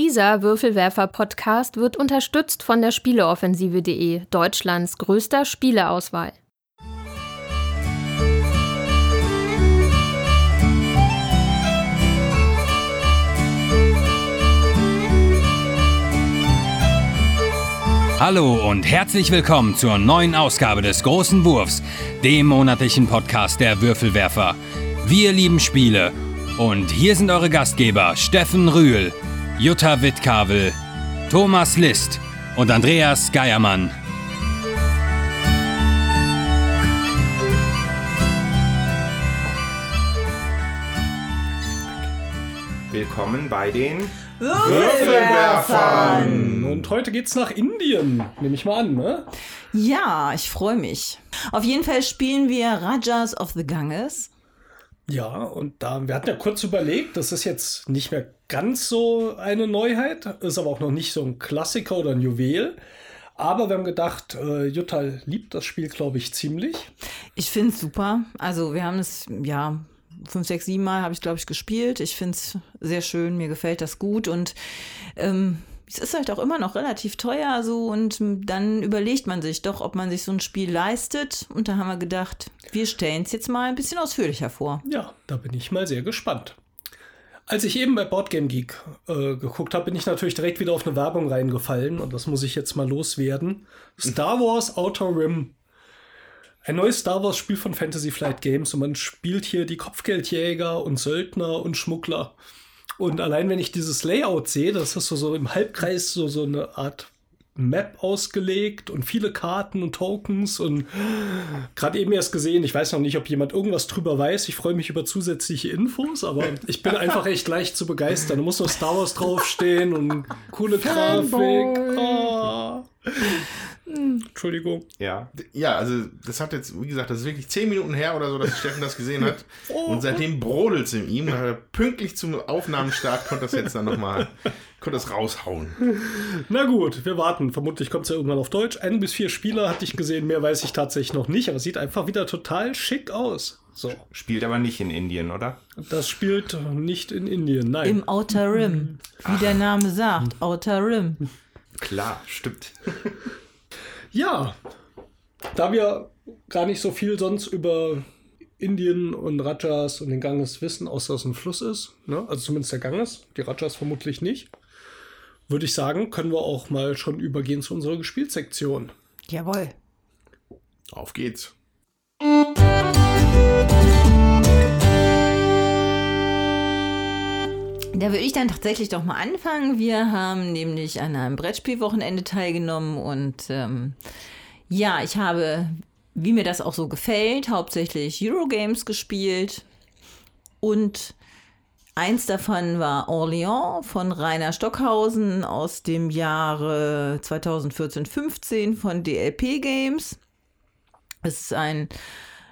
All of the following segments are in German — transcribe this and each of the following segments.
Dieser Würfelwerfer-Podcast wird unterstützt von der Spieleoffensive.de, Deutschlands größter Spieleauswahl. Hallo und herzlich willkommen zur neuen Ausgabe des Großen Wurfs, dem monatlichen Podcast der Würfelwerfer. Wir lieben Spiele und hier sind eure Gastgeber Steffen Rühl, Jutta Wittkavel, Thomas List und Andreas Geiermann. Willkommen bei den Würfelwerfern! Und heute geht's nach Indien, nehme ich mal an, ne? Ja, ich freue mich. Auf jeden Fall spielen wir Rajas of the Ganges. Ja, und da, wir hatten ja kurz überlegt, das ist jetzt nicht mehr ganz so eine Neuheit, ist aber auch noch nicht so ein Klassiker oder ein Juwel. Aber wir haben gedacht, äh, Jutta liebt das Spiel, glaube ich, ziemlich. Ich finde es super. Also wir haben es, ja, fünf, sechs, sieben Mal habe ich, glaube ich, gespielt. Ich finde es sehr schön, mir gefällt das gut und ähm, es ist halt auch immer noch relativ teuer so und dann überlegt man sich doch, ob man sich so ein Spiel leistet. Und da haben wir gedacht, wir stellen es jetzt mal ein bisschen ausführlicher vor. Ja, da bin ich mal sehr gespannt. Als ich eben bei Boardgame Geek äh, geguckt habe, bin ich natürlich direkt wieder auf eine Werbung reingefallen und das muss ich jetzt mal loswerden. Star Wars Outer Rim. Ein neues Star Wars Spiel von Fantasy Flight Games und man spielt hier die Kopfgeldjäger und Söldner und Schmuggler. Und allein wenn ich dieses Layout sehe, das ist so, so im Halbkreis so, so eine Art Map ausgelegt und viele Karten und Tokens und gerade eben erst gesehen, ich weiß noch nicht, ob jemand irgendwas drüber weiß. Ich freue mich über zusätzliche Infos, aber ich bin einfach echt leicht zu begeistern. Da muss noch Star Wars draufstehen und coole Grafik. Oh. Entschuldigung. Ja. Ja, also das hat jetzt, wie gesagt, das ist wirklich zehn Minuten her oder so, dass Steffen das gesehen hat. Oh. Und seitdem brodelt es in ihm. Pünktlich zum Aufnahmenstart konnte das jetzt dann nochmal, konnte das raushauen. Na gut, wir warten. Vermutlich kommt es ja irgendwann auf Deutsch. Ein bis vier Spieler hatte ich gesehen, mehr weiß ich tatsächlich noch nicht, aber es sieht einfach wieder total schick aus. So. Spielt aber nicht in Indien, oder? Das spielt nicht in Indien, nein. Im Outer Rim, wie Ach. der Name sagt, Outer Rim. Klar, stimmt. Ja, da wir gar nicht so viel sonst über Indien und Rajas und den Ganges wissen, außer dass es ein Fluss ist, ne? also zumindest der Ganges, die Rajas vermutlich nicht, würde ich sagen, können wir auch mal schon übergehen zu unserer Gespielsektion. Jawohl. Auf geht's. Da würde ich dann tatsächlich doch mal anfangen. Wir haben nämlich an einem Brettspielwochenende teilgenommen und ähm, ja, ich habe, wie mir das auch so gefällt, hauptsächlich Eurogames gespielt und eins davon war Orléans von Rainer Stockhausen aus dem Jahre 2014-15 von DLP Games. Es ist ein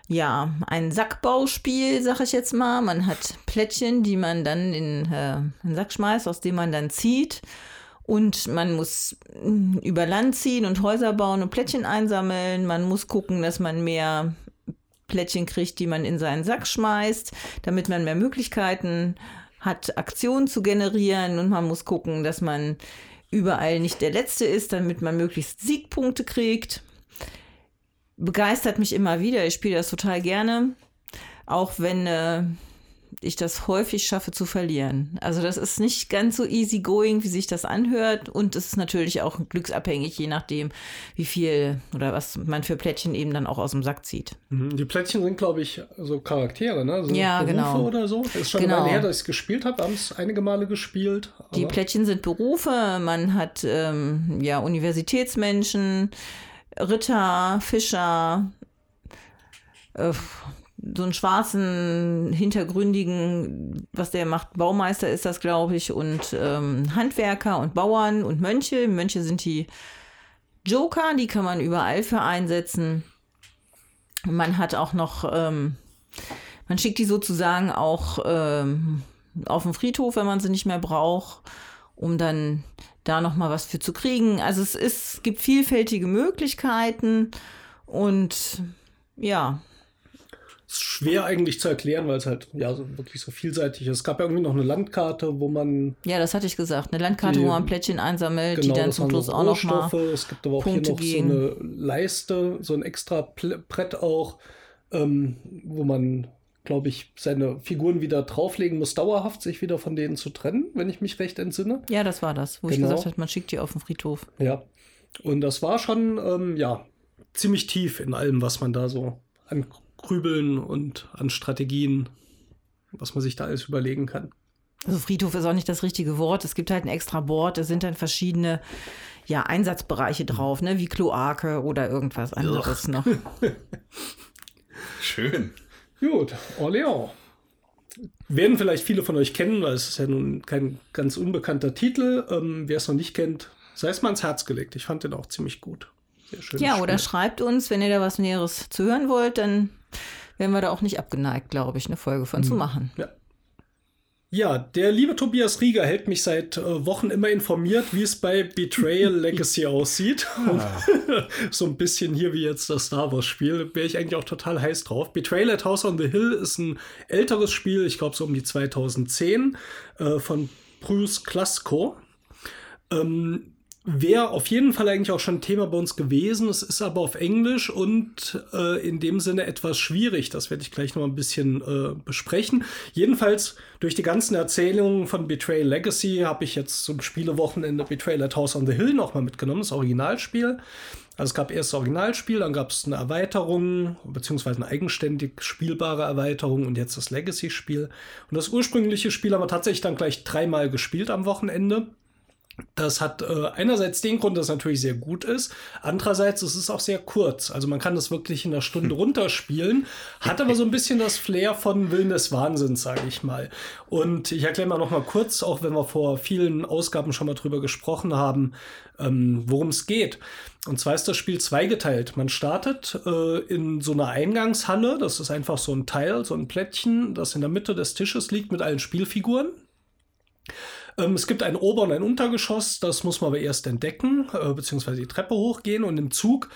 ja, ein Sackbauspiel, sag ich jetzt mal. Man hat Plättchen, die man dann in äh, Sack schmeißt, aus dem man dann zieht. Und man muss mm, über Land ziehen und Häuser bauen und Plättchen einsammeln. Man muss gucken, dass man mehr Plättchen kriegt, die man in seinen Sack schmeißt, damit man mehr Möglichkeiten hat, Aktionen zu generieren. Und man muss gucken, dass man überall nicht der Letzte ist, damit man möglichst Siegpunkte kriegt begeistert mich immer wieder. Ich spiele das total gerne, auch wenn äh, ich das häufig schaffe zu verlieren. Also das ist nicht ganz so easy going, wie sich das anhört und es ist natürlich auch glücksabhängig, je nachdem, wie viel oder was man für Plättchen eben dann auch aus dem Sack zieht. Mhm. Die Plättchen sind, glaube ich, so Charaktere, ne? So ja, Berufe genau. oder so. Das ist schon genau. her, dass ich es gespielt habe. Haben es einige Male gespielt. Die Plättchen sind Berufe. Man hat ähm, ja Universitätsmenschen, Ritter, Fischer, äh, so einen schwarzen, hintergründigen, was der macht, Baumeister ist das, glaube ich, und ähm, Handwerker und Bauern und Mönche. Mönche sind die Joker, die kann man überall für einsetzen. Man hat auch noch, ähm, man schickt die sozusagen auch ähm, auf den Friedhof, wenn man sie nicht mehr braucht, um dann da noch mal was für zu kriegen. Also es ist, es gibt vielfältige Möglichkeiten und ja. Ist schwer eigentlich zu erklären, weil es halt ja so wirklich so vielseitig ist. Es gab ja irgendwie noch eine Landkarte, wo man. Ja, das hatte ich gesagt. Eine Landkarte, Die- wo man Plättchen einsammelt, Genau, die dann zum Schluss auch noch mal. Es gibt aber auch Punkte hier noch geben. so eine Leiste, so ein extra Brett auch, ähm, wo man, glaube ich, seine Figuren wieder drauflegen muss, dauerhaft sich wieder von denen zu trennen, wenn ich mich recht entsinne. Ja, das war das, wo ich Genau. gesagt habe, man schickt die auf den Friedhof. Ja. Und das war schon, ähm, ja, ziemlich tief in allem, was man da so an Grübeln und an Strategien, was man sich da alles überlegen kann. Also Friedhof ist auch nicht das richtige Wort. Es gibt halt ein extra Board, da sind dann verschiedene ja, Einsatzbereiche drauf, ne? wie Kloake oder irgendwas anderes noch. Schön. Gut, Orléans. Werden vielleicht viele von euch kennen, weil es ist ja nun kein ganz unbekannter Titel. Ähm, wer es noch nicht kennt, sei es mal ins Herz gelegt. Ich fand den auch ziemlich gut. Sehr schön. Ja, oder schreibt uns, wenn ihr da was Näheres zu hören wollt, dann wären wir da auch nicht abgeneigt, glaube ich, eine Folge von zu machen. Ja. Ja, der liebe Tobias Rieger hält mich seit äh, Wochen immer informiert, wie es bei Betrayal Legacy aussieht. Und so ein bisschen hier wie jetzt das Star Wars Spiel, wäre ich eigentlich auch total heiß drauf. Betrayal at House on the Hill ist ein älteres Spiel, ich glaube so um die 2010, äh, von Bruce Klasko. Ähm, Wäre auf jeden Fall eigentlich auch schon Thema bei uns gewesen. Es ist aber auf Englisch und äh, in dem Sinne etwas schwierig. Das werde ich gleich noch ein bisschen äh, besprechen. Jedenfalls durch die ganzen Erzählungen von Betrayal Legacy habe ich jetzt zum Spielewochenende Betrayal at House on the Hill noch mal mitgenommen, das Originalspiel. Also es gab erst das Originalspiel, dann gab es eine Erweiterung, beziehungsweise eine eigenständig spielbare Erweiterung und jetzt das Legacy-Spiel. Und das ursprüngliche Spiel haben wir tatsächlich dann gleich dreimal gespielt am Wochenende. Das hat äh, einerseits den Grund, dass es natürlich sehr gut ist. Andererseits ist es auch sehr kurz. Also man kann das wirklich in einer Stunde runterspielen. Hat aber so ein bisschen das Flair von Willen des Wahnsinns, sage ich mal. Und ich erkläre mal noch mal kurz, auch wenn wir vor vielen Ausgaben schon mal drüber gesprochen haben, ähm, worum es geht. Und zwar ist das Spiel zweigeteilt. Man startet äh, in so einer Eingangshalle. Das ist einfach so ein Teil, so ein Plättchen, das in der Mitte des Tisches liegt mit allen Spielfiguren. Ähm, es gibt ein Ober- und ein Untergeschoss, das muss man aber erst entdecken, äh, beziehungsweise die Treppe hochgehen. Und im Zug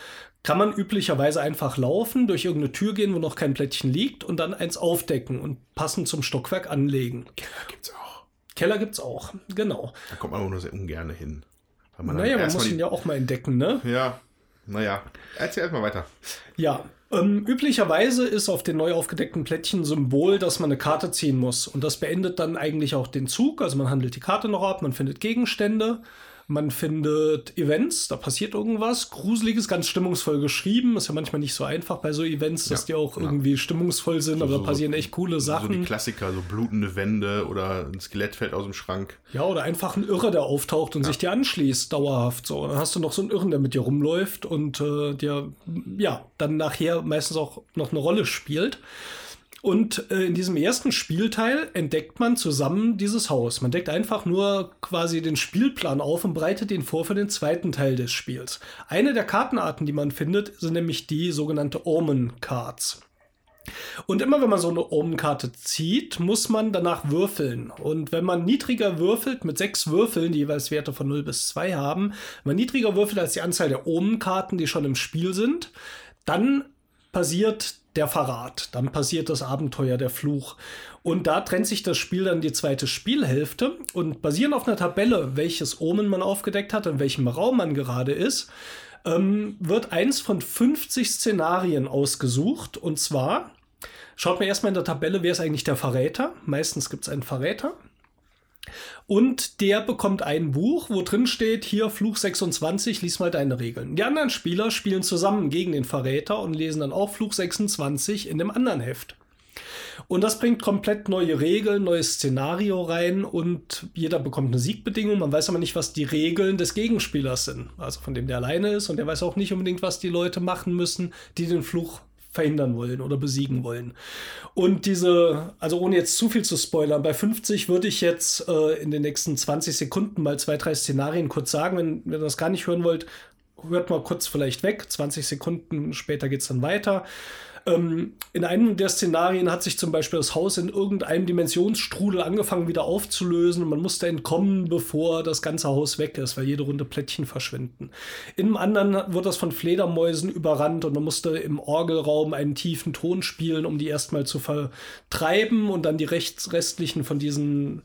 kann man üblicherweise einfach laufen, durch irgendeine Tür gehen, wo noch kein Plättchen liegt, und dann eins aufdecken und passend zum Stockwerk anlegen. Gibt's auch. Keller gibt's auch, genau. Da kommt man aber nur sehr ungern hin. Man Naja, man muss ihn die- ja auch mal entdecken, ne? Ja, naja. Erzähl erstmal weiter. Ja, ähm, üblicherweise ist auf den neu aufgedeckten Plättchen Symbol, dass man eine Karte ziehen muss. Und das beendet dann eigentlich auch den Zug. Also man handelt die Karte noch ab, man findet Gegenstände, man findet Events, da passiert irgendwas. Gruseliges, ganz stimmungsvoll geschrieben. Ist ja manchmal nicht so einfach bei so Events, dass Ja, die auch ja. irgendwie stimmungsvoll sind, aber da passieren echt coole So die Sachen. Klassiker, so blutende Wände oder ein Skelett fällt aus dem Schrank. Ja, oder einfach ein Irre, der auftaucht und sich dir anschließt, dauerhaft so. Dann hast du noch so einen Irren, der mit dir rumläuft und äh, dir, ja, dann nachher meistens auch noch eine Rolle spielt. Und äh, in diesem ersten Spielteil entdeckt man zusammen dieses Haus. Man deckt einfach nur quasi den Spielplan auf und breitet ihn vor für den zweiten Teil des Spiels. Eine der Kartenarten, die man findet, sind nämlich die sogenannte Omen Cards. Und immer wenn man so eine Omenkarte zieht, muss man danach würfeln. Und wenn man niedriger würfelt, mit sechs Würfeln, die jeweils Werte von 0 bis 2 haben, wenn man niedriger würfelt als die Anzahl der Omenkarten, die schon im Spiel sind, dann passiert der Verrat, dann passiert das Abenteuer, der Fluch. Und da trennt sich das Spiel dann die zweite Spielhälfte und basierend auf einer Tabelle, welches Omen man aufgedeckt hat, in welchem Raum man gerade ist, ähm, wird eins von 50 Szenarien ausgesucht. Und zwar schaut man erstmal in der Tabelle, wer ist eigentlich der Verräter. Meistens gibt es einen Verräter. Und der bekommt ein Buch, wo drin steht, hier Fluch 26, lies mal deine Regeln. Die anderen Spieler spielen zusammen gegen den Verräter und lesen dann auch Fluch 26 in dem anderen Heft. Und das bringt komplett neue Regeln, neues Szenario rein und jeder bekommt eine Siegbedingung. Man weiß aber nicht, was die Regeln des Gegenspielers sind. Also von dem der alleine ist und der weiß auch nicht unbedingt, was die Leute machen müssen, die den Fluch verhindern wollen oder besiegen wollen. Und diese, also ohne jetzt zu viel zu spoilern, bei 50 würde ich jetzt äh, in den nächsten 20 Sekunden mal zwei, drei Szenarien kurz sagen. Wenn, wenn ihr das gar nicht hören wollt, hört mal kurz vielleicht weg. 20 Sekunden später geht es dann weiter. Ähm, in einem der Szenarien hat sich zum Beispiel das Haus in irgendeinem Dimensionsstrudel angefangen wieder aufzulösen und man musste entkommen, bevor das ganze Haus weg ist, weil jede Runde Plättchen verschwinden. In einem anderen wird das von Fledermäusen überrannt und man musste im Orgelraum einen tiefen Ton spielen, um die erstmal zu vertreiben und dann die restlichen von diesen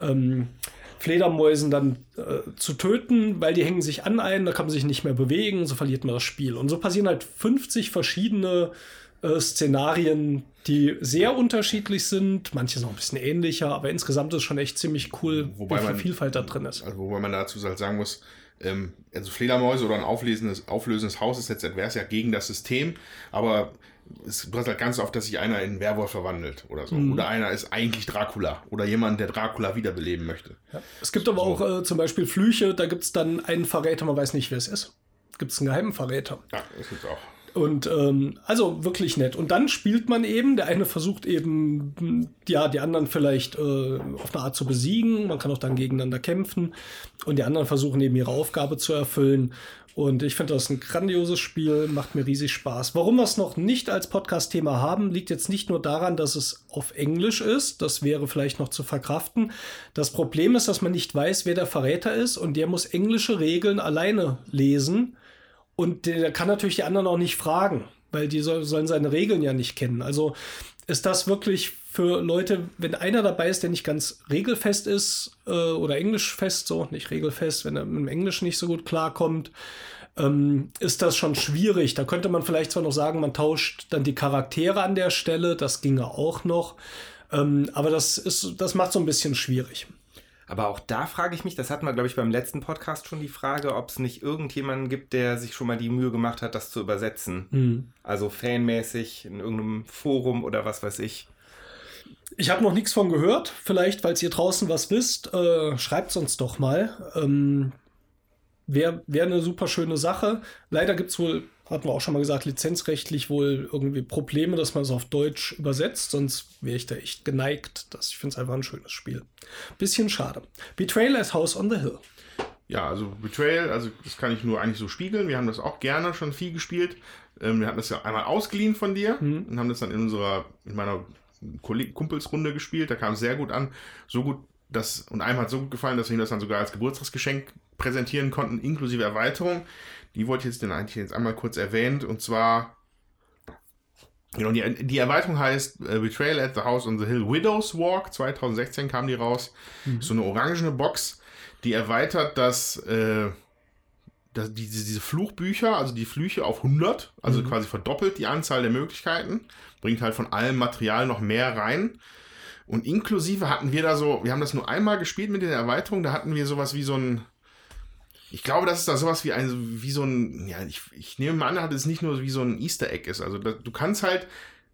ähm, Fledermäusen dann äh, zu töten, weil die hängen sich an einen, da kann man sich nicht mehr bewegen, so verliert man das Spiel. Und so passieren halt 50 verschiedene äh, Szenarien, die sehr unterschiedlich sind. Manche sind auch ein bisschen ähnlicher, aber insgesamt ist es schon echt ziemlich cool, Wobei wie viel man- Vielfalt da drin ist. Also, wobei man dazu halt sagen muss, ähm, also Fledermäuse oder ein auflösendes, auflösendes Haus ist jetzt advers ja gegen das System, aber es passiert halt ganz oft, dass sich einer in einen Werwolf verwandelt oder so. Oder einer ist eigentlich Dracula oder jemand, der Dracula wiederbeleben möchte. Es gibt aber auch äh, zum Beispiel Flüche, da gibt es dann einen Verräter, man weiß nicht, wer es ist. Gibt es einen geheimen Verräter. Ja, das gibt's auch. Und ähm, also wirklich nett. Und dann spielt man eben, der eine versucht eben, mh, ja, die anderen vielleicht äh, auf eine Art zu besiegen. Man kann auch dann gegeneinander kämpfen. Und die anderen versuchen eben ihre Aufgabe zu erfüllen. Und ich finde das ein grandioses Spiel, macht mir riesig Spaß. Warum wir es noch nicht als Podcast-Thema haben, liegt jetzt nicht nur daran, dass es auf Englisch ist. Das wäre vielleicht noch zu verkraften. Das Problem ist, dass man nicht weiß, wer der Verräter ist. Und der muss englische Regeln alleine lesen. Und der kann natürlich die anderen auch nicht fragen, weil die soll, sollen seine Regeln ja nicht kennen. Also ist das wirklich für Leute, wenn einer dabei ist, der nicht ganz regelfest ist äh, oder englischfest, so nicht regelfest, wenn er mit dem Englisch nicht so gut klarkommt, ähm, ist das schon schwierig. Da könnte man vielleicht zwar noch sagen, man tauscht dann die Charaktere an der Stelle, das ginge auch noch. Ähm, aber das ist, das macht so ein bisschen schwierig. Aber auch da frage ich mich, das hatten wir, glaube ich, beim letzten Podcast schon die Frage, ob es nicht irgendjemanden gibt, der sich schon mal die Mühe gemacht hat, das zu übersetzen. Also fanmäßig in irgendeinem Forum oder was weiß ich. Ich habe noch nichts von gehört. Vielleicht, falls ihr draußen was wisst, äh, schreibt es uns doch mal. Ähm, Wäre wär eine super schöne Sache. Leider gibt es wohl, hatten wir auch schon mal gesagt, lizenzrechtlich wohl irgendwie Probleme, dass man es auf Deutsch übersetzt. Sonst wäre ich da echt geneigt. Das, ich finde es einfach ein schönes Spiel. Bisschen schade. Betrayal as House on the Hill. Ja, also Betrayal, also das kann ich nur eigentlich so spiegeln. Wir haben das auch gerne schon viel gespielt. Ähm, wir hatten das ja einmal ausgeliehen von dir und haben das dann in unserer, in meiner Kumpelsrunde gespielt. Da kam es sehr gut an. So gut, dass, und einem hat so gut gefallen, dass wir ihm das dann sogar als Geburtstagsgeschenk präsentieren konnten, inklusive Erweiterung. Die wollte ich jetzt, den eigentlich jetzt einmal kurz erwähnt und zwar. Genau, die, die Erweiterung heißt äh, Betrayal at the House on the Hill Widow's Walk. 2016 kam die raus. So eine orangene Box, die erweitert das, äh, das diese, diese Fluchbücher, also die Flüche auf 100, also quasi verdoppelt die Anzahl der Möglichkeiten, bringt halt von allem Material noch mehr rein. Und inklusive hatten wir da so, wir haben das nur einmal gespielt mit den Erweiterungen, da hatten wir sowas wie so ein, ich glaube, dass es da sowas wie ein, wie so ein, ja, ich, ich nehme mal an, dass es nicht nur wie so ein Easter Egg ist. Also da, du kannst halt,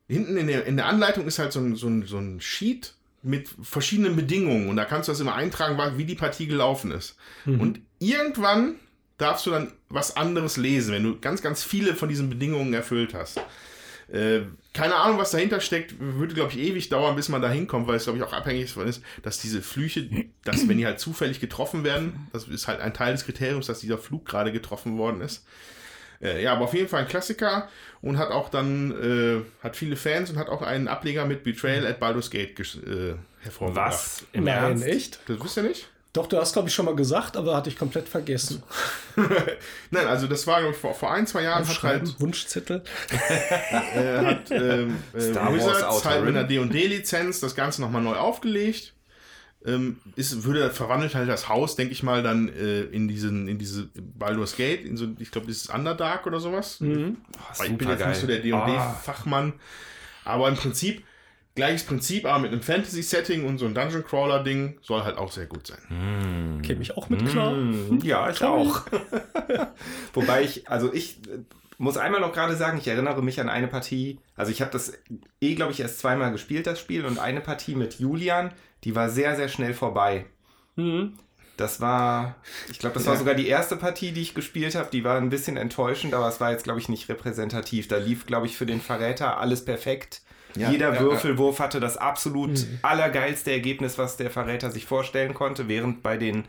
hinten in der, in der Anleitung ist halt so ein, so, ein, so ein Sheet mit verschiedenen Bedingungen und da kannst du das immer eintragen, wie die Partie gelaufen ist. Und irgendwann darfst du dann was anderes lesen, wenn du ganz, ganz viele von diesen Bedingungen erfüllt hast. Äh, keine Ahnung, was dahinter steckt, würde, glaube ich, ewig dauern, bis man da hinkommt, weil es, glaube ich, auch abhängig davon ist, dass diese Flüche, dass wenn die halt zufällig getroffen werden, das ist halt ein Teil des Kriteriums, dass dieser Flug gerade getroffen worden ist. Äh, ja, aber auf jeden Fall ein Klassiker und hat auch dann, äh, hat viele Fans und hat auch einen Ableger mit Betrayal at Baldur's Gate äh, hervorgebracht. Was? Im Nein, Ernst? echt? Das wisst ihr nicht? Doch, du hast, glaube ich, schon mal gesagt, aber hatte ich komplett vergessen. Nein, also das war, glaube ich, vor, vor ein, zwei Jahren hat halt Wunschzettel. äh, hat ähm, äh, Star Wars halt mit einer D&D-Lizenz das Ganze nochmal neu aufgelegt. Ähm, ist, würde verwandelt halt das Haus, denke ich mal, dann äh, in diesen, in diese Baldur's Gate, in so, ich glaube, dieses Underdark oder sowas. Oh, Weil ich bin jetzt nicht so der D&D-Fachmann. Aber im Prinzip, gleiches Prinzip, aber mit einem Fantasy-Setting und so ein Dungeon-Crawler-Ding soll halt auch sehr gut sein. Käme ich auch mit klar. Hm, Ja, ich auch. Wobei ich, also ich äh, muss einmal noch gerade sagen, ich erinnere mich an eine Partie, also ich habe das eh, glaube ich, erst zweimal gespielt, das Spiel, und eine Partie mit Julian, die war sehr, sehr schnell vorbei. Das war, ich glaube, das war sogar die erste Partie, die ich gespielt habe. Die war ein bisschen enttäuschend, aber es war jetzt, glaube ich, nicht repräsentativ. Da lief, glaube ich, für den Verräter alles perfekt. Ja, Jeder ja, Würfelwurf hatte das absolut allergeilste Ergebnis, was der Verräter sich vorstellen konnte, während bei den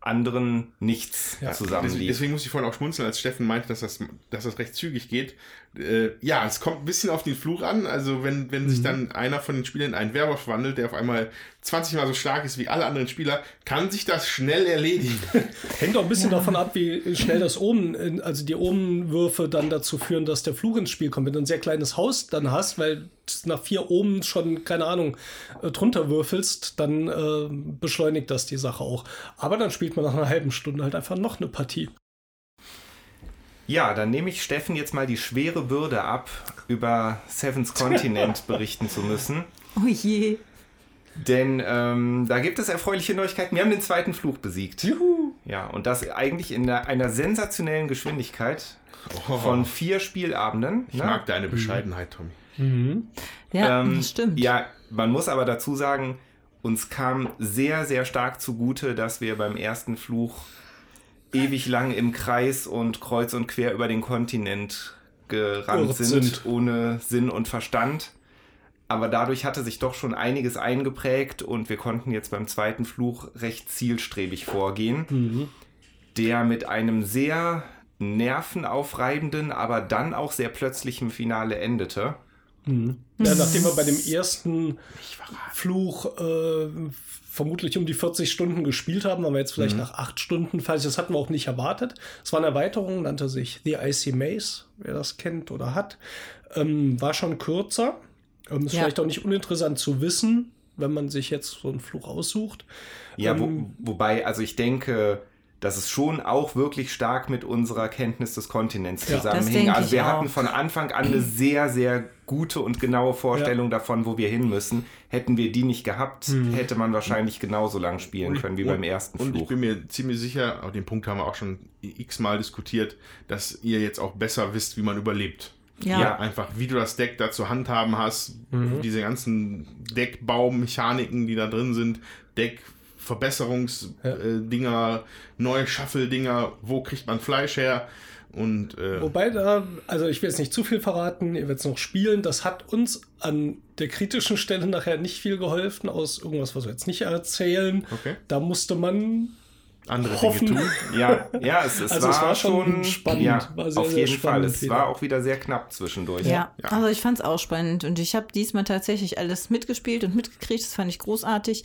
anderen nichts Deswegen, zusammenlief. deswegen muss ich vorhin auch schmunzeln, als Steffen meinte, dass das, dass das recht zügig geht. Äh, ja, es kommt ein bisschen auf den Fluch an. Also wenn, wenn sich dann einer von den Spielern in einen Werwolf wandelt, der auf einmal 20 Mal so stark ist wie alle anderen Spieler, kann sich das schnell erledigen. Hängt auch ein bisschen davon ab, wie schnell das Omen, also die Omenwürfe dann dazu führen, dass der Fluch ins Spiel kommt. Wenn du ein sehr kleines Haus dann hast, weil du nach vier Omen schon, keine Ahnung, äh, drunter würfelst, dann äh, beschleunigt das die Sache auch. Aber dann spielt man nach einer halben Stunde halt einfach noch eine Partie. Ja, dann nehme ich Steffen jetzt mal die schwere Bürde ab, über Seven's Continent berichten zu müssen. Oh je. Denn ähm, da gibt es erfreuliche Neuigkeiten. Wir haben den zweiten Fluch besiegt. Juhu! Ja, und das eigentlich in einer, einer sensationellen Geschwindigkeit von vier Spielabenden. Ich ne? mag deine Bescheidenheit, Tommy. Ja, Ähm, das stimmt. Ja, man muss aber dazu sagen, uns kam sehr, sehr stark zugute, dass wir beim ersten Fluch ewig lang im Kreis und kreuz und quer über den Kontinent gerannt sind, sind. ohne Sinn und Verstand. Aber dadurch hatte sich doch schon einiges eingeprägt und wir konnten jetzt beim zweiten Fluch recht zielstrebig vorgehen, der mit einem sehr nervenaufreibenden, aber dann auch sehr plötzlichen Finale endete. Ja, nachdem wir bei dem ersten Fluch äh, vermutlich um die 40 Stunden gespielt haben, waren wir jetzt vielleicht nach acht Stunden fertig. Das hatten wir auch nicht erwartet. Es war eine Erweiterung, nannte sich The Icy Maze, wer das kennt oder hat. Ähm, war schon kürzer. Ähm, ist Ja. vielleicht auch nicht uninteressant zu wissen, wenn man sich jetzt so einen Fluch aussucht. Ja, wo, Ähm, wobei, also ich denke, dass es schon auch wirklich stark mit unserer Kenntnis des Kontinents Ja. Das zusammenhing. Also wir auch. hatten von Anfang an eine sehr, sehr gute und genaue Vorstellung davon, wo wir hin müssen. Hätten wir die nicht gehabt, hätte man wahrscheinlich genauso lang spielen können wie beim ersten und ich bin mir ziemlich sicher, auch den Punkt haben wir auch schon x-mal diskutiert, dass ihr jetzt auch besser wisst, wie man überlebt. Ja. Ja. Einfach, wie du das Deck da zur Handhaben hast, diese ganzen Deckbaumechaniken, die da drin sind, Deckverbesserungsdinger, neue Shuffle-Dinger, wo kriegt man Fleisch her? Und äh, Wobei da, also ich will jetzt nicht zu viel verraten, ihr werdet es noch spielen. Das hat uns an der kritischen Stelle nachher nicht viel geholfen, aus irgendwas, was wir jetzt nicht erzählen. Okay. Da musste man andere hoffen. Dinge tun. Ja, ja, es, es, Also war, es war schon spannend, Ja, war sehr, auf sehr jeden Fall. Es wieder. war auch wieder sehr knapp zwischendurch. Ja, Ja. also ich fand es auch spannend und ich habe diesmal tatsächlich alles mitgespielt und mitgekriegt. Das fand ich großartig.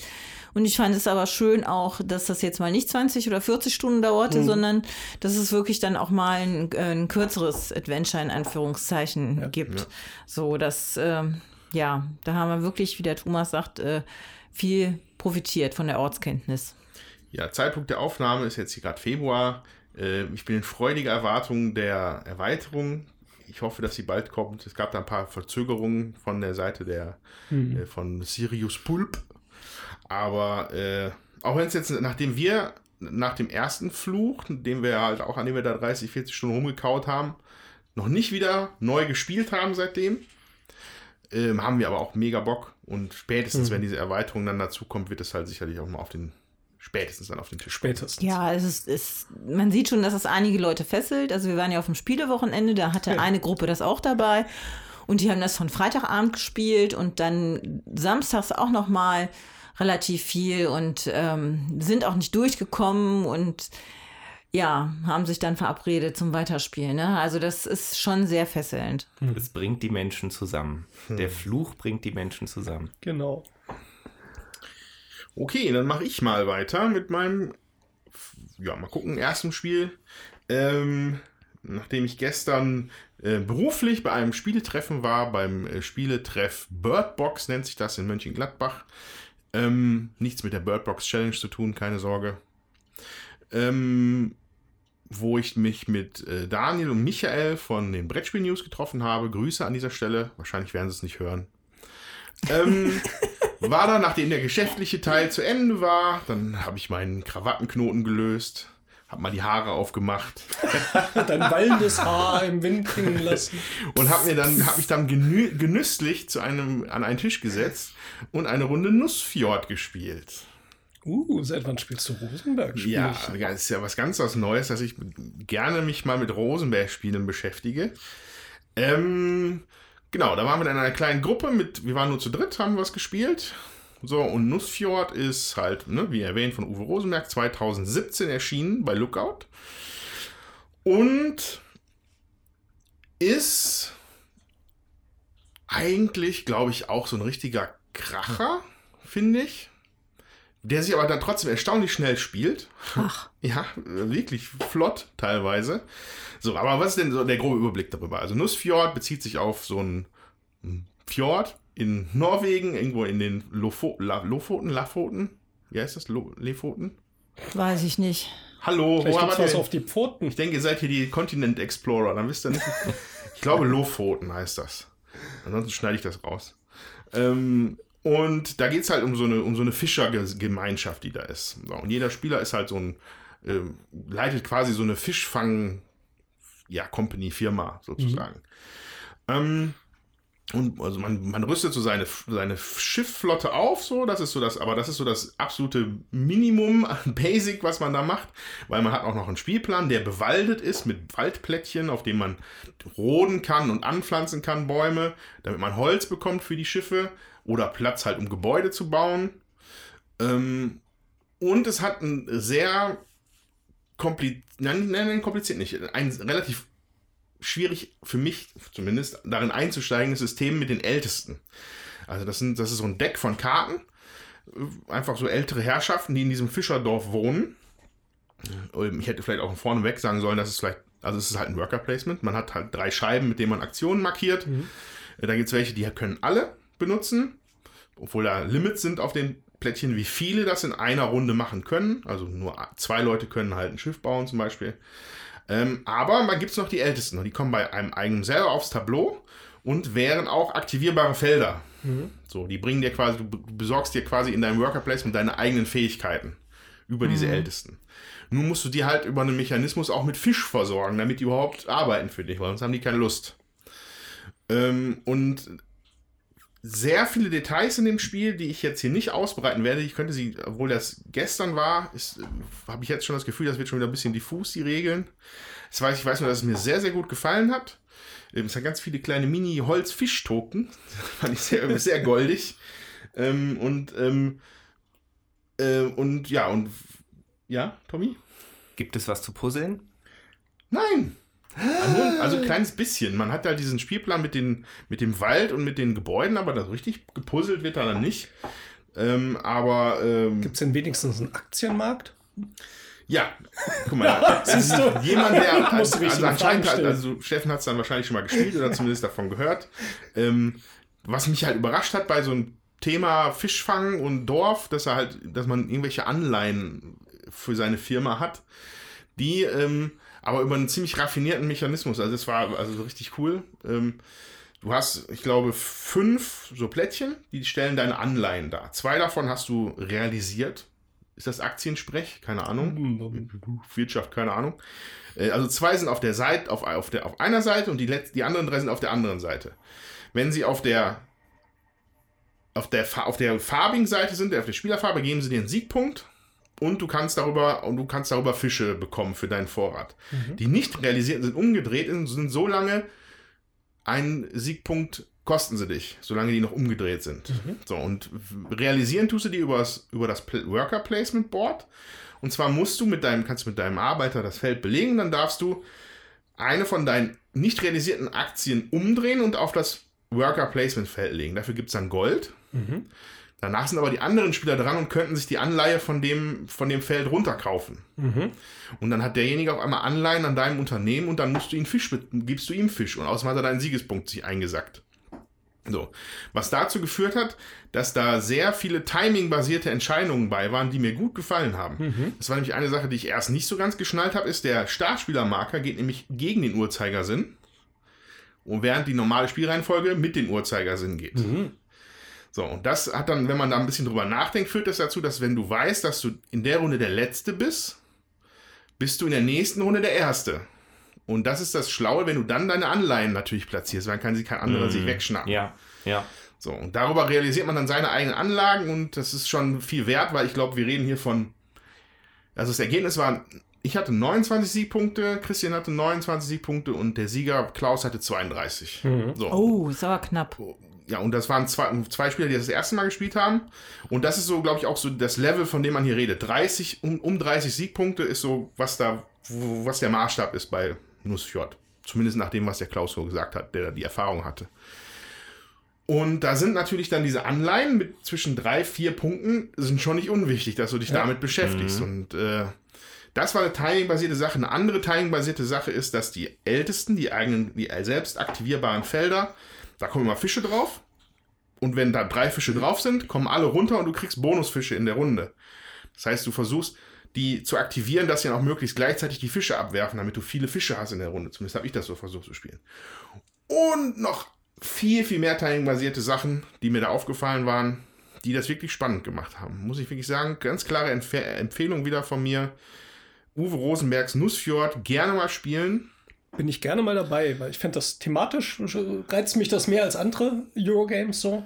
Und ich fand es aber schön auch, dass das jetzt mal nicht 20 oder 40 Stunden dauerte, sondern dass es wirklich dann auch mal ein, äh, ein kürzeres Adventure in Anführungszeichen gibt. So, dass, ähm, ja, da haben wir wirklich, wie der Thomas sagt, äh, viel profitiert von der Ortskenntnis. Ja, Zeitpunkt der Aufnahme ist jetzt hier gerade Februar. Äh, ich bin in freudiger Erwartung der Erweiterung. Ich hoffe, dass sie bald kommt. Es gab da ein paar Verzögerungen von der Seite der äh, von Sirius Pulp. Aber äh, auch wenn es jetzt, nachdem wir nach dem ersten Fluch, den wir halt auch, an dem wir da 30, 40 Stunden rumgekaut haben, noch nicht wieder neu gespielt haben seitdem, ähm, haben wir aber auch mega Bock. Und spätestens, wenn diese Erweiterung dann dazu kommt, wird es halt sicherlich auch mal auf den, spätestens dann auf den Tisch spätestens. Ja, es ist, es, man sieht schon, dass es einige Leute fesselt. Also wir waren ja auf dem Spielewochenende, da hatte eine Gruppe das auch dabei. Und die haben das von Freitagabend gespielt und dann samstags auch noch mal relativ viel und ähm, sind auch nicht durchgekommen und ja, haben sich dann verabredet zum Weiterspielen. Ne? Also das ist schon sehr fesselnd. Es bringt die Menschen zusammen. Der Fluch bringt die Menschen zusammen. Genau. Okay, dann mache ich mal weiter mit meinem, ja, mal gucken, ersten Spiel. Ähm, nachdem ich gestern äh, beruflich bei einem Spieletreffen war, beim äh, Spieletreff Birdbox nennt sich das in Mönchengladbach. Ähm, nichts mit der Birdbox Challenge zu tun, keine Sorge. Ähm, wo ich mich mit äh, Daniel und Michael von den Brettspiel News getroffen habe. Grüße an dieser Stelle. Wahrscheinlich werden sie es nicht hören. Ähm, war da, nachdem der geschäftliche Teil zu Ende war, dann habe ich meinen Krawattenknoten gelöst, habe mal die Haare aufgemacht Dein wallendes Haar im Wind klingen lassen. und habe mir dann habe mich dann genü genüsslich zu einem an einen Tisch gesetzt und eine Runde Nussfjord gespielt. Uh, seit wann spielst du Rosenberg? Spiel ja, das ist ja was ganz was Neues, dass ich gerne mich mal mit Rosenberg-Spielen beschäftige. Ähm, genau, da waren wir in einer kleinen Gruppe mit, wir waren nur zu dritt, haben was gespielt. So, und Nussfjord ist halt, ne, wie erwähnt, von Uwe Rosenberg 2017 erschienen bei Lookout. Und ist eigentlich, glaube ich, auch so ein richtiger Kracher, finde ich. Der sich aber dann trotzdem erstaunlich schnell spielt. Ach. Ja, wirklich flott teilweise. So, aber was ist denn so der grobe Überblick darüber? Also Nussfjord bezieht sich auf so einen Fjord in Norwegen, irgendwo in den Lofo La Lofoten, Lafoten? Wie heißt das? Lo Lefoten? Weiß ich nicht. Hallo, Vielleicht wo haben wir was auf die Pfoten. Ich denke, ihr seid hier die Continent Explorer, dann wisst ihr nicht. Ich glaube, Lofoten heißt das. Ansonsten schneide ich das raus. Ähm, und da geht es halt um so eine, um so eine Fischergemeinschaft, die da ist. Und jeder Spieler ist halt so ein, ähm, leitet quasi so eine Fischfang, ja, Company, Firma sozusagen. Ähm, und also man, man rüstet so seine, seine Schiffflotte auf, so, das ist so das, aber das ist so das absolute Minimum an Basic, was man da macht, weil man hat auch noch einen Spielplan, der bewaldet ist mit Waldplättchen, auf dem man roden kann und anpflanzen kann, Bäume, damit man Holz bekommt für die Schiffe oder Platz halt, um Gebäude zu bauen. Ähm, und es hat ein sehr kompliziert, nein, nein, nein, kompliziert nicht, ein relativ schwierig für mich zumindest darin einzusteigen, das System mit den Ältesten. Also das, sind, das ist so ein Deck von Karten, einfach so ältere Herrschaften, die in diesem Fischerdorf wohnen. Ähm, Ich hätte vielleicht auch von vorneweg sagen sollen, dass es vielleicht, also es ist halt ein Worker Placement. Man hat halt drei Scheiben, mit denen man Aktionen markiert. Äh, Da gibt es welche, die können alle benutzen, obwohl da Limits sind auf den Plättchen, wie viele das in einer Runde machen können. Also nur zwei Leute können halt ein Schiff bauen zum Beispiel. Ähm, aber man gibt es noch die Ältesten und die kommen bei einem eigenen selber aufs Tableau und wären auch aktivierbare Felder. So, die bringen dir quasi, du be- besorgst dir quasi in deinem Worker Placement deine eigenen Fähigkeiten über diese Ältesten. Nun musst du die halt über einen Mechanismus auch mit Fisch versorgen, damit die überhaupt arbeiten für dich, weil sonst haben die keine Lust. Ähm, und sehr viele Details in dem Spiel, die ich jetzt hier nicht ausbreiten werde. Ich könnte sie, obwohl das gestern war, habe ich jetzt schon das Gefühl, das wird schon wieder ein bisschen diffus, die Regeln. Das weiß, ich weiß nur, dass es mir sehr, sehr gut gefallen hat. Ähm, Es hat ganz viele kleine Mini-Holz-Fisch-Token. Fand ich sehr, sehr goldig. Ähm, und, ähm, äh, und ja, und ja, Tommy? Gibt es was zu puzzeln? Nein. Also, also ein kleines bisschen. Man hat halt diesen Spielplan mit, den, mit dem Wald und mit den Gebäuden, aber das richtig gepuzzelt wird da dann nicht. Ähm, aber ähm, Gibt es denn wenigstens einen Aktienmarkt? ja, guck mal, Siehst du? jemand, der also, richtige anscheinend hat, also Steffen hat es dann wahrscheinlich schon mal gespielt oder zumindest davon gehört. Ähm, was mich halt überrascht hat bei so einem Thema Fischfang und Dorf, dass er halt, dass man irgendwelche Anleihen für seine Firma hat, die ähm, aber über einen ziemlich raffinierten Mechanismus. Also es war also so richtig cool. Ähm, du hast, ich glaube, fünf so Plättchen, die stellen deine Anleihen dar. Zwei davon hast du realisiert. Ist das Aktiensprech? Keine Ahnung. Wirtschaft, keine Ahnung. Äh, Also zwei sind auf der Seite, auf, auf, der, auf einer Seite und die, letz- die anderen drei sind auf der anderen Seite. Wenn sie auf der auf der, auf der farbigen Seite sind, auf der Spielerfarbe, geben sie dir einen Siegpunkt und du kannst darüber und du kannst darüber Fische bekommen für deinen Vorrat. Die nicht realisierten sind umgedreht und sind so lange ein Siegpunkt kosten sie dich, solange die noch umgedreht sind. So, und realisieren tust du die übers, über das Worker Placement Board. Und zwar musst du mit deinem, kannst du mit deinem Arbeiter das Feld belegen, dann darfst du eine von deinen nicht realisierten Aktien umdrehen und auf das Worker Placement Feld legen. Dafür gibt es dann Gold. Danach sind aber die anderen Spieler dran und könnten sich die Anleihe von dem, von dem Feld runterkaufen. Und dann hat derjenige auf einmal Anleihen an deinem Unternehmen und dann musst du ihm Fisch mit, gibst du ihm Fisch. Und außerdem hat er deinen Siegespunkt sich eingesackt. So. Was dazu geführt hat, dass da sehr viele Timing-basierte Entscheidungen bei waren, die mir gut gefallen haben. Das war nämlich eine Sache, die ich erst nicht so ganz geschnallt habe, ist der Startspielermarker geht nämlich gegen den Uhrzeigersinn. Und während die normale Spielreihenfolge mit den Uhrzeigersinn geht. So, und das hat dann, wenn man da ein bisschen drüber nachdenkt, führt das dazu, dass wenn du weißt, dass du in der Runde der Letzte bist, bist du in der nächsten Runde der Erste. Und das ist das Schlaue, wenn du dann deine Anleihen natürlich platzierst, weil dann kann sie kein anderer sich wegschnappen. Ja, ja. So, und darüber realisiert man dann seine eigenen Anlagen und das ist schon viel wert, weil ich glaube, wir reden hier von. Also das Ergebnis war, ich hatte 29 Siegpunkte, Christian hatte 29 Siegpunkte und der Sieger Klaus hatte 32. So. Oh, ist aber knapp. Ja, und das waren zwei, zwei Spieler, die das, das erste Mal gespielt haben. Und das ist so, glaube ich, auch so das Level, von dem man hier redet. 30, um, um 30 Siegpunkte ist so, was da, wo, was der Maßstab ist bei Nussfjord. Zumindest nach dem, was der Klaus so gesagt hat, der die Erfahrung hatte. Und da sind natürlich dann diese Anleihen mit zwischen drei, vier Punkten, sind schon nicht unwichtig, dass du dich ja. damit beschäftigst. Mhm. Und äh, das war eine timing-basierte Sache. Eine andere timing-basierte Sache ist, dass die Ältesten, die eigenen, die selbst aktivierbaren Felder, da kommen immer Fische drauf. Und wenn da drei Fische drauf sind, kommen alle runter und du kriegst Bonusfische in der Runde. Das heißt, du versuchst, die zu aktivieren, dass sie dann auch möglichst gleichzeitig die Fische abwerfen, damit du viele Fische hast in der Runde. Zumindest habe ich das so versucht zu spielen. Und noch viel, viel mehr timing-basierte Sachen, die mir da aufgefallen waren, die das wirklich spannend gemacht haben. Muss ich wirklich sagen, ganz klare Empf Empfehlung wieder von mir. Uwe Rosenbergs Nussfjord gerne mal spielen. Bin ich gerne mal dabei, weil ich finde das thematisch reizt mich das mehr als andere Eurogames so.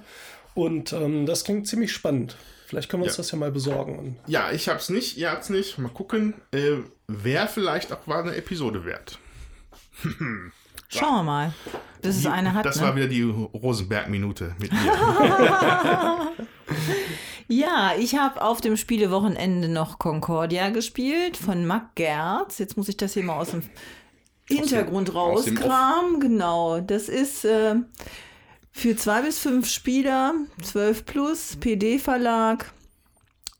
Und ähm, das klingt ziemlich spannend. Vielleicht können wir uns ja. das ja mal besorgen. Ja, ich hab's nicht, ihr habt's nicht. Mal gucken. Äh, Wäre vielleicht auch mal eine Episode wert. Schauen wir mal. Bis es eine hat. Das ne? war wieder die Rosenberg-Minute mit mir. ja, ich habe auf dem Spielewochenende noch Concordia gespielt von Mac Gerz. Jetzt muss ich das hier mal aus dem Hintergrund rauskramen. Genau, das ist äh, für zwei bis fünf Spieler, 12 plus, PD-Verlag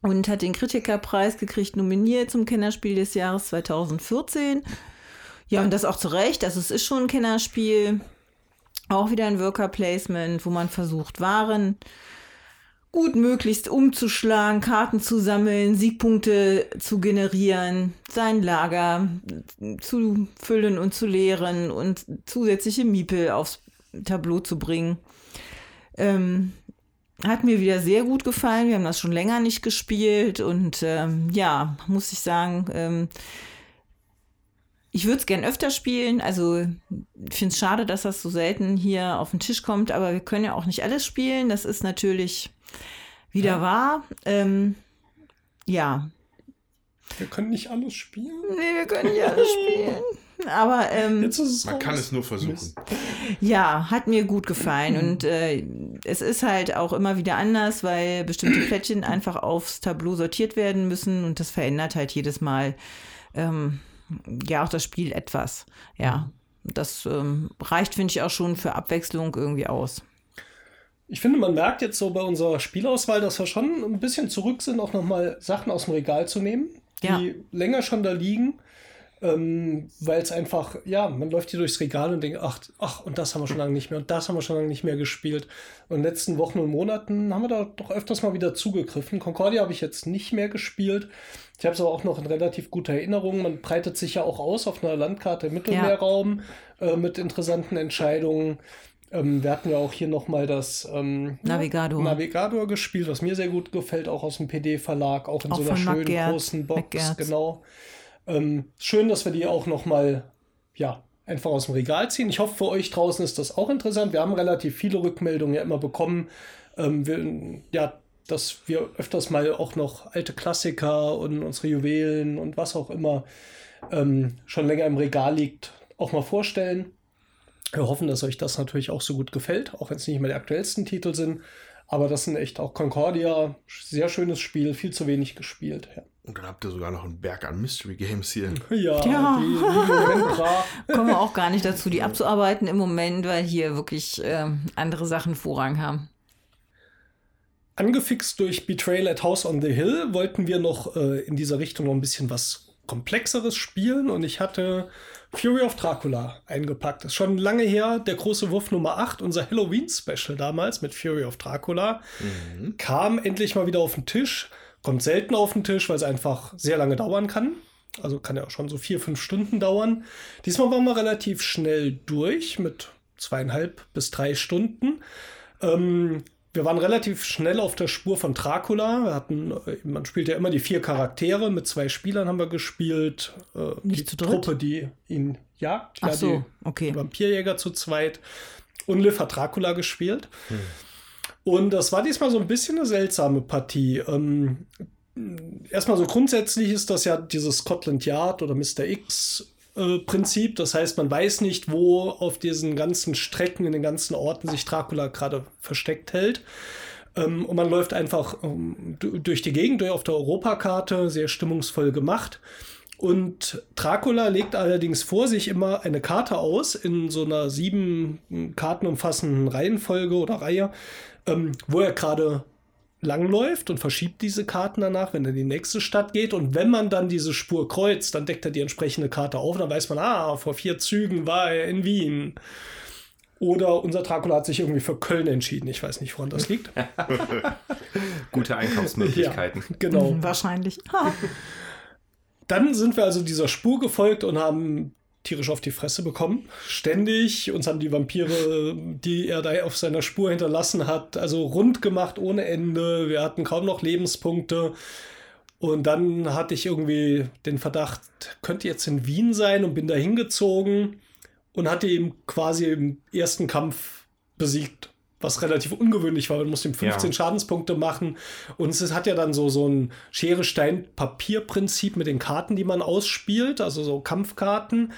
und hat den Kritikerpreis gekriegt, nominiert zum Kennerspiel des Jahres 2014. Ja, und das auch zu Recht. Also es ist schon ein Kennerspiel. Auch wieder ein Worker Placement, wo man versucht, Waren gut möglichst umzuschlagen, Karten zu sammeln, Siegpunkte zu generieren, sein Lager zu füllen und zu leeren und zusätzliche Miepel aufs Tableau zu bringen. Ähm, hat mir wieder sehr gut gefallen. Wir haben das schon länger nicht gespielt und ähm, ja, muss ich sagen, ähm, ich würde es gern öfter spielen. Also ich finde es schade, dass das so selten hier auf den Tisch kommt, aber wir können ja auch nicht alles spielen. Das ist natürlich wieder ja. wahr. Ähm, ja. Wir können nicht alles spielen. Nee, wir können nicht alles spielen. Aber ähm, man raus. kann es nur versuchen. Ja, hat mir gut gefallen. Und äh, es ist halt auch immer wieder anders, weil bestimmte Plättchen einfach aufs Tableau sortiert werden müssen und das verändert halt jedes Mal. Ähm, ja auch das Spiel etwas. Ja, das ähm, reicht, finde ich, auch schon für Abwechslung irgendwie aus. Ich finde, man merkt jetzt so bei unserer Spielauswahl, dass wir schon ein bisschen zurück sind, auch nochmal Sachen aus dem Regal zu nehmen, die ja. länger schon da liegen. Ähm, Weil es einfach, ja, man läuft hier durchs Regal und denkt, ach, ach, und das haben wir schon lange nicht mehr und das haben wir schon lange nicht mehr gespielt. Und in den letzten Wochen und Monaten haben wir da doch öfters mal wieder zugegriffen. Concordia habe ich jetzt nicht mehr gespielt. Ich habe es aber auch noch in relativ guter Erinnerung. Man breitet sich ja auch aus auf einer Landkarte im Mittelmeerraum ja. äh, mit interessanten Entscheidungen. Ähm, wir hatten ja auch hier nochmal das ähm, Navigator. Navigator gespielt, was mir sehr gut gefällt, auch aus dem PD-Verlag, auch in auch so einer schönen Mac großen Box. Mac genau. Ähm, schön, dass wir die auch noch mal, ja, einfach aus dem Regal ziehen. Ich hoffe, für euch draußen ist das auch interessant. Wir haben relativ viele Rückmeldungen ja immer bekommen. Ähm, wir, ja, dass wir öfters mal auch noch alte Klassiker und unsere Juwelen und was auch immer ähm, schon länger im Regal liegt, auch mal vorstellen. Wir hoffen, dass euch das natürlich auch so gut gefällt, auch wenn es nicht mehr die aktuellsten Titel sind. Aber das sind echt auch Concordia, sehr schönes Spiel, viel zu wenig gespielt. Ja. Und dann habt ihr sogar noch einen Berg an Mystery Games hier. Ja, ja. Die, die kommen wir auch gar nicht dazu, die abzuarbeiten im Moment, weil hier wirklich äh, andere Sachen Vorrang haben. Angefixt durch Betrayal at House on the Hill wollten wir noch äh, in dieser Richtung noch ein bisschen was Komplexeres spielen und ich hatte Fury of Dracula eingepackt. Das ist schon lange her, der große Wurf Nummer 8, unser Halloween-Special damals mit Fury of Dracula, mhm. kam endlich mal wieder auf den Tisch. Kommt selten auf den Tisch, weil es einfach sehr lange dauern kann. Also kann ja auch schon so vier, fünf Stunden dauern. Diesmal waren wir relativ schnell durch mit zweieinhalb bis drei Stunden. Ähm, wir waren relativ schnell auf der Spur von Dracula. Wir hatten, äh, man spielt ja immer die vier Charaktere. Mit zwei Spielern haben wir gespielt. Äh, Nicht die zu Truppe, die ihn jagt. Ach ja, so, okay. Vampirjäger zu zweit. Und Liv hat Dracula gespielt. Hm. Und das war diesmal so ein bisschen eine seltsame Partie. Ähm, erstmal so grundsätzlich ist das ja dieses Scotland Yard oder Mr. X Prinzip. Das heißt, man weiß nicht, wo auf diesen ganzen Strecken, in den ganzen Orten sich Dracula gerade versteckt hält. Ähm, und man läuft einfach ähm, durch die Gegend, durch auf der Europakarte, sehr stimmungsvoll gemacht. Und Dracula legt allerdings vor sich immer eine Karte aus in so einer sieben Karten umfassenden Reihenfolge oder Reihe, ähm, wo er gerade langläuft und verschiebt diese Karten danach, wenn er in die nächste Stadt geht. Und wenn man dann diese Spur kreuzt, dann deckt er die entsprechende Karte auf und dann weiß man, ah, vor vier Zügen war er in Wien. Oder unser Dracula hat sich irgendwie für Köln entschieden. Ich weiß nicht, woran das liegt. Gute Einkaufsmöglichkeiten. Ja, genau. Wahrscheinlich. Dann sind wir also dieser Spur gefolgt und haben tierisch auf die Fresse bekommen. Ständig. Uns haben die Vampire, die er da auf seiner Spur hinterlassen hat, also rund gemacht ohne Ende. Wir hatten kaum noch Lebenspunkte. Und dann hatte ich irgendwie den Verdacht, könnte jetzt in Wien sein und bin da hingezogen und hatte ihn quasi im ersten Kampf besiegt was relativ ungewöhnlich war. Man musste ihm 15 ja. Schadenspunkte machen. Und es hat ja dann so, so ein Schere-Stein-Papier-Prinzip mit den Karten, die man ausspielt, also so Kampfkarten,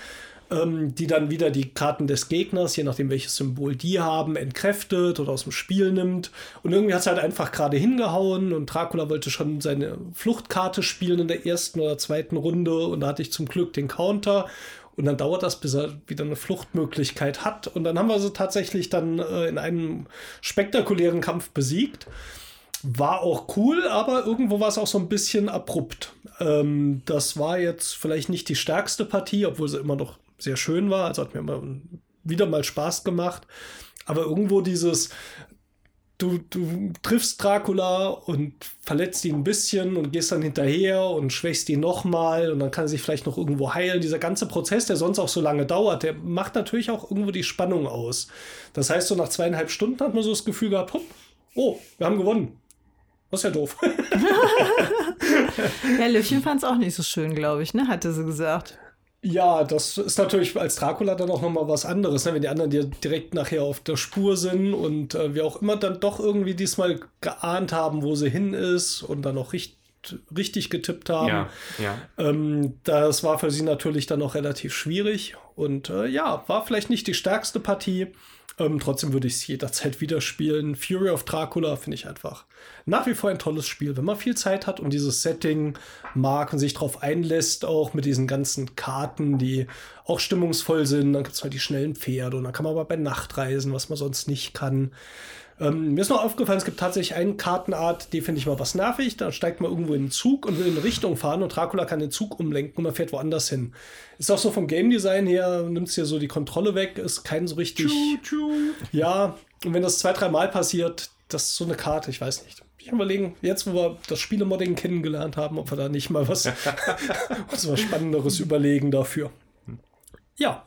ähm, die dann wieder die Karten des Gegners, je nachdem welches Symbol die haben, entkräftet oder aus dem Spiel nimmt. Und irgendwie hat es halt einfach gerade hingehauen und Dracula wollte schon seine Fluchtkarte spielen in der ersten oder zweiten Runde und da hatte ich zum Glück den Counter und dann dauert das, bis er wieder eine Fluchtmöglichkeit hat. Und dann haben wir sie tatsächlich dann äh, in einem spektakulären Kampf besiegt. War auch cool, aber irgendwo war es auch so ein bisschen abrupt. Ähm, das war jetzt vielleicht nicht die stärkste Partie, obwohl sie immer noch sehr schön war. Also hat mir immer wieder mal Spaß gemacht. Aber irgendwo dieses, du, du triffst Dracula und verletzt ihn ein bisschen und gehst dann hinterher und schwächst ihn nochmal und dann kann er sich vielleicht noch irgendwo heilen. Dieser ganze Prozess, der sonst auch so lange dauert, der macht natürlich auch irgendwo die Spannung aus. Das heißt, so nach zweieinhalb Stunden hat man so das Gefühl gehabt, hopp, oh, wir haben gewonnen. Das ist ja doof. ja, Löffchen fand es auch nicht so schön, glaube ich, ne? Hatte sie gesagt. Ja, das ist natürlich als Dracula dann auch nochmal was anderes, ne? wenn die anderen dir direkt nachher auf der Spur sind und äh, wir auch immer dann doch irgendwie diesmal geahnt haben, wo sie hin ist und dann auch richtig richtig getippt haben. Ja, ja. Ähm, das war für sie natürlich dann auch relativ schwierig und äh, ja, war vielleicht nicht die stärkste Partie, ähm, trotzdem würde ich es jederzeit wieder spielen. Fury of Dracula finde ich einfach nach wie vor ein tolles Spiel. Wenn man viel Zeit hat und dieses Setting mag und sich darauf einlässt, auch mit diesen ganzen Karten, die auch stimmungsvoll sind, dann gibt es halt die schnellen Pferde und dann kann man aber bei Nacht reisen, was man sonst nicht kann. Ähm, mir ist noch aufgefallen, es gibt tatsächlich eine Kartenart, die finde ich mal was nervig. Da steigt man irgendwo in den Zug und will in eine Richtung fahren und Dracula kann den Zug umlenken und man fährt woanders hin. Ist auch so vom Game Design her, nimmt es hier so die Kontrolle weg, ist kein so richtig. Tschu, tschu. Ja, und wenn das zwei, drei Mal passiert, das ist so eine Karte, ich weiß nicht. Ich überlegen, jetzt wo wir das Spielemodding kennengelernt haben, ob wir da nicht mal was, was Spannenderes überlegen dafür. Ja.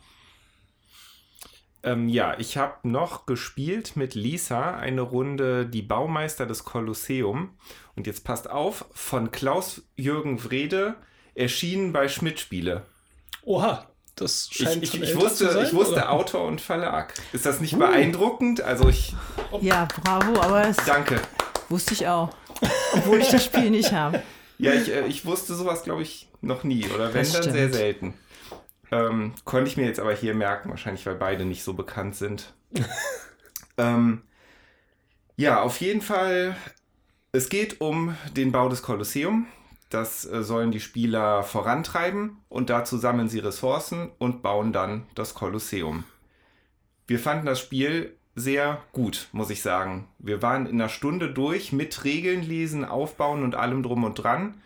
Ähm, ja, ich habe noch gespielt mit Lisa eine Runde Die Baumeister des Kolosseum. Und jetzt passt auf, von Klaus-Jürgen Wrede, erschienen bei Schmidt-Spiele. Oha, das scheint ich, ich, ich wusste, sein, ich wusste Autor und Verlag. Ist das nicht uh. beeindruckend? Also ich. Ja, bravo, aber es Danke. Wusste ich auch. Obwohl ich das Spiel nicht habe. Ja, ich, äh, ich wusste sowas, glaube ich, noch nie. Oder wenn, dann sehr selten. Ähm, konnte ich mir jetzt aber hier merken, wahrscheinlich weil beide nicht so bekannt sind. ähm, ja, auf jeden Fall, es geht um den Bau des Kolosseum. Das äh, sollen die Spieler vorantreiben und dazu sammeln sie Ressourcen und bauen dann das Kolosseum. Wir fanden das Spiel sehr gut, muss ich sagen. Wir waren in einer Stunde durch mit Regeln lesen, aufbauen und allem drum und dran.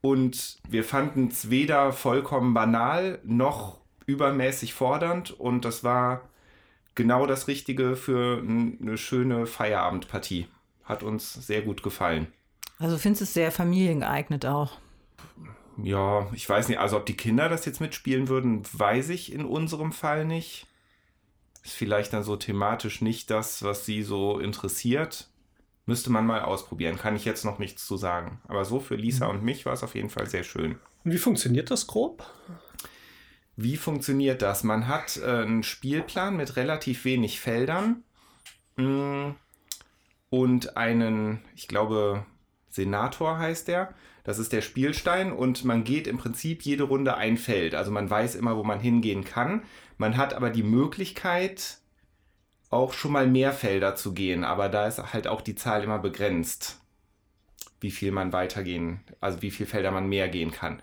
Und wir fanden es weder vollkommen banal noch übermäßig fordernd. Und das war genau das Richtige für eine schöne Feierabendpartie. Hat uns sehr gut gefallen. Also findest du es sehr familiengeeignet auch? Ja, ich weiß nicht, also ob die Kinder das jetzt mitspielen würden, weiß ich in unserem Fall nicht. Ist vielleicht dann so thematisch nicht das, was sie so interessiert. Müsste man mal ausprobieren. Kann ich jetzt noch nichts zu sagen. Aber so für Lisa mhm. und mich war es auf jeden Fall sehr schön. Und wie funktioniert das grob? Wie funktioniert das? Man hat äh, einen Spielplan mit relativ wenig Feldern mh, mm, und einen, ich glaube, Senator heißt der. Das ist der Spielstein und man geht im Prinzip jede Runde ein Feld. Also man weiß immer, wo man hingehen kann. Man hat aber die Möglichkeit, auch schon mal mehr Felder zu gehen, aber da ist halt auch die Zahl immer begrenzt, wie viel man weitergehen, also wie viele Felder man mehr gehen kann.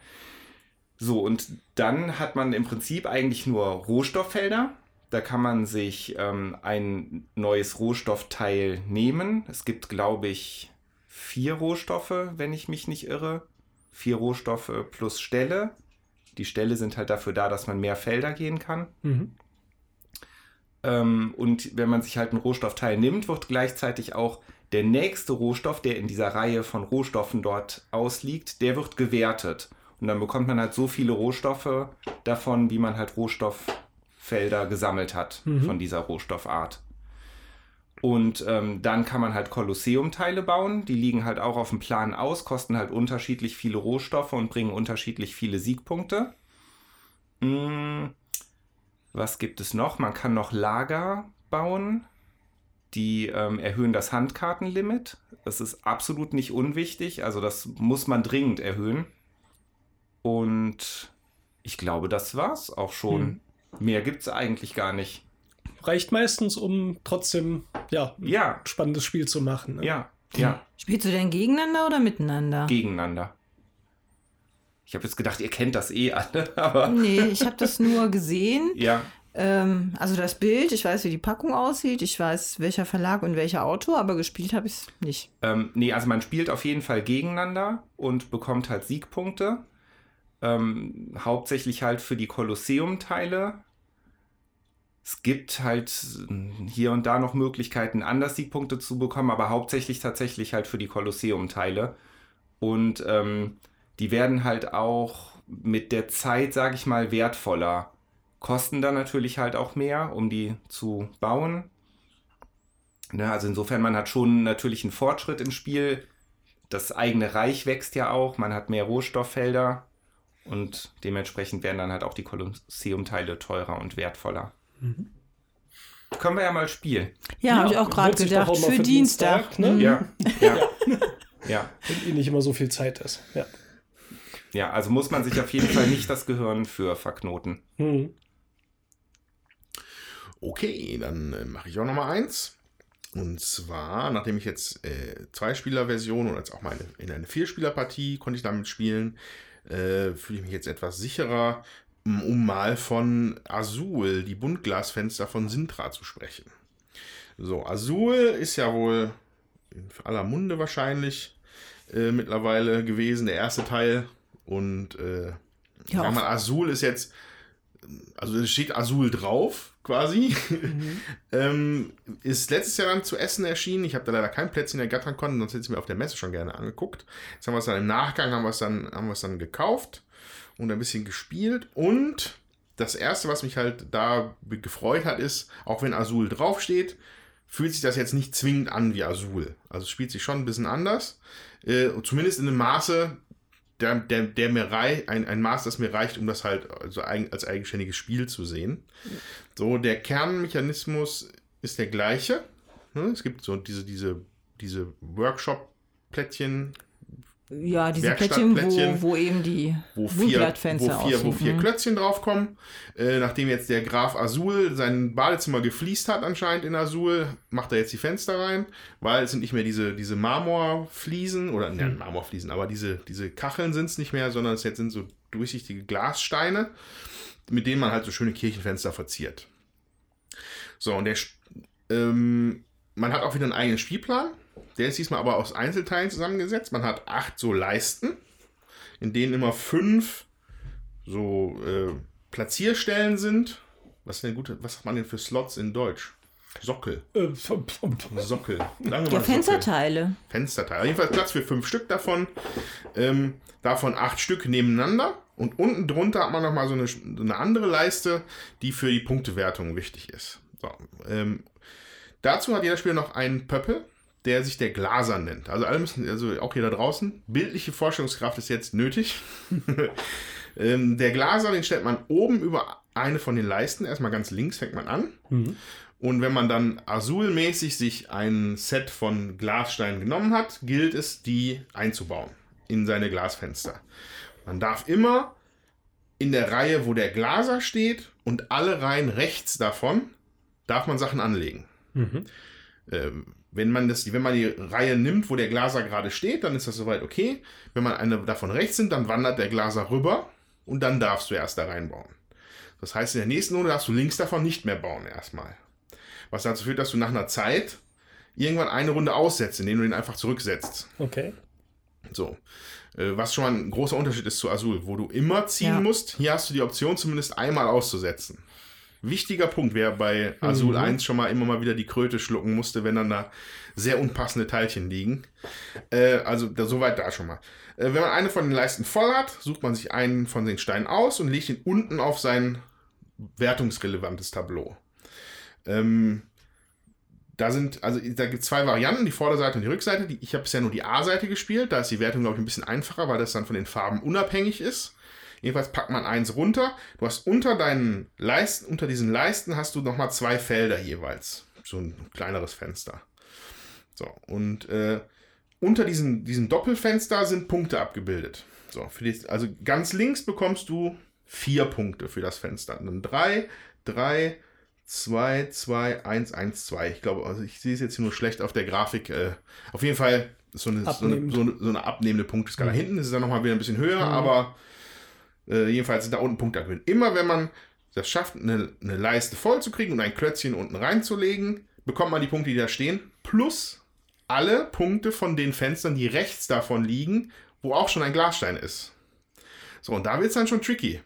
So, und dann hat man im Prinzip eigentlich nur Rohstofffelder. Da kann man sich ähm, ein neues Rohstoffteil nehmen. Es gibt, glaube ich, vier Rohstoffe, wenn ich mich nicht irre. Vier Rohstoffe plus Ställe. Die Ställe sind halt dafür da, dass man mehr Felder gehen kann. Mhm. Ähm, und wenn man sich halt einen Rohstoffteil nimmt, wird gleichzeitig auch der nächste Rohstoff, der in dieser Reihe von Rohstoffen dort ausliegt, der wird gewertet. Und dann bekommt man halt so viele Rohstoffe davon, wie man halt Rohstofffelder gesammelt hat Mhm. von dieser Rohstoffart. Und ähm, dann kann man halt Kolosseumteile bauen. Die liegen halt auch auf dem Plan aus, kosten halt unterschiedlich viele Rohstoffe und bringen unterschiedlich viele Siegpunkte. Mm, was gibt es noch? Man kann noch Lager bauen. Die ähm, erhöhen das Handkartenlimit. Das ist absolut nicht unwichtig. Also das muss man dringend erhöhen. Und ich glaube, das war's auch schon. Hm. Mehr gibt's eigentlich gar nicht. Reicht meistens, um trotzdem ja, ein Ja, spannendes Spiel zu machen. Ne? ja, ja. Spielst du denn gegeneinander oder miteinander? Gegeneinander. Ich habe jetzt gedacht, ihr kennt das eh alle, aber Nee, ich habe das nur gesehen. ja. Ähm, also das Bild, ich weiß, wie die Packung aussieht, ich weiß, welcher Verlag und welcher Autor, aber gespielt habe ich es nicht. Ähm, nee, also man spielt auf jeden Fall gegeneinander und bekommt halt Siegpunkte. Ähm, hauptsächlich halt für die Kolosseum-Teile. Es gibt halt äh, hier und da noch Möglichkeiten, anders Siegpunkte zu bekommen, aber hauptsächlich tatsächlich halt für die Kolosseum-Teile. Und ähm, die werden halt auch mit der Zeit, sage ich mal, wertvoller. Kosten dann natürlich halt auch mehr, um die zu bauen. Ne, also insofern, man hat schon natürlich einen Fortschritt im Spiel. Das eigene Reich wächst ja auch, man hat mehr Rohstofffelder und dementsprechend werden dann halt auch die Kolosseumteile teurer und wertvoller. Können wir ja mal spielen. Ja, habe ich auch gerade gedacht, auch für, für Dienstag. Dienstag, ne? Mhm. Ja, ja, ja. Wenn eh nicht immer so viel Zeit ist. Ja. Ja, also muss man sich auf jeden Fall nicht das Gehirn für verknoten. Mhm. Okay, dann äh, mache ich auch noch mal eins. Und zwar, nachdem ich jetzt äh, Zwei-Spieler-Version und jetzt auch mal in eine Vierspieler-Partie konnte ich damit spielen, äh, fühle ich mich jetzt etwas sicherer, um, um mal von Azul, die Buntglasfenster von Sintra zu sprechen. So, Azul ist ja wohl in aller Munde wahrscheinlich äh, mittlerweile gewesen, der erste Teil. Und äh, Ja, sag mal, Azul ist jetzt, also es steht Azul drauf, quasi. ähm, ist letztes Jahr dann zu Essen erschienen. Ich habe da leider kein Plätzchen in der Gattern-Con, sonst hätte ich es mir auf der Messe schon gerne angeguckt. Jetzt haben wir es dann im Nachgang, haben wir es dann, haben wir es dann gekauft und ein bisschen gespielt. Und das erste, was mich halt da gefreut hat, ist, auch wenn Azul draufsteht, fühlt sich das jetzt nicht zwingend an wie Azul. Also es spielt sich schon ein bisschen anders. Äh, zumindest in einem Maße, der, der, der mir rei ein, ein Maß, das mir reicht, um das halt also als eigenständiges Spiel zu sehen. So, der Kernmechanismus ist der gleiche. Ne? Es gibt so diese, diese, diese Workshop-Plättchen, Ja, diese Plättchen, Werkstattplättchen, wo, wo eben die wo vier, wo vier, wo vier Mhm. Klötzchen draufkommen. Äh, nachdem jetzt der Graf Azul sein Badezimmer gefliest hat, anscheinend in Azul, macht er jetzt die Fenster rein, weil es sind nicht mehr diese, diese Marmorfliesen oder ne, Marmorfliesen, aber diese, diese Kacheln sind es nicht mehr, sondern es jetzt sind so durchsichtige Glassteine, mit denen man halt so schöne Kirchenfenster verziert. So, und der, Sp- ähm, man hat auch wieder einen eigenen Spielplan. Der ist diesmal aber aus Einzelteilen zusammengesetzt. Man hat acht so Leisten, in denen immer fünf so äh, Platzierstellen sind. Was ist denn gut? Was sagt man denn für Slots in Deutsch? Sockel. Äh, pf- Sockel. Mal Ja, Sockel. Fensterteile. Fensterteil. Jedenfalls Platz für fünf Stück davon. Ähm, davon acht Stück nebeneinander. Und unten drunter hat man nochmal so eine, so eine andere Leiste, die für die Punktewertung wichtig ist. So, ähm, dazu hat jeder Spieler noch einen Pöppel, der sich der Glaser nennt. Also alle müssen, also auch hier da draußen, bildliche Vorstellungskraft ist jetzt nötig. ähm, der Glaser, den stellt man oben über eine von den Leisten, erstmal ganz links fängt man an. Und wenn man dann Azul-mäßig sich ein Set von Glassteinen genommen hat, gilt es, die einzubauen in seine Glasfenster. Man darf immer in der Reihe, wo der Glaser steht und alle Reihen rechts davon, darf man Sachen anlegen. Ähm, wenn man, das, wenn man die Reihe nimmt, wo der Glaser gerade steht, dann ist das soweit okay. Wenn man eine davon rechts nimmt, dann wandert der Glaser rüber und dann darfst du erst da reinbauen. Das heißt, in der nächsten Runde darfst du links davon nicht mehr bauen erstmal. Was dazu führt, dass du nach einer Zeit irgendwann eine Runde aussetzt, indem du den einfach zurücksetzt. Okay. So. Äh, Was schon mal ein großer Unterschied ist zu Azul, wo du immer ziehen Ja. musst. Hier hast du die Option, zumindest einmal auszusetzen. Wichtiger Punkt, wer bei Azul 1 schon mal immer mal wieder die Kröte schlucken musste, wenn dann da sehr unpassende Teilchen liegen. Äh, also da, soweit da schon mal. Äh, wenn man eine von den Leisten voll hat, sucht man sich einen von den Steinen aus und legt ihn unten auf sein wertungsrelevantes Tableau. Ähm, da sind, also da gibt es zwei Varianten, die Vorderseite und die Rückseite. Die, ich habe bisher nur die A-Seite gespielt, da ist die Wertung, glaube ich, ein bisschen einfacher, weil das dann von den Farben unabhängig ist. Jedenfalls packt man eins runter. Du hast unter deinen Leisten, unter diesen Leisten hast du nochmal zwei Felder jeweils. So ein kleineres Fenster. So, und äh, unter diesen, diesen Doppelfenster sind Punkte abgebildet. So, die, also ganz links bekommst du vier Punkte für das Fenster. Dann drei, drei, 2, 2, 1, 1, 2. Ich glaube, also ich sehe es jetzt hier nur schlecht auf der Grafik. Äh, auf jeden Fall so eine, so eine, so eine, abnehmende Punkteskala. Hinten ist es dann nochmal wieder ein bisschen höher, aber äh, jedenfalls sind da unten Punkte abgebildet. Immer wenn man das schafft, eine, eine Leiste voll zu kriegen und ein Klötzchen unten reinzulegen, bekommt man die Punkte, die da stehen, plus alle Punkte von den Fenstern, die rechts davon liegen, wo auch schon ein Glasstein ist. So, und da wird es dann schon tricky.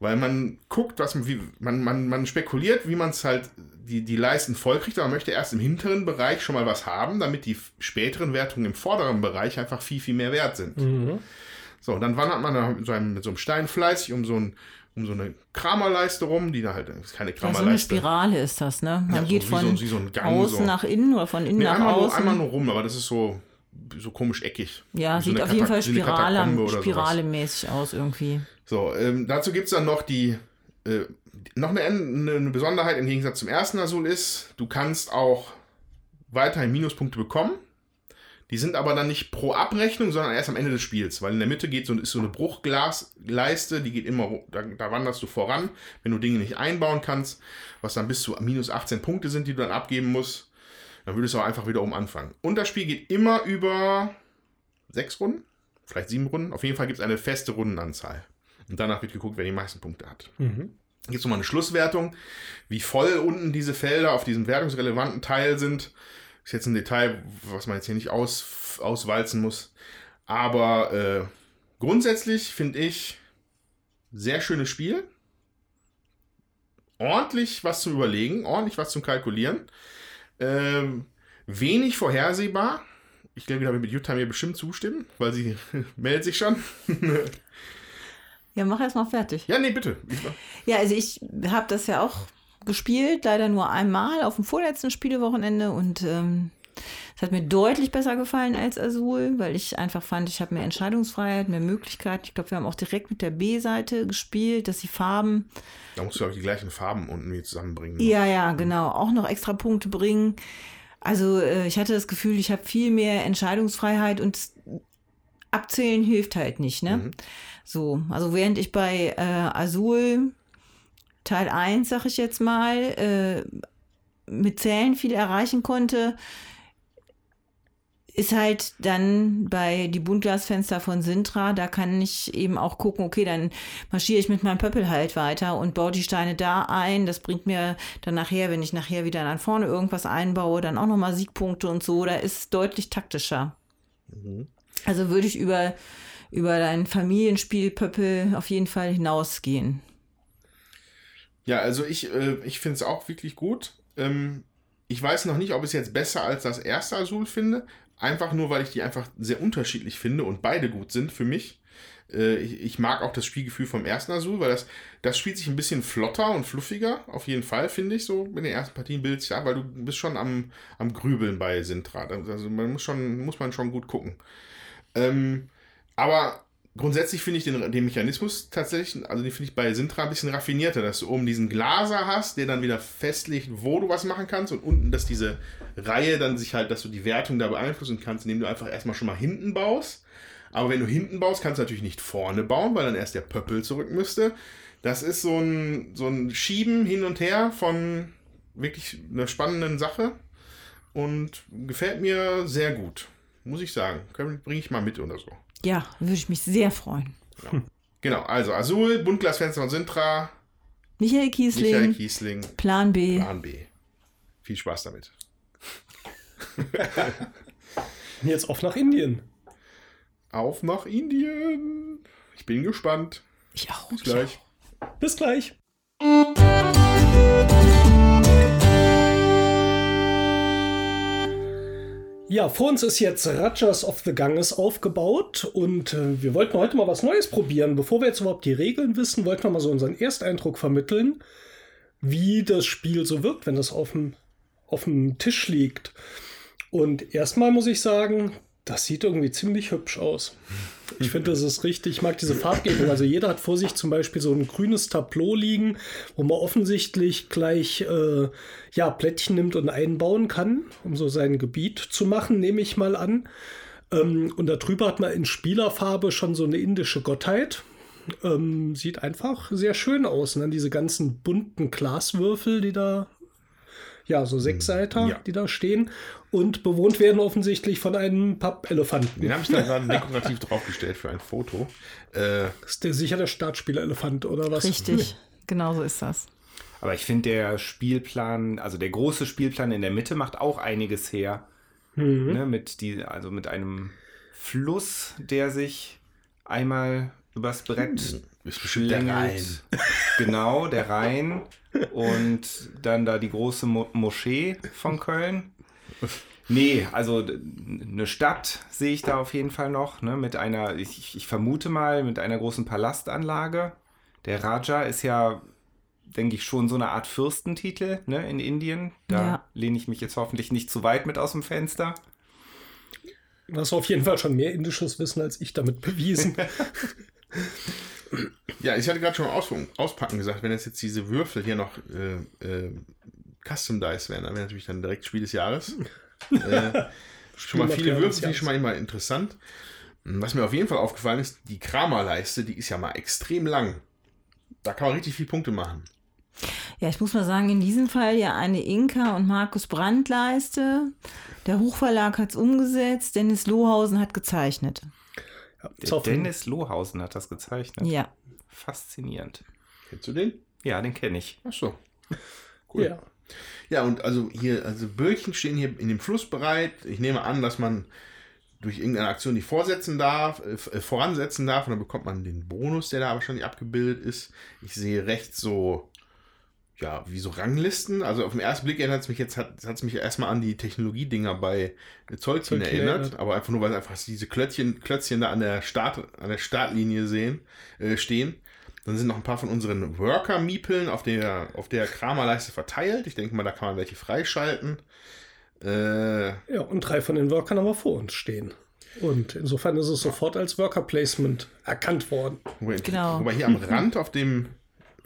Weil man guckt, was man, wie, man, man, man spekuliert, wie man es halt die, die Leisten vollkriegt, aber man möchte erst im hinteren Bereich schon mal was haben, damit die späteren Wertungen im vorderen Bereich einfach viel, viel mehr wert sind. So, und dann wandert man da mit so einem, mit so einem Stein fleißig um so, ein, um so eine Kramerleiste rum, die da halt, ist keine Ja, so eine Kramerleiste. Spirale ist das, ne? Man Ja, so geht wie von so- so Gang, außen so. nach innen oder von innen nee, nach einmal nur, außen. einmal nur rum, aber das ist so, so komisch eckig. ja, so sieht auf jeden Fall Spirale, spiralemäßig aus irgendwie. So, ähm, dazu gibt es dann noch die, äh, noch eine, eine, eine Besonderheit im Gegensatz zum ersten Azul ist, du kannst auch weiterhin Minuspunkte bekommen. Die sind aber dann nicht pro Abrechnung, sondern erst am Ende des Spiels, weil in der Mitte geht so, ist so eine Bruchglasleiste, die geht immer, da, da wanderst du voran, wenn du Dinge nicht einbauen kannst, was dann bis zu minus 18 Punkte sind, die du dann abgeben musst, dann würdest du auch einfach wieder oben anfangen. Und das Spiel geht immer über sechs Runden, vielleicht sieben Runden, auf jeden Fall gibt es eine feste Rundenanzahl. Und danach wird geguckt, wer die meisten Punkte hat. Mhm. Gibt es nochmal eine Schlusswertung, wie voll unten diese Felder auf diesem wertungsrelevanten Teil sind. Ist jetzt ein Detail, was man jetzt hier nicht aus, auswalzen muss. Aber äh, grundsätzlich finde ich sehr schönes Spiel. Ordentlich was zum Überlegen, ordentlich was zum Kalkulieren. Ähm, wenig vorhersehbar. Ich glaube, da wird mit Jutta mir bestimmt zustimmen, weil sie meldet sich schon. Ja, mach erst mal fertig. ja, nee, bitte. Ja, also ich habe das ja auch gespielt, leider nur einmal auf dem vorletzten Spielewochenende und ähm, es hat mir deutlich besser gefallen als Azul, weil ich einfach fand, ich habe mehr Entscheidungsfreiheit, mehr Möglichkeiten. Ich glaube, wir haben auch direkt mit der B-Seite gespielt, dass die Farben, Da musst du, glaube ich, die gleichen Farben unten wieder zusammenbringen. ja, ja, genau, auch noch extra Punkte bringen. Also äh, ich hatte das Gefühl, ich habe viel mehr Entscheidungsfreiheit und abzählen hilft halt nicht, ne? So, also während ich bei äh, Azul Teil 1, sag ich jetzt mal, äh, mit Zählen viel erreichen konnte, ist halt dann bei die Buntglasfenster von Sintra, da kann ich eben auch gucken, okay, dann marschiere ich mit meinem Pöppel halt weiter und baue die Steine da ein. Das bringt mir dann nachher, wenn ich nachher wieder nach vorne irgendwas einbaue, dann auch nochmal Siegpunkte und so. Da ist es deutlich taktischer. Also würde ich über, über dein Familienspiel Pöppel auf jeden Fall hinausgehen. Ja, also ich, äh, ich finde es auch wirklich gut. Ähm, ich weiß noch nicht, ob ich es jetzt besser als das erste Azul finde. Einfach nur, weil ich die einfach sehr unterschiedlich finde und beide gut sind für mich. Äh, ich, ich mag auch das Spielgefühl vom ersten Azul, weil das, das spielt sich ein bisschen flotter und fluffiger, auf jeden Fall, finde ich, so in den ersten Partien bildet sich ab, weil du bist schon am, am Grübeln bei Sintra. Also man muss schon, muss man schon gut gucken. Ähm, aber grundsätzlich finde ich den, den Mechanismus tatsächlich, also den finde ich bei Sintra ein bisschen raffinierter, dass du oben diesen Glaser hast, der dann wieder festlegt, wo du was machen kannst und unten, dass diese Reihe dann sich halt, dass du die Wertung da beeinflussen kannst, indem du einfach erstmal schon mal hinten baust. Aber wenn du hinten baust, kannst du natürlich nicht vorne bauen, weil dann erst der Pöppel zurück müsste. Das ist so ein, so ein Schieben hin und her von wirklich einer spannenden Sache und gefällt mir sehr gut, muss ich sagen. Bringe ich mal mit oder so. Ja, würde ich mich sehr freuen. Genau, also Azul, Buntglasfenster von Sintra, Michael Kiesling, Michael Kiesling, Plan B. Plan B. Viel Spaß damit. Jetzt auf nach Indien. Auf nach Indien. Ich bin gespannt. Ich auch. Bis gleich. Bis gleich. Ja, vor uns ist jetzt Rajas of the Ganges aufgebaut und äh, wir wollten heute mal was Neues probieren. Bevor wir jetzt überhaupt die Regeln wissen, wollten wir mal so unseren Ersteindruck vermitteln, wie das Spiel so wirkt, wenn das auf dem, auf dem Tisch liegt. Und erstmal muss ich sagen, das sieht irgendwie ziemlich hübsch aus. Ich finde, das ist richtig. Ich mag diese Farbgebung. Also jeder hat vor sich zum Beispiel so ein grünes Tableau liegen, wo man offensichtlich gleich äh, ja, Plättchen nimmt und einbauen kann, um so sein Gebiet zu machen, nehme ich mal an. Ähm, und darüber hat man in Spielerfarbe schon so eine indische Gottheit. Ähm, sieht einfach sehr schön aus. Und dann diese ganzen bunten Glaswürfel, die da ja, so Sechsseiter, Ja. die da stehen und bewohnt werden offensichtlich von einem Pappelefanten. Den habe ich da gerade dekorativ draufgestellt für ein Foto. Äh, Ist der sicher der Startspielerelefant oder was? Richtig, genau so ist das. Aber ich finde, der Spielplan, also der große Spielplan in der Mitte macht auch einiges her. Ne, mit, die, also mit einem Fluss, der sich einmal übers Brett der schlängelt. Genau, der Rhein. Und dann da die große Mo Moschee von Köln. Nee, also eine Stadt sehe ich da auf jeden Fall noch, ne, mit einer, ich, ich vermute mal, mit einer großen Palastanlage. Der Raja ist ja, denke ich, schon so eine Art Fürstentitel ne, in Indien. Da Ja. lehne ich mich jetzt hoffentlich nicht zu weit mit aus dem Fenster. Du hast auf jeden Fall schon mehr indisches Wissen als ich damit bewiesen. ja, ich hatte gerade schon mal aus, auspacken gesagt, wenn es jetzt diese Würfel hier noch äh, äh, Custom Dice wären, dann wäre natürlich dann direkt Spiel des Jahres. äh, schon mal viele Würfel finde ich schon mal immer interessant. Was mir auf jeden Fall aufgefallen ist, die Kramerleiste, die ist ja mal extrem lang. Da kann man richtig viele Punkte machen. Ja, ich muss mal sagen, in diesem Fall ja eine Inka und Markus Brandt Leiste. Der Hochverlag hat es umgesetzt, Dennis Lohausen hat gezeichnet. Auf- Dennis Lohausen hat das gezeichnet. Ja. Faszinierend. Kennst du den? Ja, den kenne ich. Ach so. Cool. Ja. Ja, und also hier, also Böllchen stehen hier in dem Fluss bereit. Ich nehme an, dass man durch irgendeine Aktion die vorsetzen darf, äh, äh, voransetzen darf und dann bekommt man den Bonus, der da wahrscheinlich abgebildet ist. Ich sehe rechts so, ja, wie so Ranglisten. Also auf den ersten Blick erinnert es mich jetzt, hat es mich erstmal an die Technologiedinger bei Zollkin erinnert, erinnert. aber einfach nur, weil einfach diese Klötzchen, Klötzchen da an der, Start, an der Startlinie sehen, äh, stehen. Dann sind noch ein paar von unseren Worker-Miepeln auf der, auf der Kramerleiste verteilt. Ich denke mal, da kann man welche freischalten. Äh, ja, und drei von den Workern haben wir vor uns stehen. Und insofern ist es sofort als Worker Placement erkannt worden. Genau. wobei hier am Rand auf dem,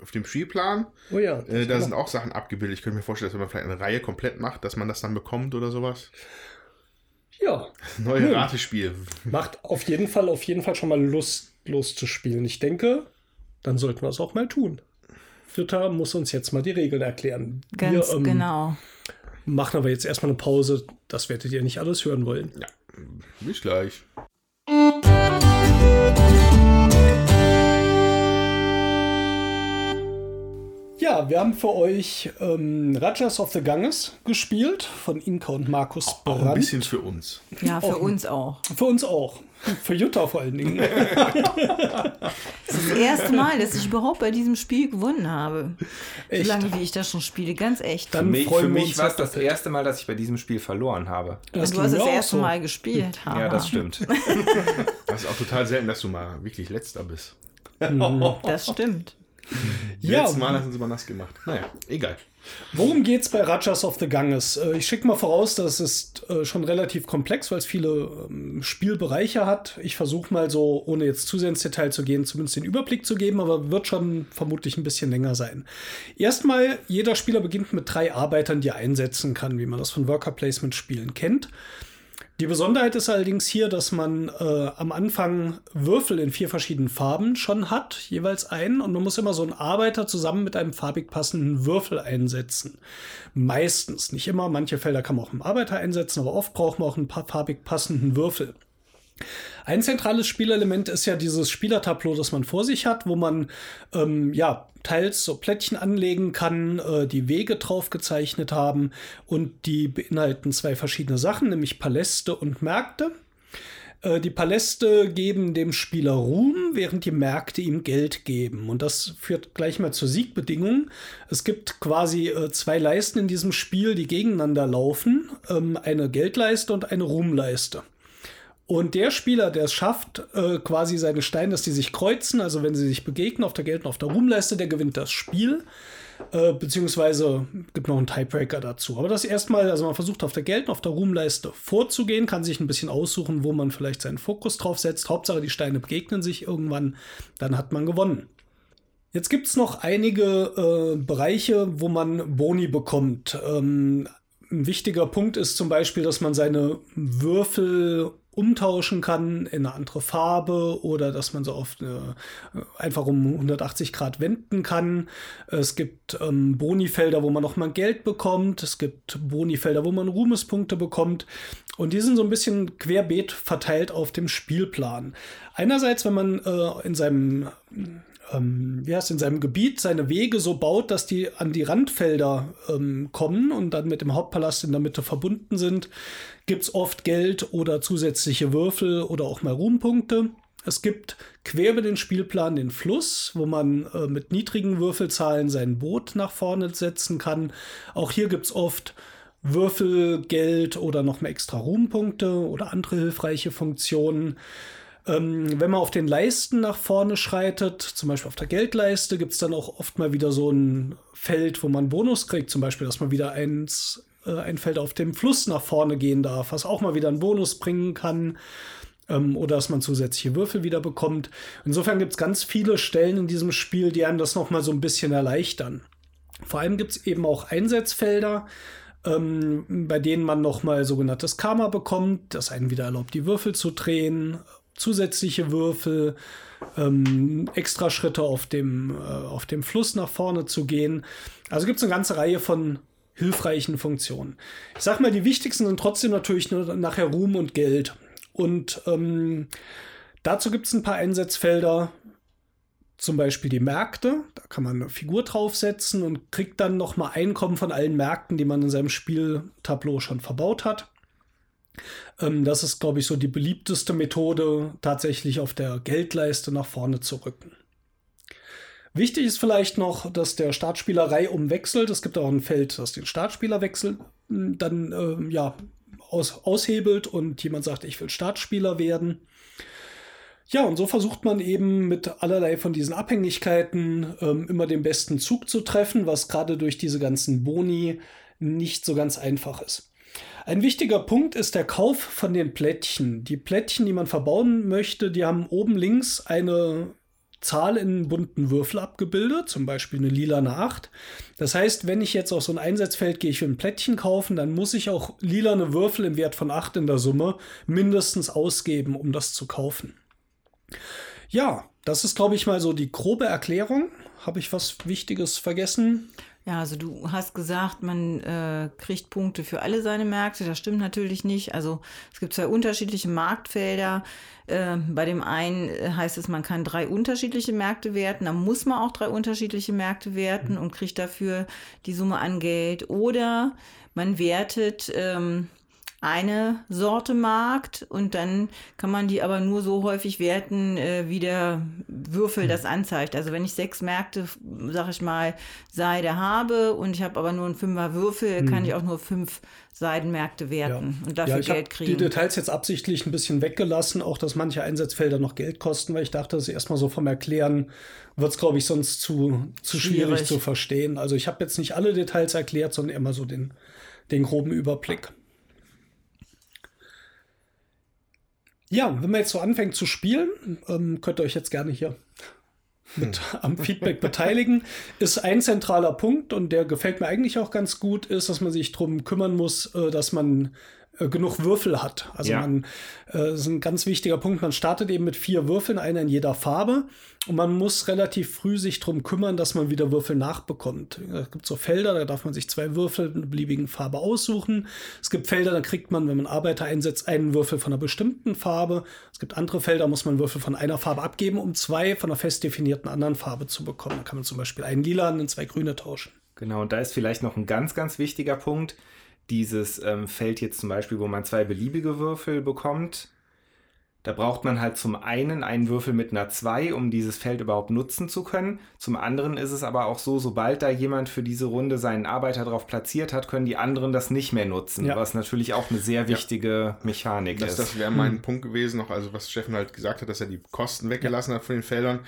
auf dem Spielplan, Oh ja. äh, da sind auch Sachen abgebildet. Ich könnte mir vorstellen, dass wenn man vielleicht eine Reihe komplett macht, dass man das dann bekommt oder sowas. ja, Neue Hm. Ratespiel. macht auf jeden Fall, auf jeden Fall schon mal Lust, loszuspielen. Ich denke, dann sollten wir es auch mal tun. Jutta muss uns jetzt mal die Regeln erklären. Ganz wir, ähm, genau. Machen aber jetzt erstmal eine Pause. Das werdet ihr nicht alles hören wollen. Ja, bis gleich. Ja, wir haben für euch ähm, Rajas of the Ganges gespielt von Inka und Markus Auch ein Brandt. bisschen für uns. Ja, für auch- uns auch. Für uns auch. Für Jutta vor allen Dingen. Das ist das erste Mal, dass ich überhaupt bei diesem Spiel gewonnen habe. Echt? So lange wie ich das schon spiele, ganz echt. Dann Für mich, für mich war es das doppelt. erste Mal, dass ich bei diesem Spiel verloren habe. Das du hast das auch erste so. Mal gespielt. Ja, haha. das stimmt. Das ist auch total selten, dass du mal wirklich letzter bist. Das stimmt. Ja. Letztes Mal hatten sie mal nass gemacht. Naja, egal. Worum geht's bei Rajas of the Ganges? Äh, Ich schicke mal voraus, das ist äh, schon relativ komplex, weil es viele ähm, Spielbereiche hat. Ich versuche mal so, ohne jetzt zu sehr ins Detail zu gehen, zumindest den Überblick zu geben, aber wird schon vermutlich ein bisschen länger sein. Erstmal, jeder Spieler beginnt mit drei Arbeitern, die er einsetzen kann, wie man das von Worker Placement Spielen kennt. Die Besonderheit ist allerdings hier, dass man äh, am Anfang Würfel in vier verschiedenen Farben schon hat, jeweils einen, und man muss immer so einen Arbeiter zusammen mit einem farbig passenden Würfel einsetzen. Meistens, nicht immer, manche Felder kann man auch einen Arbeiter einsetzen, aber oft braucht man auch einen farbig passenden Würfel. Ein zentrales Spielelement ist ja dieses Spielertableau, das man vor sich hat, wo man ähm, ja teils so Plättchen anlegen kann, äh, die Wege drauf gezeichnet haben und die beinhalten zwei verschiedene Sachen, nämlich Paläste und Märkte. Äh, Die Paläste geben dem Spieler Ruhm, während die Märkte ihm Geld geben. Und das führt gleich mal zur Siegbedingung. Es gibt quasi äh, zwei Leisten in diesem Spiel, die gegeneinander laufen. Ähm, Eine Geldleiste und eine Ruhmleiste. Und der Spieler, der es schafft, äh, quasi seine Steine, dass die sich kreuzen, also wenn sie sich begegnen auf der und auf der Ruhmleiste, der gewinnt das Spiel. Äh, beziehungsweise gibt noch einen Tiebreaker dazu. Aber das erstmal, also man versucht auf der und auf der Ruhmleiste vorzugehen, kann sich ein bisschen aussuchen, wo man vielleicht seinen Fokus drauf setzt. Hauptsache, die Steine begegnen sich irgendwann, dann hat man gewonnen. Jetzt gibt es noch einige äh, Bereiche, wo man Boni bekommt. Ähm, ein wichtiger Punkt ist zum Beispiel, dass man seine Würfel umtauschen kann in eine andere Farbe oder dass man so auf eine, einfach um 180 Grad wenden kann. Es gibt ähm, Bonifelder, wo man nochmal Geld bekommt. Es gibt Bonifelder, wo man Ruhmespunkte bekommt. Und die sind so ein bisschen querbeet verteilt auf dem Spielplan. Einerseits, wenn man äh, in seinem ähm, wie heißt in seinem Gebiet seine Wege so baut, dass die an die Randfelder ähm, kommen und dann mit dem Hauptpalast in der Mitte verbunden sind, gibt es oft Geld oder zusätzliche Würfel oder auch mal Ruhmpunkte. Es gibt quer über den Spielplan den Fluss, wo man äh, mit niedrigen Würfelzahlen sein Boot nach vorne setzen kann. Auch hier gibt es oft Würfel, Geld oder noch mehr extra Ruhmpunkte oder andere hilfreiche Funktionen. Ähm, wenn man auf den Leisten nach vorne schreitet, zum Beispiel auf der Geldleiste, gibt es dann auch oft mal wieder so ein Feld, wo man Bonus kriegt, zum Beispiel, dass man wieder eins, äh, ein Feld auf dem Fluss nach vorne gehen darf, was auch mal wieder einen Bonus bringen kann. Ähm, oder dass man zusätzliche Würfel wieder bekommt. Insofern gibt es ganz viele Stellen in diesem Spiel, die einem das nochmal so ein bisschen erleichtern. Vor allem gibt es eben auch Einsatzfelder, ähm, bei denen man nochmal sogenanntes Karma bekommt, das einen wieder erlaubt, die Würfel zu drehen, zusätzliche Würfel, ähm, extra Schritte auf dem, äh, auf dem Fluss nach vorne zu gehen. Also gibt es eine ganze Reihe von hilfreichen Funktionen. Ich sag mal, die wichtigsten sind trotzdem natürlich nur nachher Ruhm und Geld. Und ähm, dazu gibt es ein paar Einsatzfelder, zum Beispiel die Märkte. Da kann man eine Figur draufsetzen und kriegt dann nochmal Einkommen von allen Märkten, die man in seinem Spieltableau schon verbaut hat. Ähm, das ist, glaube ich, so die beliebteste Methode, tatsächlich auf der Geldleiste nach vorne zu rücken. Wichtig ist vielleicht noch, dass der Startspieler reihum wechselt. Es gibt auch ein Feld, das den Startspieler wechselt, dann ähm, ja, aus, aushebelt und jemand sagt, ich will Startspieler werden. Ja, und so versucht man eben mit allerlei von diesen Abhängigkeiten ähm, immer den besten Zug zu treffen, was gerade durch diese ganzen Boni nicht so ganz einfach ist. Ein wichtiger Punkt ist der Kauf von den Plättchen. Die Plättchen, die man verbauen möchte, die haben oben links eine Zahl in bunten Würfel abgebildet, zum Beispiel eine lilane 8. Das heißt, wenn ich jetzt auf so ein Einsatzfeld gehe, ich will ein Plättchen kaufen, dann muss ich auch lilane Würfel im Wert von 8 in der Summe mindestens ausgeben, um das zu kaufen. Ja, das ist, glaube ich, mal so die grobe Erklärung. Habe ich was Wichtiges vergessen? Ja, also du hast gesagt, man äh, kriegt Punkte für alle seine Märkte. Das stimmt natürlich nicht. Also es gibt zwei unterschiedliche Marktfelder. Äh, bei dem einen heißt es, man kann drei unterschiedliche Märkte werten. Da muss man auch drei unterschiedliche Märkte werten und kriegt dafür die Summe an Geld. Oder man wertet ähm, eine Sorte mag und dann kann man die aber nur so häufig werten, äh, wie der Würfel das anzeigt. Also wenn ich sechs Märkte, sag ich mal, Seide habe und ich habe aber nur einen Fünfer Würfel, kann ich auch nur fünf Seidenmärkte werten und dafür ja, ich Geld kriegen. die Details jetzt absichtlich ein bisschen weggelassen, auch dass manche Einsatzfelder noch Geld kosten, weil ich dachte, das erstmal so vom Erklären wird es, glaube ich, sonst zu, zu schwierig. Schwierig. zu verstehen. Also ich habe jetzt nicht alle Details erklärt, sondern immer so den, den groben Überblick. Ja, wenn man jetzt so anfängt zu spielen, ähm, könnt ihr euch jetzt gerne hier mit am Feedback beteiligen, ist ein zentraler Punkt und der gefällt mir eigentlich auch ganz gut, ist, dass man sich darum kümmern muss, äh, dass man genug Würfel hat. Also Ja. man, äh, das ist ein ganz wichtiger Punkt, man startet eben mit vier Würfeln, einer in jeder Farbe und man muss relativ früh sich darum kümmern, dass man wieder Würfel nachbekommt. Es gibt so Felder, da darf man sich zwei Würfel in einer beliebigen Farbe aussuchen. Es gibt Felder, da kriegt man, wenn man Arbeiter einsetzt, einen Würfel von einer bestimmten Farbe. Es gibt andere Felder, muss man Würfel von einer Farbe abgeben, um zwei von einer fest definierten anderen Farbe zu bekommen. Da kann man zum Beispiel einen lila und zwei grüne tauschen. Genau, und da ist vielleicht noch ein ganz, ganz wichtiger Punkt. Dieses ähm, Feld jetzt zum Beispiel, wo man zwei beliebige Würfel bekommt. Da braucht man halt zum einen einen Würfel mit einer 2, um dieses Feld überhaupt nutzen zu können. Zum anderen ist es aber auch so, sobald da jemand für diese Runde seinen Arbeiter drauf platziert hat, können die anderen das nicht mehr nutzen, Ja. was natürlich auch eine sehr wichtige Mechanik Das, ist. das wäre mein Punkt gewesen, noch, also was Steffen halt gesagt hat, dass er die Kosten weggelassen hat von den Feldern.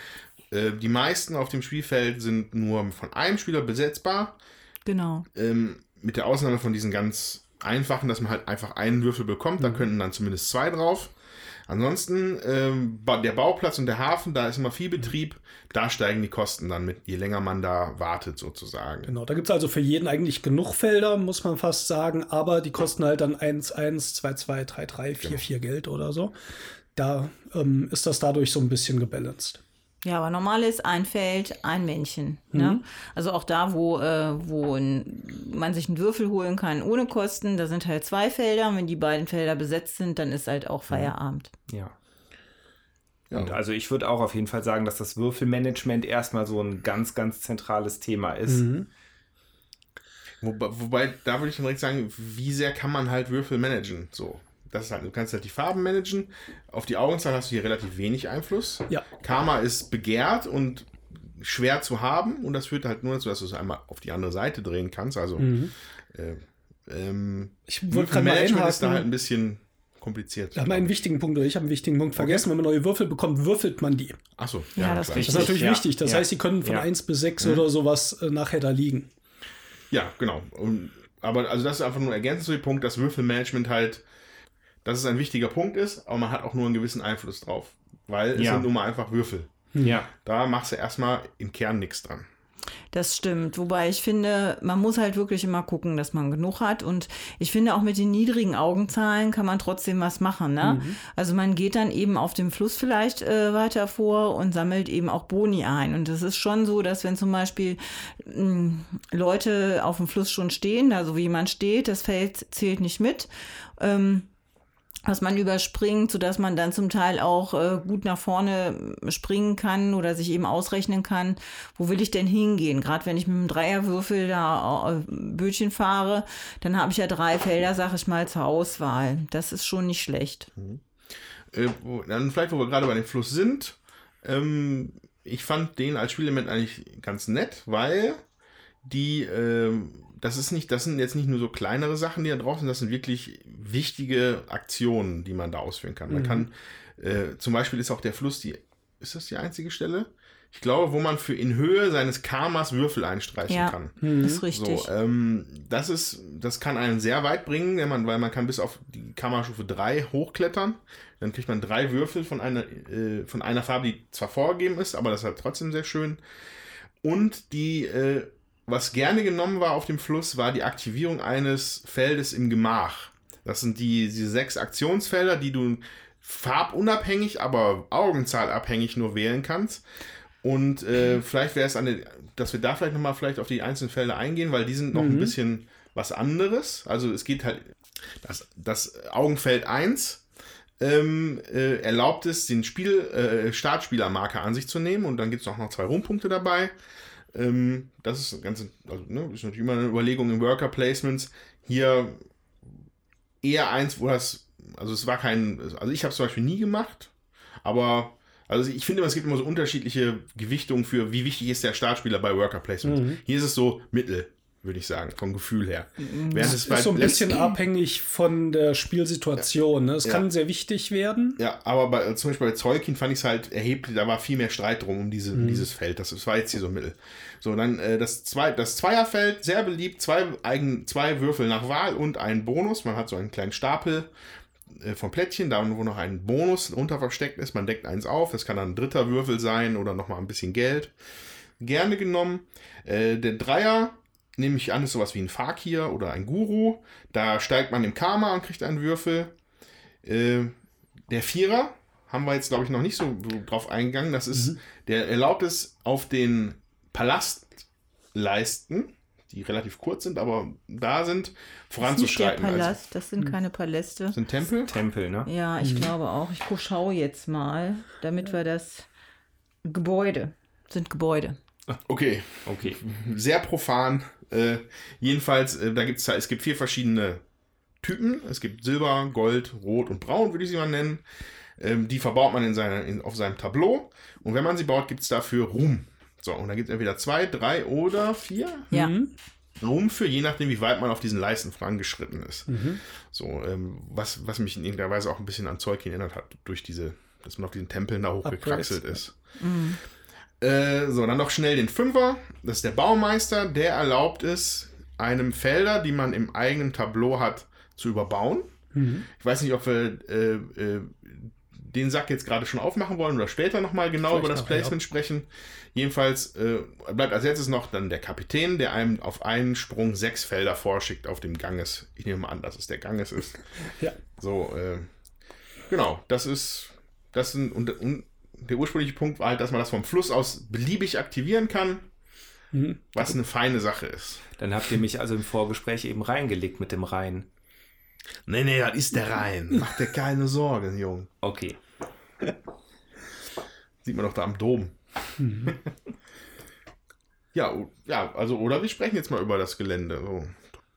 Äh, die meisten auf dem Spielfeld sind nur von einem Spieler besetzbar, genau. ähm, mit der Ausnahme von diesen ganz einfachen, dass man halt einfach einen Würfel bekommt, da könnten dann zumindest zwei drauf. Ansonsten, ähm, der Bauplatz und der Hafen, da ist immer viel Betrieb, da steigen die Kosten dann mit, je länger man da wartet sozusagen. Genau, da gibt es also für jeden eigentlich genug Felder, muss man fast sagen, aber die kosten halt dann 1, 1, 2, 2, 3, 3, 4, 4 Geld oder so. Da ähm, ist das dadurch so ein bisschen gebalanced. Ja, aber normal ist ein Feld, ein Männchen. Ne? Also auch da, wo, äh, wo ein, man sich einen Würfel holen kann ohne Kosten, da sind halt zwei Felder. Und wenn die beiden Felder besetzt sind, dann ist halt auch Feierabend. ja. Ja. Und also ich würde auch auf jeden Fall sagen, dass das Würfelmanagement erstmal so ein ganz, ganz zentrales Thema ist. Wobei, wobei, da würde ich dann direkt sagen, wie sehr kann man halt Würfel managen? So. Das ist halt, du kannst halt die Farben managen. Auf die Augenzahl hast du hier relativ wenig Einfluss. Ja. Karma ist begehrt und schwer zu haben und das führt halt nur dazu, dass du es einmal auf die andere Seite drehen kannst. Also äh, ähm, Ich wollte gerade mal Würfelmanagement ist da halt ein bisschen kompliziert. Wir haben einen wichtigen Punkt, oder ich habe einen wichtigen Punkt vergessen. Wenn man neue Würfel bekommt, würfelt man die. Achso, Ja, das klar. Das ist natürlich Ja, wichtig. Das ja, heißt, sie können von ja. 1 bis 6 oder sowas äh, nachher da liegen. Ja, genau. Und, aber also das ist einfach nur ergänzend zu dem Punkt, dass Würfelmanagement halt, dass es ein wichtiger Punkt ist, aber man hat auch nur einen gewissen Einfluss drauf. Weil es Ja. sind nun mal einfach Würfel. Ja. Da machst du erstmal im Kern nichts dran. Das stimmt. Wobei ich finde, man muss halt wirklich immer gucken, dass man genug hat. Und ich finde, auch mit den niedrigen Augenzahlen kann man trotzdem was machen. Ne? Also man geht dann eben auf dem Fluss vielleicht äh, weiter vor und sammelt eben auch Boni ein. Und es ist schon so, dass wenn zum Beispiel mh, Leute auf dem Fluss schon stehen, also wie jemand steht, das Feld zählt nicht mit. Ähm, was man überspringt, sodass man dann zum Teil auch äh, gut nach vorne springen kann oder sich eben ausrechnen kann, wo will ich denn hingehen? Gerade wenn ich mit einem Dreierwürfel da äh, Bötchen fahre, dann habe ich ja drei Felder, sag ich mal, zur Auswahl. Das ist schon nicht schlecht. Äh, wo, dann vielleicht, wo wir gerade bei dem Fluss sind. Ähm, ich fand den als Spielelement eigentlich ganz nett, weil die, ähm, das ist nicht, das sind jetzt nicht nur so kleinere Sachen, die da drauf sind, das sind wirklich wichtige Aktionen, die man da ausführen kann. Man kann, äh, zum Beispiel ist auch der Fluss die, ist das die einzige Stelle? Ich glaube, wo man für in Höhe seines Karmas Würfel einstreichen Ja, kann. ist richtig. So, ähm, das ist, das kann einen sehr weit bringen, wenn man, weil man kann bis auf die Kammerstufe 3 hochklettern. Dann kriegt man drei Würfel von einer, äh, von einer Farbe, die zwar vorgegeben ist, aber das ist halt trotzdem sehr schön. Und die, äh, was gerne genommen war auf dem Fluss, war die Aktivierung eines Feldes im Gemach. Das sind die, diese sechs Aktionsfelder, die du farbunabhängig, aber augenzahlabhängig nur wählen kannst. Und äh, vielleicht wäre es eine, dass wir da vielleicht nochmal vielleicht auf die einzelnen Felder eingehen, weil die sind noch ein bisschen was anderes. Also es geht halt, das, das Augenfeld 1 ähm, äh, erlaubt es, den Spiel, äh, Startspielermarker an sich zu nehmen und dann gibt es auch noch zwei Rumpunkte dabei. Ähm, das ist ganz, also, ne, ist natürlich immer eine Überlegung in Worker Placements. Hier eher eins, wo das, also es war kein, also ich habe es zum Beispiel nie gemacht, aber also ich finde, es gibt immer so unterschiedliche Gewichtungen für, wie wichtig ist der Startspieler bei Worker Placement. Hier ist es so mittel, würde ich sagen, vom Gefühl her. Während Das es ist so ein bisschen abhängig von der Spielsituation. Ne? Es Ja. kann sehr wichtig werden. Ja, aber bei, zum Beispiel bei Zolkin fand ich es halt erheblich, da war viel mehr Streit drum um diese, um dieses Feld. Das, das war jetzt hier so mittel. So, dann äh, das, zwei, das Zweierfeld, sehr beliebt, zwei, eigen, zwei Würfel nach Wahl und einen Bonus. Man hat so einen kleinen Stapel äh, von Plättchen, da wo noch ein Bonus unter versteckt ist. Man deckt eins auf, das kann dann ein dritter Würfel sein oder nochmal ein bisschen Geld. Gerne genommen. Äh, der Dreier, nehme ich an, ist sowas wie ein Fakir oder ein Guru. Da steigt man im Karma und kriegt einen Würfel. Äh, der Vierer haben wir jetzt, glaube ich, noch nicht so drauf eingegangen. Das ist, der erlaubt es auf den Palastleisten, die relativ kurz sind, aber da sind, Das ist nicht der voranzuschreiten. Also, Palast, das sind keine Paläste. sind Tempel. Tempel, ne? Ja, ich glaube auch. Ich schaue jetzt mal, damit wir das Gebäude sind Gebäude. Okay, Okay. sehr profan. Äh, jedenfalls, äh, da gibt's, es gibt vier verschiedene Typen. Es gibt Silber, Gold, Rot und Braun, würde ich sie mal nennen. Ähm, die verbaut man in seiner, in, auf seinem Tableau. Und wenn man sie baut, gibt es dafür Ruhm. So, und da gibt es entweder zwei, drei oder vier Ja. Ruhm für, je nachdem, wie weit man auf diesen Leisten vorangeschritten ist. So, ähm, was, was mich in irgendeiner Weise auch ein bisschen an Zeug erinnert hat, durch diese, dass man auf diesen Tempeln da hochgekraxelt ist. Äh, so, dann noch schnell den Fünfer. Das ist der Baumeister. Der erlaubt es, einem Felder, die man im eigenen Tableau hat, zu überbauen. Ich weiß nicht, ob wir äh, äh, den Sack jetzt gerade schon aufmachen wollen oder später nochmal genau Vielleicht über das Placement sprechen. Jedenfalls äh, bleibt als letztes noch dann der Kapitän, der einem auf einen Sprung sechs Felder vorschickt auf dem Ganges. Ich nehme mal an, dass es der Ganges ist. Ja. So, äh, genau, das ist, das sind, und, und der ursprüngliche Punkt war halt, dass man das vom Fluss aus beliebig aktivieren kann, Mhm. was eine feine Sache ist. Dann habt ihr mich also im Vorgespräch eben reingelegt mit dem Rhein. Nee, nee, das ist der Rhein. Mach dir keine Sorgen, Jung. Okay. Sieht man doch da am Dom. ja, o- ja, also, oder wir sprechen jetzt mal über das Gelände. So.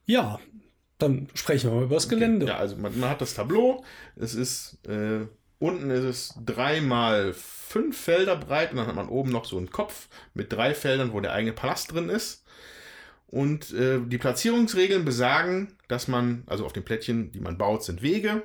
Ja, dann sprechen wir mal über das Gelände. Ja, also man, man hat das Tableau. Es ist, äh, unten ist es drei mal fünf Felder breit und dann hat man oben noch so einen Kopf mit drei Feldern, wo der eigene Palast drin ist. Und äh, die Platzierungsregeln besagen, dass man, also auf den Plättchen, die man baut, sind Wege.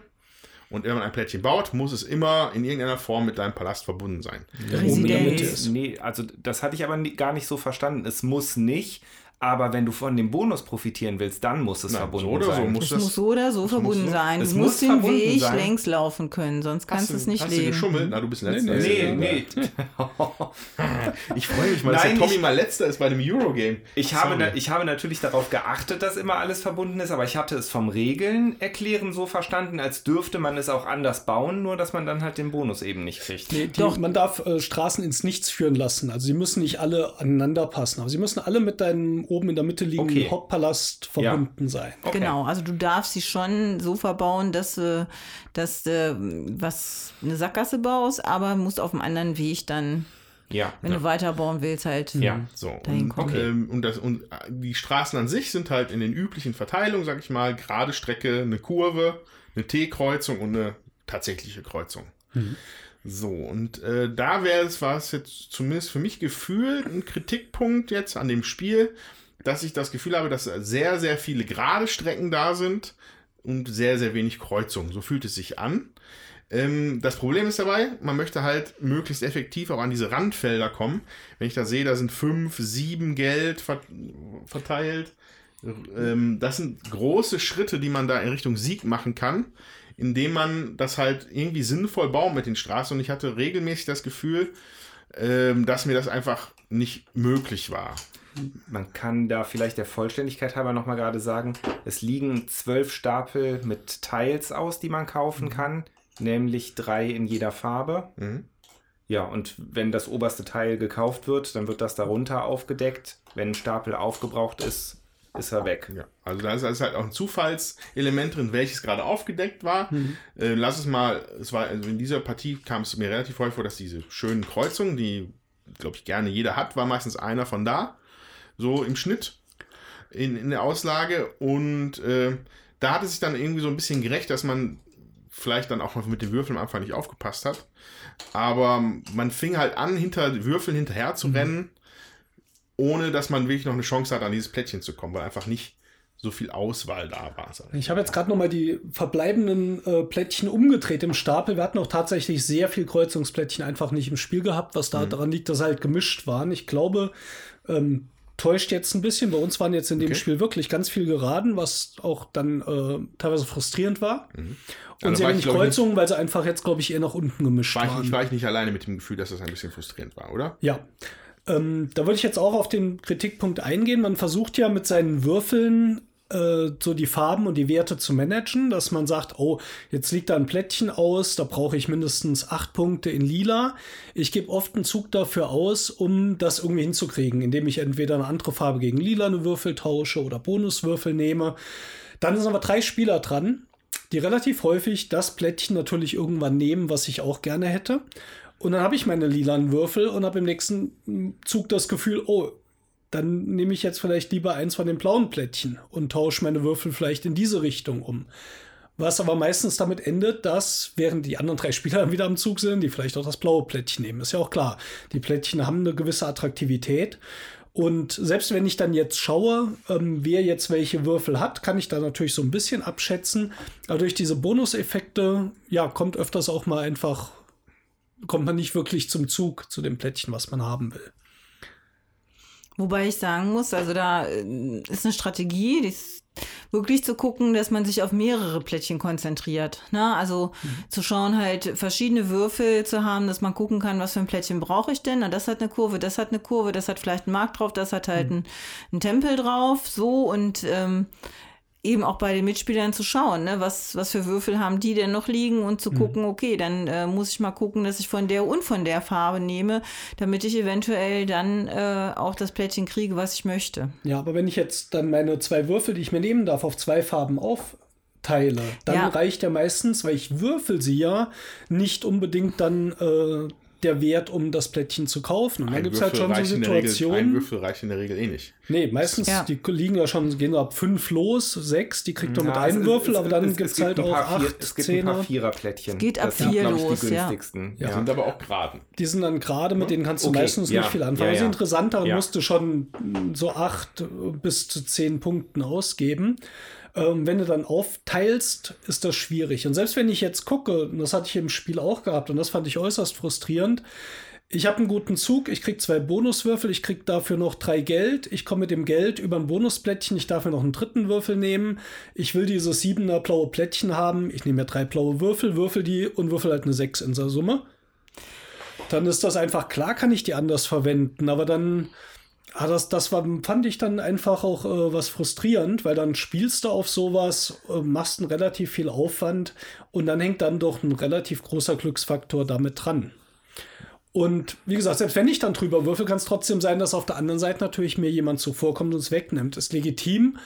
Und wenn man ein Plättchen baut, muss es immer in irgendeiner Form mit deinem Palast verbunden sein. Der oben in der. Mitte ist. Nee, also das hatte ich aber nie- gar nicht so verstanden. Es muss nicht, aber wenn du von dem Bonus profitieren willst, dann muss es Nein, verbunden so oder so sein. muss Es das- muss so oder so verbunden so- sein. es Du muss musst den verbunden Weg sein. längs laufen können, sonst kannst du es nicht hast du legen. geschummelt? Na, du bist letzter. Nee, nee. Ich freue mich mal, dass Nein, der Tommy ich- mal letzter ist bei dem Eurogame. Ich habe, Sorry. ich habe natürlich darauf geachtet, dass immer alles verbunden ist, aber ich hatte es vom Regeln erklären so verstanden, als dürfte man es auch anders bauen, nur dass man dann halt den Bonus eben nicht kriegt. Nee, die, Doch. man darf äh, Straßen ins Nichts führen lassen. Also sie müssen nicht alle aneinander passen, aber sie müssen alle mit deinem oben in der Mitte liegenden Okay. Hauptpalast verbunden sein. Okay. Genau, also du darfst sie schon so verbauen, dass du, dass du was eine Sackgasse baust, aber musst auf einem anderen Weg dann, Ja. wenn du weiterbauen willst, halt. Ja. So, Dahin und, kommen. ähm, und, das, und äh, die Straßen an sich sind halt in den üblichen Verteilungen, sag ich mal, gerade Strecke, eine Kurve, eine T-Kreuzung und eine tatsächliche Kreuzung. So, und äh, da wäre es, war es jetzt zumindest für mich gefühlt ein Kritikpunkt jetzt an dem Spiel, dass ich das Gefühl habe, dass sehr, sehr viele gerade Strecken da sind und sehr, sehr wenig Kreuzungen. So fühlt es sich an. Ähm, das Problem ist dabei, man möchte halt möglichst effektiv auch an diese Randfelder kommen. Wenn ich da sehe, da sind fünf, sieben Geld ver verteilt. Ähm, das sind große Schritte, die man da in Richtung Sieg machen kann, indem man das halt irgendwie sinnvoll baut mit den Straßen. Und ich hatte regelmäßig das Gefühl, ähm, dass mir das einfach nicht möglich war. Man kann da vielleicht der Vollständigkeit halber nochmal gerade sagen, es liegen zwölf Stapel mit Tiles aus, die man kaufen kann, nämlich drei in jeder Farbe. Mhm. Ja, und wenn das oberste Teil gekauft wird, dann wird das darunter aufgedeckt. Wenn ein Stapel aufgebraucht ist, ist er weg. Ja, also da ist, halt auch ein Zufallselement drin, welches gerade aufgedeckt war. Äh, lass es mal, es war, also in dieser Partie kam es mir relativ häufig vor, dass diese schönen Kreuzungen, die, glaube ich, gerne jeder hat, war meistens einer von da. So im Schnitt in, in der Auslage. Und äh, da hat es sich dann irgendwie so ein bisschen gerecht, dass man vielleicht dann auch mit den Würfeln am Anfang nicht aufgepasst hat. Aber man fing halt an, hinter Würfeln hinterher zu mhm. rennen, ohne dass man wirklich noch eine Chance hat, an dieses Plättchen zu kommen, weil einfach nicht so viel Auswahl da war. Ich habe jetzt gerade noch mal die verbleibenden äh, Plättchen umgedreht im Stapel. Wir hatten auch tatsächlich sehr viel Kreuzungsplättchen einfach nicht im Spiel gehabt, was da mhm. daran liegt, dass sie halt gemischt waren. Ich glaube, ähm, täuscht jetzt ein bisschen. Bei uns waren jetzt in dem okay. Spiel wirklich ganz viel geraden, was auch dann äh, teilweise frustrierend war. Mhm. Und also sehr wenig Kreuzungen, weil sie einfach jetzt, glaube ich, eher nach unten gemischt war waren. Ich, war ich nicht alleine mit dem Gefühl, dass das ein bisschen frustrierend war, oder? Ja. Ähm, da würde ich jetzt auch auf den Kritikpunkt eingehen. Man versucht ja mit seinen Würfeln äh, so die Farben und die Werte zu managen, dass man sagt, oh, jetzt liegt da ein Plättchen aus, da brauche ich mindestens acht Punkte in lila. Ich gebe oft einen Zug dafür aus, um das irgendwie hinzukriegen, indem ich entweder eine andere Farbe gegen lila eine Würfel tausche oder Bonuswürfel nehme. Dann sind aber drei Spieler dran, die relativ häufig das Plättchen natürlich irgendwann nehmen, was ich auch gerne hätte. Und dann habe ich meine lilanen Würfel und habe im nächsten Zug das Gefühl, oh, dann nehme ich jetzt vielleicht lieber eins von den blauen Plättchen und tausche meine Würfel vielleicht in diese Richtung um. Was aber meistens damit endet, dass, während die anderen drei Spieler wieder am Zug sind, die vielleicht auch das blaue Plättchen nehmen. Ist ja auch klar. Die Plättchen haben eine gewisse Attraktivität. Und selbst wenn ich dann jetzt schaue, ähm, wer jetzt welche Würfel hat, kann ich da natürlich so ein bisschen abschätzen. Aber durch diese Bonuseffekte, ja, kommt öfters auch mal einfach, kommt man nicht wirklich zum Zug zu dem Plättchen, was man haben will. Wobei ich sagen muss, also da äh, ist eine Strategie, die ist wirklich zu gucken, dass man sich auf mehrere Plättchen konzentriert. Ne? Also mhm. zu schauen, halt verschiedene Würfel zu haben, dass man gucken kann, was für ein Plättchen brauche ich denn. Na, das hat eine Kurve, das hat eine Kurve, das hat vielleicht einen Markt drauf, das hat halt mhm. einen, Tempel drauf, so und ähm, eben auch bei den Mitspielern zu schauen, ne? was, was für Würfel haben die denn noch liegen und zu mhm. gucken, okay, dann äh, muss ich mal gucken, dass ich von der und von der Farbe nehme, damit ich eventuell dann äh, auch das Plättchen kriege, was ich möchte. Ja, aber wenn ich jetzt dann meine zwei Würfel, die ich mir nehmen darf, auf zwei Farben aufteile, dann ja. reicht ja meistens, weil ich würfel sie ja, nicht unbedingt dann äh, der Wert, um das Plättchen zu kaufen. Und dann gibt es halt schon so Situationen. Ein Würfel reicht in der Regel eh nicht. Nee, meistens, ja. die liegen ja schon, gehen ab fünf los, sechs, die kriegt man ja, mit einem Würfel, aber dann gibt es halt auch acht, vier, Es gibt ein paar Viererplättchen. Geht ab das vier sind, los, die günstigsten. Ja. Die sind aber auch geraden. Die sind dann gerade, mit denen kannst du okay. meistens nicht viel anfangen. Ja, ja. Also interessanter, musst du schon so acht bis zu zehn Punkten ausgeben. Ähm, wenn du dann aufteilst, ist das schwierig. Und selbst wenn ich jetzt gucke, und das hatte ich im Spiel auch gehabt und das fand ich äußerst frustrierend, ich habe einen guten Zug, ich kriege zwei Bonuswürfel, ich kriege dafür noch drei Geld, ich komme mit dem Geld über ein Bonusplättchen, ich darf mir noch einen dritten Würfel nehmen, ich will dieses siebener blaue Plättchen haben, ich nehme mir drei blaue Würfel, würfel die und würfel halt eine sechs in der Summe. Dann ist das einfach klar, kann ich die anders verwenden, aber dann Ah, das, das war, fand ich dann einfach auch äh, was frustrierend, weil dann spielst du auf sowas, äh, machst einen relativ viel Aufwand und dann hängt dann doch ein relativ großer Glücksfaktor damit dran. Und wie gesagt, selbst wenn ich dann drüber würfel, kann es trotzdem sein, dass auf der anderen Seite natürlich mir jemand zuvorkommt und es wegnimmt. Ist legitim.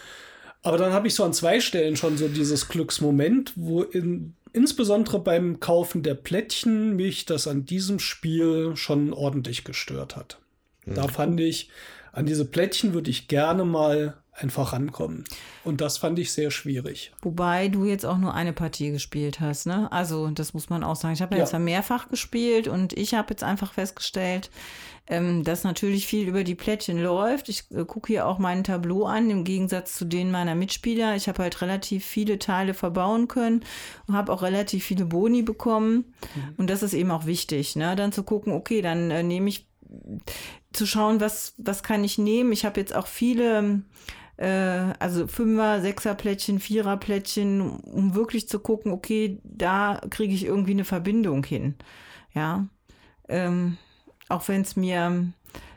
Aber dann habe ich so an zwei Stellen schon so dieses Glücksmoment, wo in, insbesondere beim Kaufen der Plättchen mich das an diesem Spiel schon ordentlich gestört hat. Da mhm. fand ich, an diese Plättchen würde ich gerne mal einfach rankommen. Und das fand ich sehr schwierig. Wobei du jetzt auch nur eine Partie gespielt hast, ne? Also, das muss man auch sagen. Ich habe ja jetzt ja mehrfach gespielt und ich habe jetzt einfach festgestellt, ähm, dass natürlich viel über die Plättchen läuft. Ich äh, gucke hier auch mein Tableau an, im Gegensatz zu denen meiner Mitspieler. Ich habe halt relativ viele Teile verbauen können und habe auch relativ viele Boni bekommen. Mhm. Und das ist eben auch wichtig, ne? Dann zu gucken, okay, dann äh, nehme ich zu schauen, was, was kann ich nehmen. Ich habe jetzt auch viele, äh, also Fünfer, Sechser Plättchen, Vierer Plättchen, um wirklich zu gucken, okay, da kriege ich irgendwie eine Verbindung hin. Ja. Ähm, auch wenn es mir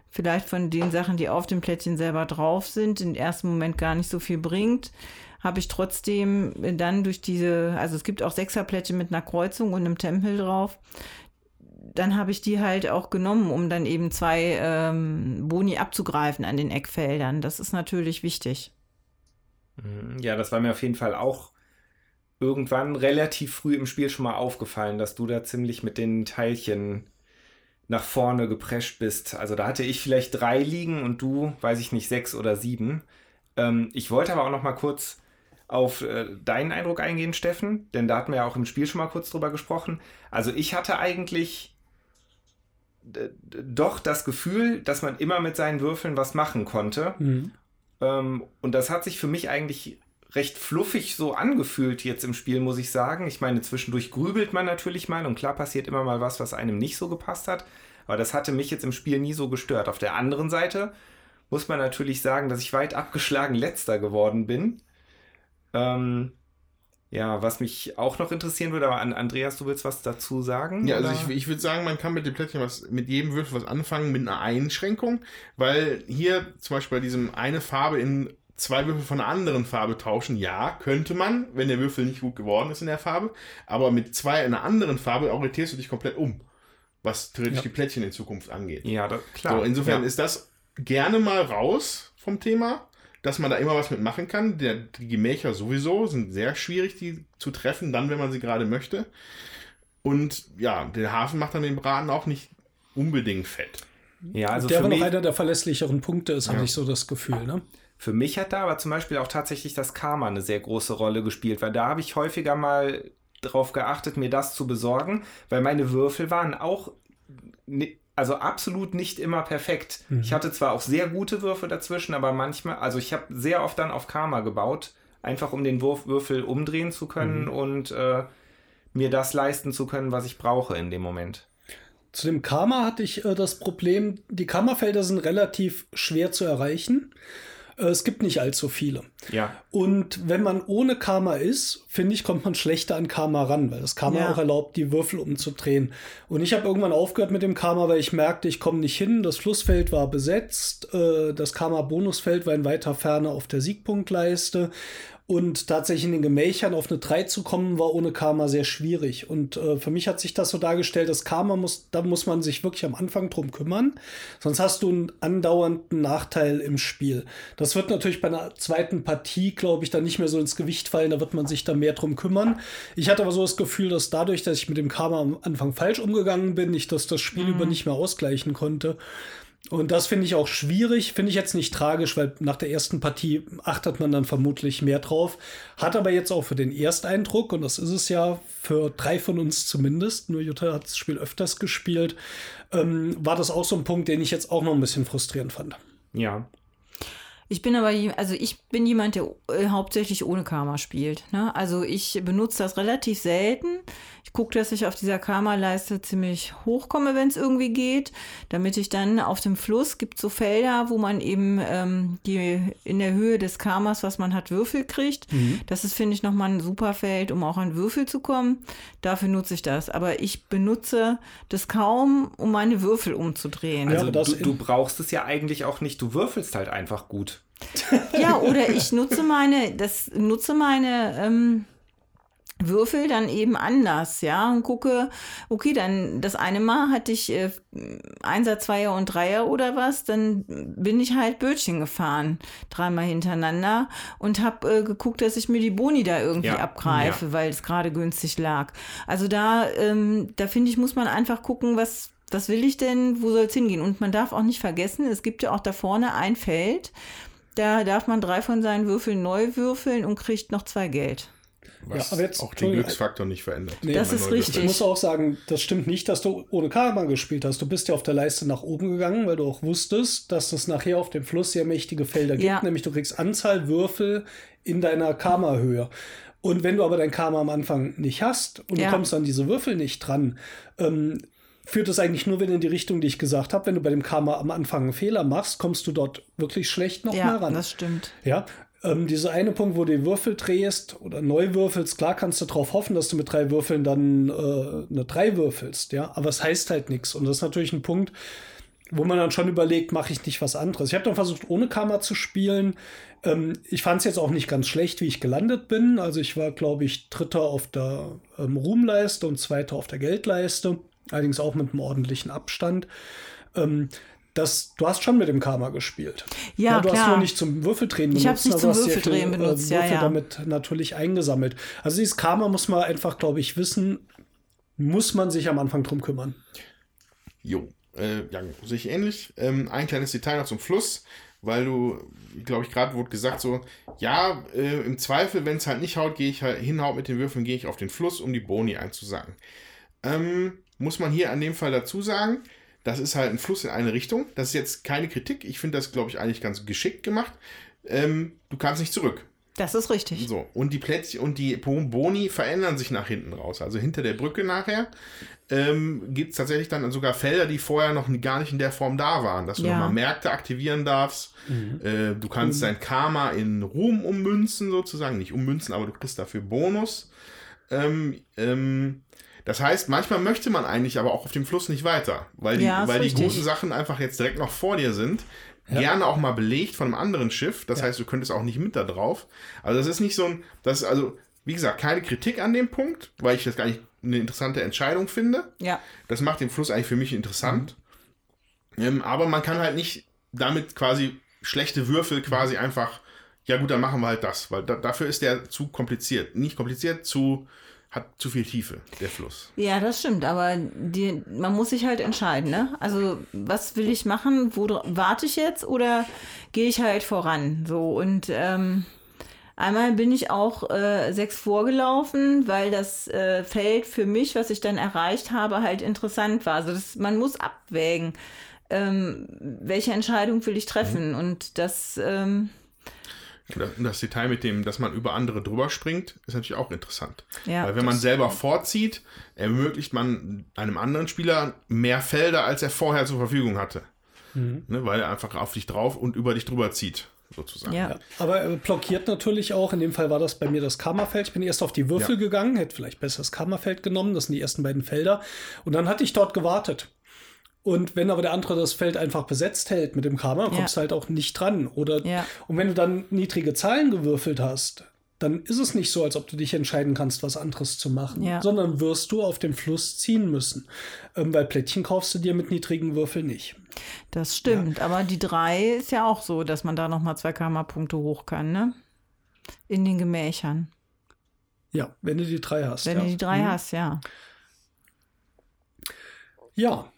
vielleicht von den Sachen, die auf dem Plättchen selber drauf sind, im ersten Moment gar nicht so viel bringt, habe ich trotzdem dann durch diese, also es gibt auch Sechserplättchen mit einer Kreuzung und einem Tempel drauf, dann habe ich die halt auch genommen, um dann eben zwei ähm, Boni abzugreifen an den Eckfeldern. Das ist natürlich wichtig. Mhm. Ja, das war mir auf jeden Fall auch irgendwann relativ früh im Spiel schon mal aufgefallen, dass du da ziemlich mit den Teilchen nach vorne geprescht bist. Also da hatte ich vielleicht drei liegen und du, weiß ich nicht, sechs oder sieben. Ähm, ich wollte aber auch noch mal kurz auf äh, deinen Eindruck eingehen, Steffen, denn da hatten wir ja auch im Spiel schon mal kurz drüber gesprochen. Also ich hatte eigentlich doch das Gefühl, dass man immer mit seinen Würfeln was machen konnte. Mhm. Ähm, und das hat sich für mich eigentlich recht fluffig so angefühlt jetzt im Spiel, muss ich sagen. Ich meine, zwischendurch grübelt man natürlich mal und klar passiert immer mal was, was einem nicht so gepasst hat. Aber das hatte mich jetzt im Spiel nie so gestört. Auf der anderen Seite muss man natürlich sagen, dass ich weit abgeschlagen letzter geworden bin. Ähm, ja, was mich auch noch interessieren würde, aber Andreas, du willst was dazu sagen? Ja, oder? also ich, ich würde sagen, man kann mit dem Plättchen was, mit jedem Würfel was anfangen mit einer Einschränkung, weil hier zum Beispiel bei diesem eine Farbe in zwei Würfel von einer anderen Farbe tauschen, ja, könnte man, wenn der Würfel nicht gut geworden ist in der Farbe, aber mit zwei in einer anderen Farbe orientierst du dich komplett um, was theoretisch Ja. die Plättchen in Zukunft angeht. ja, da, klar. So, insofern ja. ist das gerne mal raus vom Thema, dass man da immer was mitmachen kann. Der, die Gemächer sowieso sind sehr schwierig, die zu treffen, dann, wenn man sie gerade möchte. Und ja, der Hafen macht dann den Braten auch nicht unbedingt fett. ja, also der für aber noch einer der verlässlicheren Punkte ist, hatte ich so das Gefühl. Ne? Für mich hat da aber zum Beispiel auch tatsächlich das Karma eine sehr große Rolle gespielt, weil da habe ich häufiger mal darauf geachtet, mir das zu besorgen, weil meine Würfel waren auch, also absolut nicht immer perfekt. Ich hatte zwar auch sehr gute Würfel dazwischen, aber manchmal, also ich habe sehr oft dann auf Karma gebaut, einfach um den Wurf Würfel umdrehen zu können und äh, mir das leisten zu können, was ich brauche in dem Moment. Zu dem Karma hatte ich äh, das Problem, die Karmafelder sind relativ schwer zu erreichen. Äh, es gibt nicht allzu viele. Ja, Und wenn man ohne Karma ist, finde ich, kommt man schlechter an Karma ran, weil das Karma Ja. auch erlaubt, die Würfel umzudrehen. Und ich habe irgendwann aufgehört mit dem Karma, weil ich merkte, ich komme nicht hin. Das Flussfeld war besetzt. Äh, das Karma-Bonusfeld war in weiter Ferne auf der Siegpunktleiste. Und tatsächlich in den Gemächern auf eine 3 zu kommen, war ohne Karma sehr schwierig. Und äh, für mich hat sich das so dargestellt, das Karma muss, da muss man sich wirklich am Anfang drum kümmern. Sonst hast du einen andauernden Nachteil im Spiel. Das wird natürlich bei einer zweiten Partie, glaube ich, dann nicht mehr so ins Gewicht fallen. Da wird man sich da mehr drum kümmern. Ich hatte aber so das Gefühl, dass dadurch, dass ich mit dem Karma am Anfang falsch umgegangen bin, ich das das Spiel über nicht mehr ausgleichen konnte. Und das finde ich auch schwierig, finde ich jetzt nicht tragisch, weil nach der ersten Partie achtet man dann vermutlich mehr drauf. Hat aber jetzt auch für den Ersteindruck, und das ist es ja für drei von uns zumindest, nur Jutta hat das Spiel öfters gespielt, ähm, war das auch so ein Punkt, den ich jetzt auch noch ein bisschen frustrierend fand. ja. Ich bin aber, also ich bin jemand, der äh, hauptsächlich ohne Karma spielt. Ne? Also ich benutze das relativ selten. Ich gucke, dass ich auf dieser Karma-Leiste ziemlich hochkomme, wenn es irgendwie geht, damit ich dann auf dem Fluss gibt so Felder, wo man eben ähm, die in der Höhe des Karmas, was man hat, Würfel kriegt. Das ist, finde ich, nochmal ein super Feld, um auch an Würfel zu kommen. Dafür nutze ich das. Aber ich benutze das kaum, um meine Würfel umzudrehen. Ja, Also das du, du brauchst es ja eigentlich auch nicht, du würfelst halt einfach gut. Ja, oder ich nutze meine, das nutze meine ähm, Würfel dann eben anders, ja, und gucke, okay, dann das eine Mal hatte ich äh, Einser, Zweier und Dreier oder was, dann bin ich halt Bötchen gefahren, dreimal hintereinander und habe äh, geguckt, dass ich mir die Boni da irgendwie Ja, abgreife, weil es gerade günstig lag. Also da, ähm, da finde ich, muss man einfach gucken, was was will ich denn, wo soll es hingehen? Und man darf auch nicht vergessen, es gibt ja auch da vorne ein Feld, da darf man drei von seinen Würfeln neu würfeln und kriegt noch zwei Geld. Was Ja, aber jetzt- auch den Glücksfaktor nicht verändert. Nee, Das ist richtig. Ich muss auch sagen, das stimmt nicht, dass du ohne Karma gespielt hast. Du bist ja auf der Leiste nach oben gegangen, weil du auch wusstest, dass es nachher auf dem Fluss sehr mächtige Felder gibt. Ja. Nämlich du kriegst Anzahl Würfel in deiner Karma-Höhe. Und wenn du aber dein Karma am Anfang nicht hast und Ja. du kommst an diese Würfel nicht dran, ähm, führt es eigentlich nur wieder in die Richtung, die ich gesagt habe. Wenn du bei dem Karma am Anfang einen Fehler machst, kommst du dort wirklich schlecht noch Ja, ran. das stimmt. Ja, ähm, dieser eine Punkt, wo du die Würfel drehst oder neu würfelst, klar kannst du darauf hoffen, dass du mit drei Würfeln dann äh, eine drei würfelst, ja, aber es heißt halt nichts. Und das ist natürlich ein Punkt, wo man dann schon überlegt, mache ich nicht was anderes. Ich habe dann versucht, ohne Karma zu spielen. Ähm, ich fand es jetzt auch nicht ganz schlecht, wie ich gelandet bin. Also ich war, glaube ich, Dritter auf der ähm, Ruhmleiste und Zweiter auf der Geldleiste. Allerdings auch mit einem ordentlichen Abstand. Ähm, das, du hast schon mit dem Karma gespielt. Ja, du hast klar. nur nicht zum Würfeldrehen Ich hab's nicht aber zum du hast Würfeldrehen viel, benutzt, äh, ja, Würfel ja. damit natürlich eingesammelt. Also dieses Karma muss man einfach, glaube ich, wissen, muss man sich am Anfang drum kümmern. Jo, äh, ja, sehe ich ähnlich. Ähm, ein kleines Detail noch zum Fluss. weil du, glaube ich, gerade wurde gesagt so, ja, äh, im Zweifel, wenn es halt nicht haut, gehe ich halt hinhaut mit den Würfeln, gehe ich auf den Fluss, um die Boni einzusacken. Ähm, muss man hier an dem Fall dazu sagen, das ist halt ein Fluss in eine Richtung. Das ist jetzt keine Kritik. Ich finde das, glaube ich, eigentlich ganz geschickt gemacht. Ähm, du kannst nicht zurück. Das ist richtig. So, und die Plättchen und die Boni verändern sich nach hinten raus. Also hinter der Brücke nachher ähm, gibt es tatsächlich dann sogar Felder, die vorher noch gar nicht in der Form da waren, dass du Ja. nochmal Märkte aktivieren darfst. Äh, du kannst dein Karma in Ruhm ummünzen, sozusagen. Nicht ummünzen, aber du kriegst dafür Bonus. Ähm, ähm, das heißt, manchmal möchte man eigentlich aber auch auf dem Fluss nicht weiter, weil die, Ja, weil die guten Sachen einfach jetzt direkt noch vor dir sind. Gerne auch mal belegt von einem anderen Schiff. Das heißt, du könntest auch nicht mit da drauf. Also das ist nicht so ein, das ist also, wie gesagt, keine Kritik an dem Punkt, weil ich das gar nicht eine interessante Entscheidung finde. Ja. Das macht den Fluss eigentlich für mich interessant. Ähm, aber man kann halt nicht damit quasi schlechte Würfel quasi einfach, ja gut, dann machen wir halt das, weil da, dafür ist der zu kompliziert. Nicht kompliziert, zu, hat zu viel Tiefe, der Fluss. Ja, das stimmt, aber die, man muss sich halt entscheiden, ne? Also, was will ich machen? Wo warte ich jetzt oder gehe ich halt voran? So und ähm, einmal bin ich auch äh, sechs vorgelaufen, weil das äh, Feld für mich, was ich dann erreicht habe, halt interessant war. Also, das, man muss abwägen, ähm, welche Entscheidung will ich treffen und das. Ähm, das- und das Detail mit dem, dass man über andere drüber springt, ist natürlich auch interessant. Ja, Weil wenn man selber vorzieht, ermöglicht man einem anderen Spieler mehr Felder, als er vorher zur Verfügung hatte. Ne, weil er einfach auf dich drauf und über dich drüber zieht, sozusagen. ja. Aber er blockiert natürlich auch, in dem Fall war das bei mir das Karmafeld. Ich bin erst auf die Würfel Ja. gegangen, hätte vielleicht besser das Karmafeld genommen, das sind die ersten beiden Felder. Und dann hatte ich dort gewartet. Und wenn aber der andere das Feld einfach besetzt hält mit dem Karma, Ja. kommst du halt auch nicht dran. Oder Ja. und wenn du dann niedrige Zahlen gewürfelt hast, dann ist es nicht so, als ob du dich entscheiden kannst, was anderes zu machen, Ja. sondern wirst du auf den Fluss ziehen müssen. Ähm, weil Plättchen kaufst du dir mit niedrigen Würfeln nicht. Das stimmt, aber die drei ist ja auch so, dass man da nochmal zwei Karma-Punkte hoch kann, ne? In den Gemächern. Ja, wenn du die drei hast. Wenn ja. du die drei Mhm. hast, ja. Ja,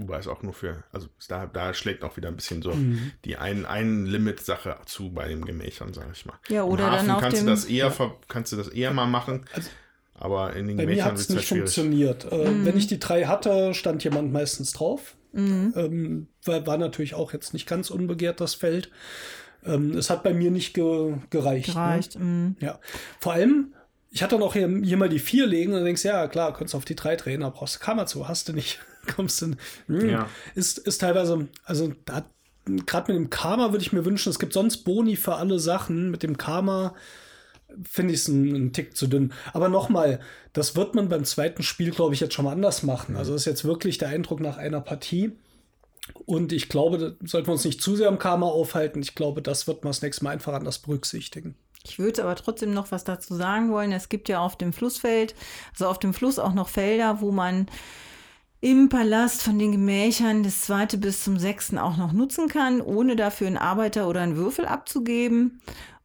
Wobei es auch nur für, also da, da schlägt auch wieder ein bisschen so Mhm. die ein, ein Limit-Sache zu bei den Gemächern, sag ich mal. Ja, oder Im Hafen dann auf kannst dem- du das eher ver, kannst du das eher mal machen. aber in den Bei mir Gemächern hat wird es es halt nicht schwierig. funktioniert. Äh, Mhm. Wenn ich die drei hatte, stand jemand meistens drauf. Mhm. Ähm, war, war natürlich auch jetzt nicht ganz unbegehrt, das Feld. Ähm, es hat bei mir nicht ge gereicht. Gereicht. Ne? mhm. Ja. Vor allem, ich hatte noch hier, hier mal die vier legen und du denkst, ja klar, könntest auf die drei drehen, aber brauchst du Kammer zu, hast du nicht. Kommst du. Hm. Ja. Ist, ist teilweise, also da gerade mit dem Karma würde ich mir wünschen, es gibt sonst Boni für alle Sachen. Mit dem Karma finde ich es einen, einen Tick zu dünn. Aber nochmal, das wird man beim zweiten Spiel, glaube ich, jetzt schon mal anders machen. Also das ist jetzt wirklich der Eindruck nach einer Partie. Und ich glaube, da sollten wir uns nicht zu sehr am Karma aufhalten. Ich glaube, das wird man das nächste Mal einfach anders berücksichtigen. Ich würde aber trotzdem noch was dazu sagen wollen. Es gibt ja auf dem Flussfeld, also auf dem Fluss auch noch Felder, wo man im Palast von den Gemächern das zweite bis zum sechsten auch noch nutzen kann, ohne dafür einen Arbeiter oder einen Würfel abzugeben.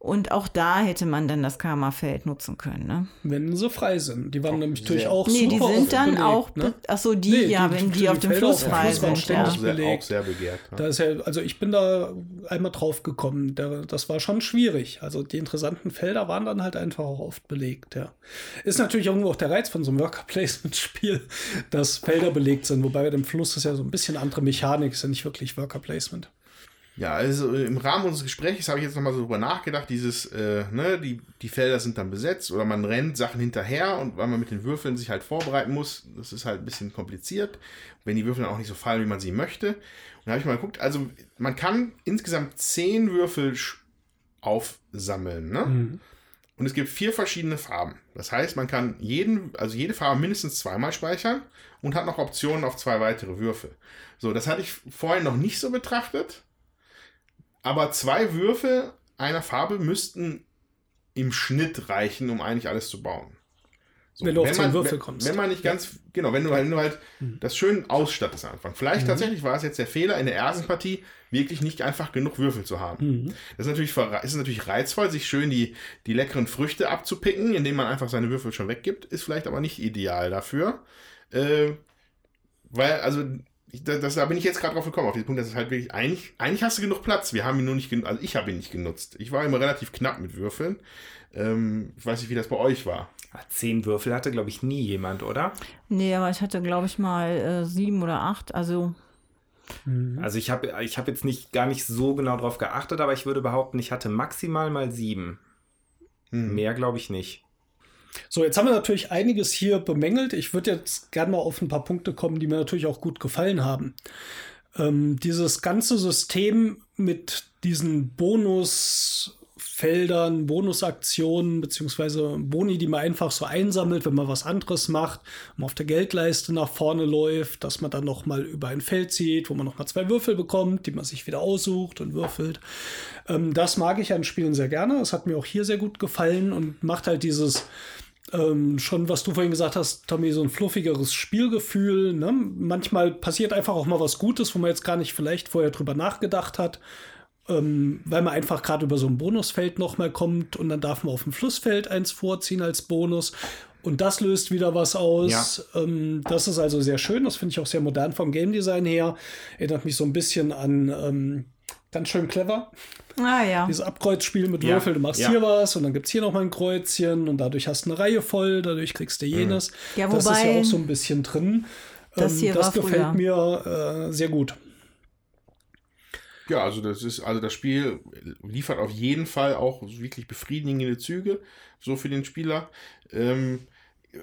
Und auch da hätte man dann das Karma-Feld nutzen können. Ne? Wenn sie frei sind. Die waren nämlich natürlich sehr- auch Nee, die super sind dann belegt, auch, ne? ach so, die, Nee, ja, die- wenn die, die auf dem Fluss frei sind. ständig Ja. Auch sehr, belegt. auch sehr begehrt. Ja. Da ist ja, also ich bin da einmal drauf gekommen. Der, das war schon schwierig. Also die interessanten Felder waren dann halt einfach auch oft belegt, ja. Ist natürlich irgendwo auch der Reiz von so einem Worker-Placement-Spiel, dass Felder belegt sind, wobei bei dem Fluss ist ja so ein bisschen andere Mechanik, ist ja nicht wirklich Worker-Placement. Ja, also äh, im Rahmen unseres Gesprächs habe ich jetzt nochmal so drüber nachgedacht, dieses, äh, ne, die, die Felder sind dann besetzt oder man rennt Sachen hinterher und weil man mit den Würfeln sich halt vorbereiten muss, das ist halt ein bisschen kompliziert, wenn die Würfel dann auch nicht so fallen, wie man sie möchte. Und da habe ich mal geguckt, also man kann insgesamt zehn Würfel aufsammeln, ne? Und es gibt vier verschiedene Farben. Das heißt, man kann jeden, also jede Farbe mindestens zweimal speichern und hat noch Optionen auf zwei weitere Würfel. So, das hatte ich vorhin noch nicht so betrachtet. Aber zwei Würfel einer Farbe müssten im Schnitt reichen, um eigentlich alles zu bauen. So, Wenn du auf man, Würfel kommst. Wenn man nicht ganz, genau, wenn du halt, wenn du halt Mhm. das schön ausstattest am Anfang. Vielleicht tatsächlich war es jetzt der Fehler in der ersten Partie, wirklich nicht einfach genug Würfel zu haben. Mhm. Das ist natürlich, ist natürlich reizvoll, sich schön die, die leckeren Früchte abzupicken, indem man einfach seine Würfel schon weggibt, ist vielleicht aber nicht ideal dafür. Äh, weil, also, ich, das, da bin ich jetzt gerade drauf gekommen, auf diesen Punkt, dass es halt wirklich, eigentlich, eigentlich hast du genug Platz. Wir haben ihn nur nicht genutzt, also ich habe ihn nicht genutzt. Ich war immer relativ knapp mit Würfeln. Ähm, ich weiß nicht, wie das bei euch war. Zehn Würfel hatte, glaube ich, nie jemand, oder? Nee, aber ich hatte, glaube ich, mal äh, sieben oder acht. Also Also ich habe ich hab jetzt nicht gar nicht so genau drauf geachtet, aber ich würde behaupten, ich hatte maximal mal sieben. Mehr glaube ich nicht. So, jetzt haben wir natürlich einiges hier bemängelt. Ich würde jetzt gerne mal auf ein paar Punkte kommen, die mir natürlich auch gut gefallen haben. Ähm, dieses ganze System mit diesen Bonusfeldern, Bonusaktionen, beziehungsweise Boni, die man einfach so einsammelt, wenn man was anderes macht, man auf der Geldleiste nach vorne läuft, dass man dann noch mal über ein Feld zieht, wo man noch mal zwei Würfel bekommt, die man sich wieder aussucht und würfelt. Ähm, das mag ich an Spielen sehr gerne. Das hat mir auch hier sehr gut gefallen und macht halt dieses ähm, schon, was du vorhin gesagt hast, Tommy, so ein fluffigeres Spielgefühl. Ne? Manchmal passiert einfach auch mal was Gutes, wo man jetzt gar nicht vielleicht vorher drüber nachgedacht hat, ähm, weil man einfach gerade über so ein Bonusfeld noch mal kommt und dann darf man auf dem Flussfeld eins vorziehen als Bonus. Und das löst wieder was aus. Ähm, das ist also sehr schön. Das finde ich auch sehr modern vom Game Design her. Erinnert mich so ein bisschen an ähm, ganz schön clever. Ah ja. Dieses Abkreuzspiel mit Ja, Würfel, du machst ja. hier was und dann gibt es hier noch mal ein Kreuzchen und dadurch hast du eine Reihe voll, dadurch kriegst du jenes. Ja, das ist wobei- ja auch so ein bisschen drin. Das Ähm, hier das war gefällt früher. mir äh, sehr gut. Ja, also das ist, also das Spiel liefert auf jeden Fall auch wirklich befriedigende Züge, so für den Spieler. Ähm,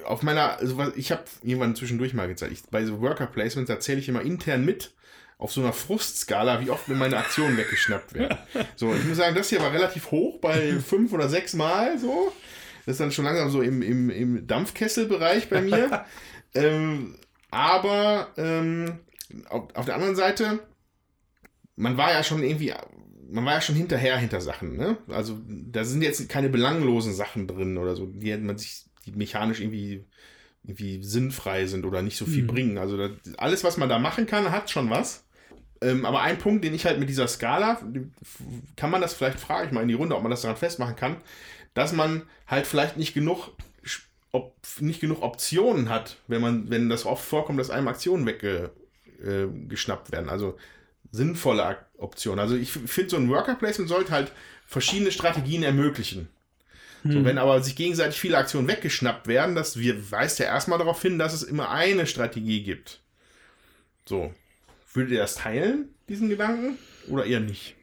auf meiner, also ich habe irgendwann zwischendurch mal gezeigt, ich, bei so Worker Placements erzähle ich immer intern mit, auf so einer Frustskala, wie oft mir meine Aktionen weggeschnappt werden. So, ich muss sagen, das hier war relativ hoch, bei fünf oder sechs Mal so. Das ist dann schon langsam so im, im, im Dampfkesselbereich bei mir. ähm, aber ähm, auf, auf der anderen Seite, man war ja schon irgendwie, man war ja schon hinterher hinter Sachen, ne? Also da sind jetzt keine belanglosen Sachen drin oder so, die man sich, die mechanisch irgendwie, irgendwie sinnfrei sind oder nicht so viel bringen. Also das, alles, was man da machen kann, hat schon was. Ähm, aber ein Punkt, den ich halt mit dieser Skala, kann man das vielleicht, frage ich mal in die Runde, ob man das daran festmachen kann, dass man halt vielleicht nicht genug, ob, nicht genug Optionen hat, wenn man, wenn das oft vorkommt, dass einem Aktionen weggeschnappt werden. Also sinnvolle Optionen. Also ich finde, so ein Worker Placement sollte halt verschiedene Strategien ermöglichen. So, wenn aber sich gegenseitig viele Aktionen weggeschnappt werden, das wir, weist ja erstmal darauf hin, dass es immer eine Strategie gibt. So. Würdet ihr das teilen, diesen Gedanken? Oder eher nicht?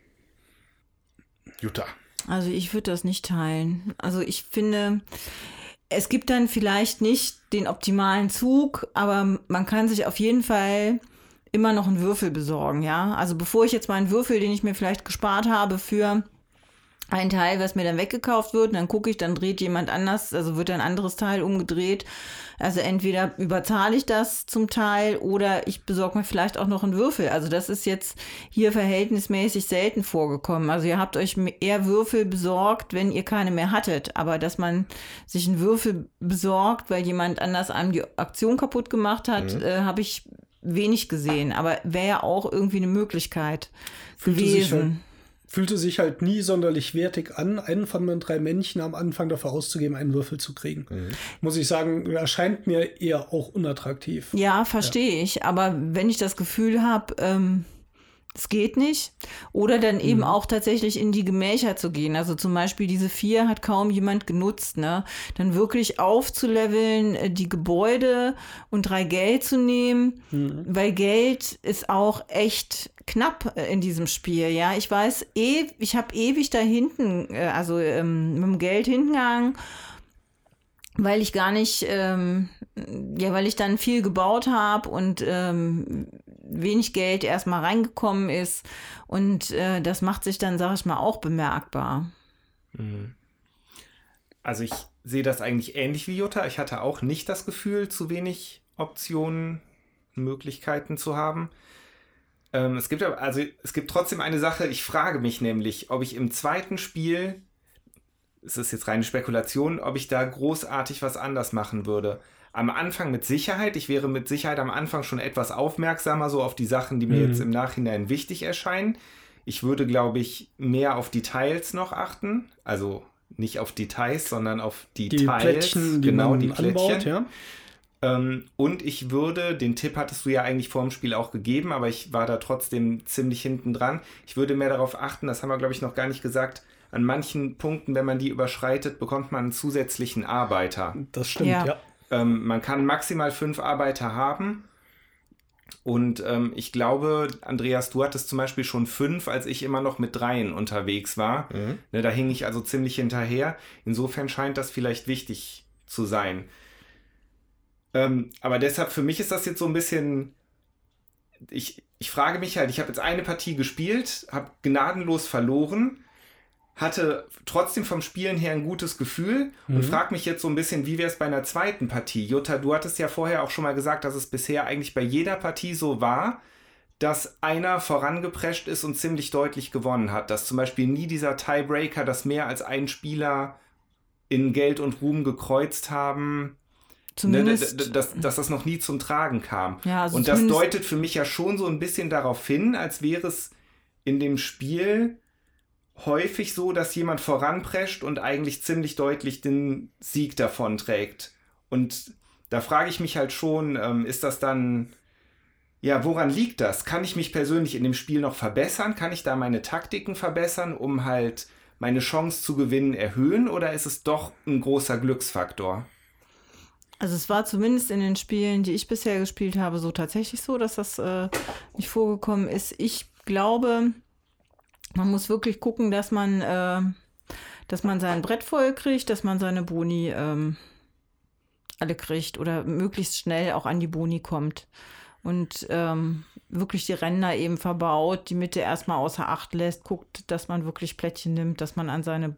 Jutta. Also ich würde das nicht teilen. Also ich finde, es gibt dann vielleicht nicht den optimalen Zug, aber man kann sich auf jeden Fall immer noch einen Würfel besorgen, ja. Also bevor ich jetzt meinen Würfel, den ich mir vielleicht gespart habe für ein Teil, was mir dann weggekauft wird, und dann gucke ich, dann dreht jemand anders, also wird ein anderes Teil umgedreht. Also entweder überzahle ich das zum Teil oder ich besorge mir vielleicht auch noch einen Würfel. Also das ist jetzt hier verhältnismäßig selten vorgekommen. Also ihr habt euch eher Würfel besorgt, wenn ihr keine mehr hattet. Aber dass man sich einen Würfel besorgt, weil jemand anders einem die Aktion kaputt gemacht hat, äh, habe ich wenig gesehen. Aber wäre ja auch irgendwie eine Möglichkeit Fühlte gewesen. Fühlte sich halt nie sonderlich wertig an, einen von den drei Männchen am Anfang dafür auszugeben, einen Würfel zu kriegen. Muss ich sagen, erscheint mir eher auch unattraktiv. Ja, verstehe ich. Aber wenn ich das Gefühl habe, ähm, es geht nicht. Oder dann eben auch tatsächlich in die Gemächer zu gehen. Also zum Beispiel diese vier hat kaum jemand genutzt. Ne? Dann wirklich aufzuleveln, äh, die Gebäude und drei Geld zu nehmen. Weil Geld ist auch echt knapp äh, in diesem Spiel. Ja, ich weiß, eh, ich habe ewig da hinten, äh, also ähm, mit dem Geld hingegangen weil ich gar nicht, ähm, ja, weil ich dann viel gebaut habe und ähm, wenig Geld erstmal reingekommen ist. Und äh, das macht sich dann, sag ich mal, auch bemerkbar. Also ich sehe das eigentlich ähnlich wie Jutta. Ich hatte auch nicht das Gefühl, zu wenig Optionen, Möglichkeiten zu haben. Ähm, es gibt aber, also es gibt trotzdem eine Sache, ich frage mich nämlich, ob ich im zweiten Spiel, es ist jetzt reine Spekulation, ob ich da großartig was anders machen würde. Am Anfang mit Sicherheit, ich wäre mit Sicherheit am Anfang schon etwas aufmerksamer so auf die Sachen, die mir jetzt im Nachhinein wichtig erscheinen. Ich würde, glaube ich, mehr auf Details noch achten. Also nicht auf Details, sondern auf Die Details. Plättchen, die genau, man die Plättchen. anbaut, ja. Ähm, und ich würde, den Tipp hattest du ja eigentlich vor dem Spiel auch gegeben, aber ich war da trotzdem ziemlich hinten dran. Ich würde mehr darauf achten, das haben wir, glaube ich, noch gar nicht gesagt, an manchen Punkten, wenn man die überschreitet, bekommt man einen zusätzlichen Arbeiter. Das stimmt, ja. Ja. Ähm, man kann maximal fünf Arbeiter haben. Und ähm, ich glaube, Andreas, du hattest zum Beispiel schon fünf, als ich immer noch mit dreien unterwegs war. Ne, da hing ich also ziemlich hinterher. Insofern scheint das vielleicht wichtig zu sein. Ähm, aber deshalb, für mich ist das jetzt so ein bisschen. Ich, ich frage mich halt, ich habe jetzt eine Partie gespielt, habe gnadenlos verloren, hatte trotzdem vom Spielen her ein gutes Gefühl und frage mich jetzt so ein bisschen, wie wäre es bei einer zweiten Partie? Jutta, du hattest ja vorher auch schon mal gesagt, dass es bisher eigentlich bei jeder Partie so war, dass einer vorangeprescht ist und ziemlich deutlich gewonnen hat. Dass zum Beispiel nie dieser Tiebreaker, dass mehr als ein Spieler in Geld und Ruhm gekreuzt haben, Ne, Zumindest. d- dass, dass das noch nie zum Tragen kam. Ja, also und das deutet für mich ja schon so ein bisschen darauf hin, als wäre es in dem Spiel häufig so, dass jemand voranprescht und eigentlich ziemlich deutlich den Sieg davon trägt. Und da frage ich mich halt schon, ähm, ist das dann, ja, woran liegt das? Kann ich mich persönlich in dem Spiel noch verbessern? Kann ich da meine Taktiken verbessern, um halt meine Chance zu gewinnen erhöhen? Oder ist es doch ein großer Glücksfaktor? Also es war zumindest in den Spielen, die ich bisher gespielt habe, so tatsächlich so, dass das äh, nicht vorgekommen ist. Ich glaube, man muss wirklich gucken, dass man, äh, dass man sein Brett voll kriegt, dass man seine Boni ähm, alle kriegt oder möglichst schnell auch an die Boni kommt. Und ähm, wirklich die Ränder eben verbaut, die Mitte erstmal außer Acht lässt, guckt, dass man wirklich Plättchen nimmt, dass man an seine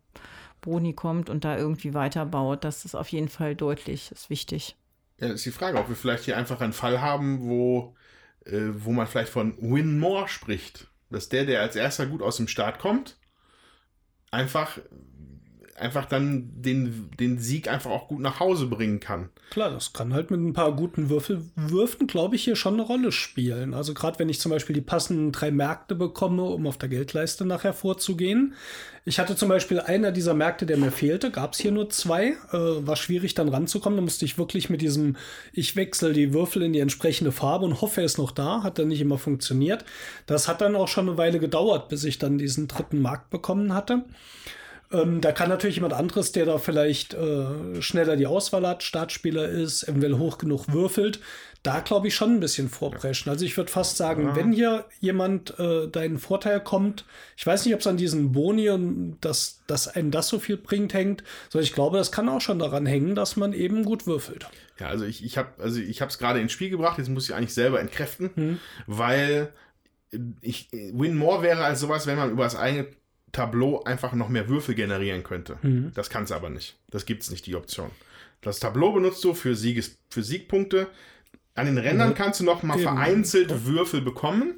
Boni kommt und da irgendwie weiterbaut. Das ist auf jeden Fall deutlich, ist wichtig. Ja, ist die Frage, ob wir vielleicht hier einfach einen Fall haben, wo, äh, wo man vielleicht von Win More spricht. Dass der, der als erster gut aus dem Start kommt, einfach, einfach dann den, den Sieg einfach auch gut nach Hause bringen kann. Klar, das kann halt mit ein paar guten Würfelwürfen, glaube ich, hier schon eine Rolle spielen. Also gerade wenn ich zum Beispiel die passenden drei Märkte bekomme, um auf der Geldleiste nachher vorzugehen. Ich hatte zum Beispiel einer dieser Märkte, der mir fehlte, gab es hier nur zwei. Äh, war schwierig dann ranzukommen. Da musste ich wirklich mit diesem, ich wechsle die Würfel in die entsprechende Farbe und hoffe, er ist noch da. Hat dann nicht immer funktioniert. Das hat dann auch schon eine Weile gedauert, bis ich dann diesen dritten Markt bekommen hatte. Ähm, da kann natürlich jemand anderes, der da vielleicht äh, schneller die Auswahl hat, Startspieler ist, eventuell hoch genug würfelt, da glaube ich schon ein bisschen vorpreschen. Also ich würde fast sagen, wenn hier jemand äh, deinen Vorteil kommt, ich weiß nicht, ob es an diesen Boni und dass, dass einen das so viel bringt, hängt, sondern ich glaube, das kann auch schon daran hängen, dass man eben gut würfelt. Ja, also ich, ich habe also ich es gerade ins Spiel gebracht, jetzt muss ich eigentlich selber entkräften, weil ich, Win More wäre als sowas, wenn man über das eigene Tableau einfach noch mehr Würfel generieren könnte. Das kann es aber nicht. Das gibt es nicht, die Option. Das Tableau benutzt du für, Sieges, für Siegpunkte. An den Rändern kannst du noch mal Eben. vereinzelt Würfel bekommen,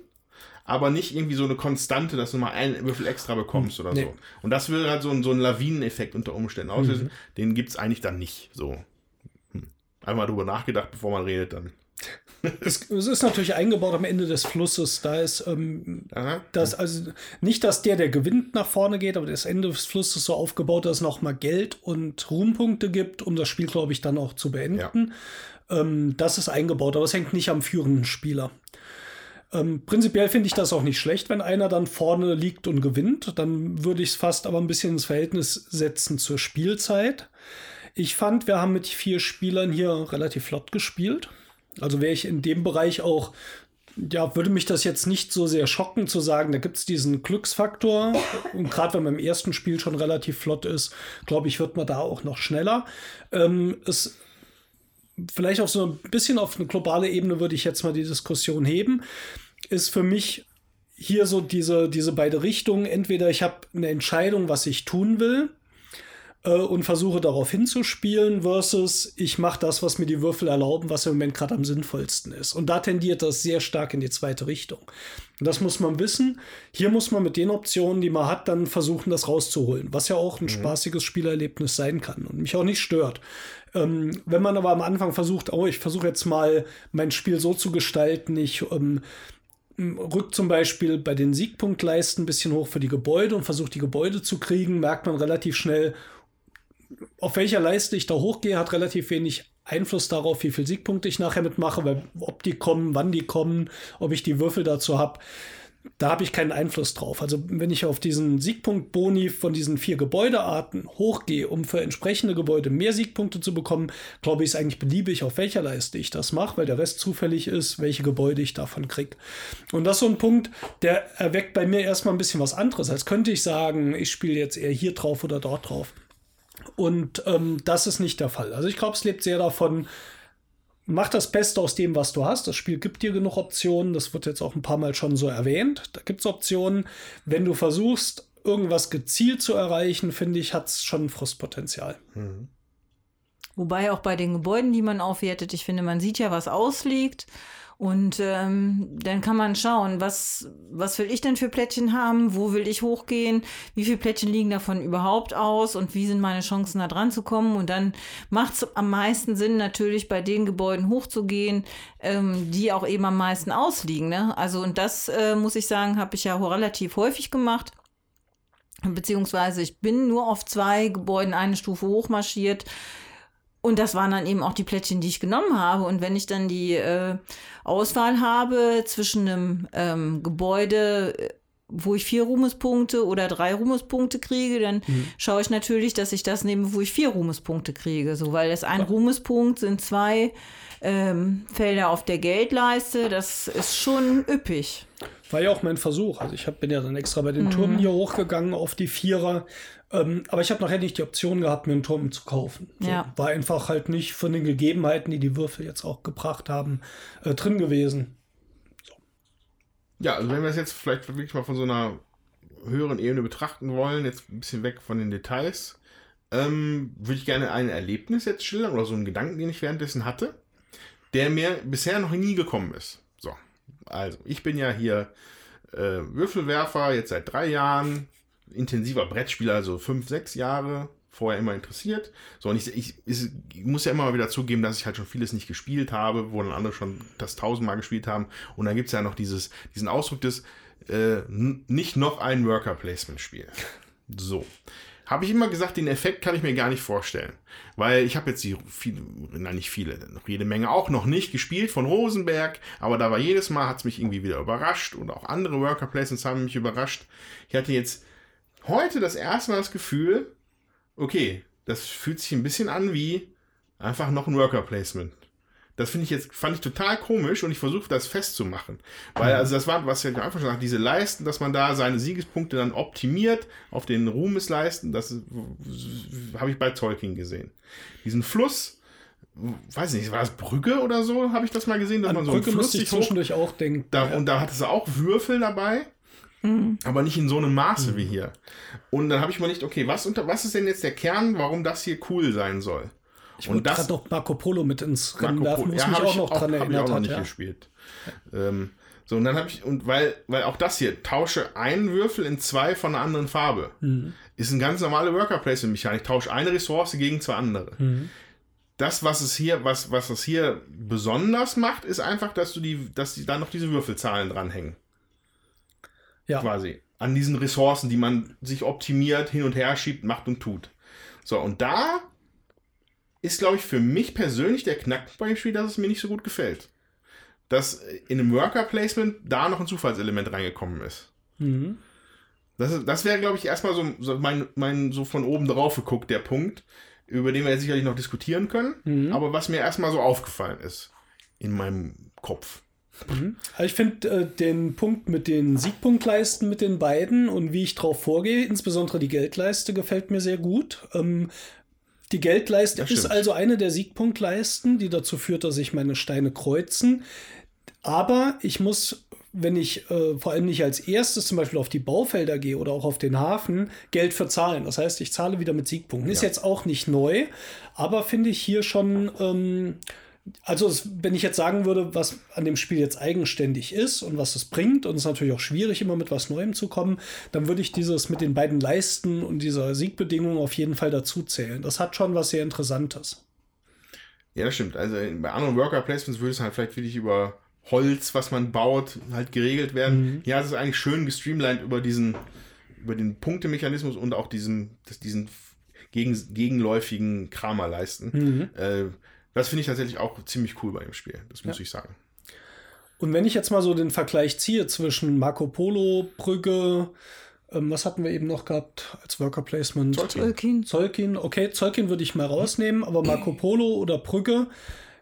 aber nicht irgendwie so eine Konstante, dass du mal einen Würfel extra bekommst oder Nee. so. Und das würde halt so, ein- so einen Lawineneffekt unter Umständen auslösen. Den gibt es eigentlich dann nicht. So. Hm. Einmal drüber nachgedacht, bevor man redet, dann. Es, es ist natürlich eingebaut am Ende des Flusses. Da ist ähm. Das, also nicht, dass der, der gewinnt, nach vorne geht, aber das Ende des Flusses ist so aufgebaut, dass es noch mal Geld und Ruhmpunkte gibt, um das Spiel, glaube ich, dann auch zu beenden. Ähm, das ist eingebaut, aber es hängt nicht am führenden Spieler. Ähm, prinzipiell finde ich das auch nicht schlecht, wenn einer dann vorne liegt und gewinnt. Dann würde ich es fast aber ein bisschen ins Verhältnis setzen zur Spielzeit. Ich fand, wir haben mit vier Spielern hier relativ flott gespielt. Also wäre ich in dem Bereich auch ja, würde mich das jetzt nicht so sehr schocken zu sagen, da gibt es diesen Glücksfaktor. Und gerade wenn man im ersten Spiel schon relativ flott ist, glaube ich, wird man da auch noch schneller. Ähm, es vielleicht auf so ein bisschen auf eine globale Ebene würde ich jetzt mal die Diskussion heben. Ist für mich hier so diese, diese beide Richtungen. Entweder ich habe eine Entscheidung, was ich tun will äh, und versuche darauf hinzuspielen, versus ich mache das, was mir die Würfel erlauben, was im Moment gerade am sinnvollsten ist. Und da tendiert das sehr stark in die zweite Richtung. Und das muss man wissen. Hier muss man mit den Optionen, die man hat, dann versuchen, das rauszuholen, was ja auch ein spaßiges Spielerlebnis sein kann und mich auch nicht stört. Ähm, wenn man aber am Anfang versucht, oh, ich versuche jetzt mal mein Spiel so zu gestalten, ich ähm, rückt zum Beispiel bei den Siegpunktleisten ein bisschen hoch für die Gebäude und versucht die Gebäude zu kriegen, merkt man relativ schnell, auf welcher Leiste ich da hochgehe, hat relativ wenig Einfluss darauf, wie viel Siegpunkte ich nachher mitmache, weil ob die kommen, wann die kommen, ob ich die Würfel dazu habe da habe ich keinen Einfluss drauf. Also wenn ich auf diesen Siegpunkt-Boni von diesen vier Gebäudearten hochgehe, um für entsprechende Gebäude mehr Siegpunkte zu bekommen, glaube ich, ist eigentlich beliebig, auf welcher Leiste ich das mache, weil der Rest zufällig ist, welche Gebäude ich davon kriege. Und das ist so ein Punkt, der erweckt bei mir erstmal ein bisschen was anderes, als könnte ich sagen, ich spiele jetzt eher hier drauf oder dort drauf. Und ähm, das ist nicht der Fall. Also ich glaube, es lebt sehr davon, mach das Beste aus dem, was du hast. Das Spiel gibt dir genug Optionen. Das wird jetzt auch ein paar Mal schon so erwähnt. Da gibt es Optionen. Wenn du versuchst, irgendwas gezielt zu erreichen, finde ich, hat es schon Frustpotenzial. Mhm. Wobei auch bei den Gebäuden, die man aufwertet, ich finde, man sieht ja, was ausliegt. Und ähm, dann kann man schauen, was, was will ich denn für Plättchen haben, wo will ich hochgehen, wie viele Plättchen liegen davon überhaupt aus und wie sind meine Chancen da dran zu kommen. Und dann macht es am meisten Sinn, natürlich bei den Gebäuden hochzugehen, ähm, die auch eben am meisten ausliegen. Ne? Also, und das äh, muss ich sagen, habe ich ja relativ häufig gemacht. Beziehungsweise ich bin nur auf zwei Gebäuden eine Stufe hochmarschiert. Und das waren dann eben auch die Plättchen, die ich genommen habe. Und wenn ich dann die äh, Auswahl habe zwischen einem ähm, Gebäude, äh, wo ich vier Ruhmespunkte oder drei Ruhmespunkte kriege, dann mhm. schaue ich natürlich, dass ich das nehme, wo ich vier Ruhmespunkte kriege. So, weil das ein ja. Ruhmespunkt sind zwei ähm, Felder auf der Geldleiste. Das ist schon üppig. War ja auch mein Versuch. Also ich hab, bin ja dann extra bei den mhm. Türmen hier hochgegangen auf die Vierer. Ähm, aber ich habe nachher nicht die Option gehabt, mir einen Turm zu kaufen. So, ja. War einfach halt nicht von den Gegebenheiten, die die Würfel jetzt auch gebracht haben, äh, drin gewesen. So. Ja, also wenn wir es jetzt vielleicht wirklich mal von so einer höheren Ebene betrachten wollen, jetzt ein bisschen weg von den Details, ähm, würde ich gerne ein Erlebnis jetzt schildern oder so einen Gedanken, den ich währenddessen hatte, der mir bisher noch nie gekommen ist. So, also ich bin ja hier äh, Würfelwerfer jetzt seit drei Jahren, intensiver Brettspieler, so fünf, sechs Jahre, vorher immer interessiert. So, und ich, ich, ich, muss ja immer wieder zugeben, dass ich halt schon vieles nicht gespielt habe, wo dann andere schon das tausendmal gespielt haben. Und dann gibt es ja noch dieses, diesen Ausdruck des äh, nicht noch ein Worker-Placement-Spiel. So. Habe ich immer gesagt, den Effekt kann ich mir gar nicht vorstellen. Weil ich habe jetzt die viele, nein, nicht viele, noch jede Menge auch noch nicht gespielt von Rosenberg, aber da war jedes Mal, hat es mich irgendwie wieder überrascht und auch andere Worker Placements haben mich überrascht. Ich hatte jetzt heute das erste Mal das Gefühl, okay, das fühlt sich ein bisschen an wie einfach noch ein Worker Placement. Das finde ich jetzt, fand ich total komisch und ich versuche das festzumachen. Weil, mhm. also das war, was ja einfach schon sagt, diese Leisten, dass man da seine Siegespunkte dann optimiert auf den Ruhmesleisten, das habe ich bei Tolkien gesehen. Diesen Fluss, weiß nicht, war das Brücke oder so, habe ich das mal gesehen, dass An man so Brücke einen Fluss sich zwischendurch auch denken. Da, ja. Und da hat es auch Würfel dabei. Mhm. Aber nicht in so einem Maße mhm. wie hier. Und dann habe ich mir nicht, okay, was, unter, was ist denn jetzt der Kern, warum das hier cool sein soll? Ich wollte gerade noch Marco Polo mit ins Rennen werfen, muss ja, mich auch noch auch, dran erinnern. Ich auch noch nicht ja. gespielt. Ähm, so, und dann habe ich, und weil, weil auch das hier, tausche einen Würfel in zwei von einer anderen Farbe. Mhm. Ist eine ganz normale Worker Placement Mechanik. Tausche eine Ressource gegen zwei andere. Mhm. Das, was es hier, was, was es hier besonders macht, ist einfach, dass du die, dass die da noch diese Würfelzahlen dranhängen. Ja. Quasi. An diesen Ressourcen, die man sich optimiert, hin und her schiebt, macht und tut. So, und da ist, glaube ich, für mich persönlich der Knackpunkt beim Spiel, dass es mir nicht so gut gefällt. Dass in einem Worker-Placement da noch ein Zufallselement reingekommen ist. Mhm. Das, das wäre, glaube ich, erstmal so, so, mein, mein so von oben drauf geguckt, der Punkt, über den wir sicherlich noch diskutieren können, mhm. aber was mir erstmal so aufgefallen ist in meinem Kopf. Mhm. Also ich finde äh, den Punkt mit den Siegpunktleisten mit den beiden und wie ich drauf vorgehe, insbesondere die Geldleiste, gefällt mir sehr gut. Ähm, die Geldleiste ist also eine der Siegpunktleisten, die dazu führt, dass ich meine Steine kreuzen. Aber ich muss, wenn ich äh, vor allem nicht als erstes zum Beispiel auf die Baufelder gehe oder auch auf den Hafen, Geld verzahlen. Das heißt, ich zahle wieder mit Siegpunkten. Ist jetzt auch nicht neu, aber finde ich hier schon. Ähm, also, wenn ich jetzt sagen würde, was an dem Spiel jetzt eigenständig ist und was es bringt, und es ist natürlich auch schwierig, immer mit was Neuem zu kommen, dann würde ich dieses mit den beiden Leisten und dieser Siegbedingung auf jeden Fall dazu zählen. Das hat schon was sehr Interessantes. Ja, das stimmt. Also bei anderen Worker Placements würde es halt vielleicht wirklich über Holz, was man baut, halt geregelt werden. Mhm. Ja, es ist eigentlich schön gestreamlined über diesen, über den Punktemechanismus und auch diesen, diesen gegen, gegenläufigen Kramerleisten. Mhm. Äh, Das finde ich tatsächlich auch ziemlich cool bei dem Spiel. Das muss ja. ich sagen. Und wenn ich jetzt mal so den Vergleich ziehe zwischen Marco Polo, Brügge, ähm, was hatten wir eben noch gehabt als Worker Placement? Zolkin. Zolkin, okay, Zolkin würde ich mal rausnehmen, aber Marco Polo oder Brügge,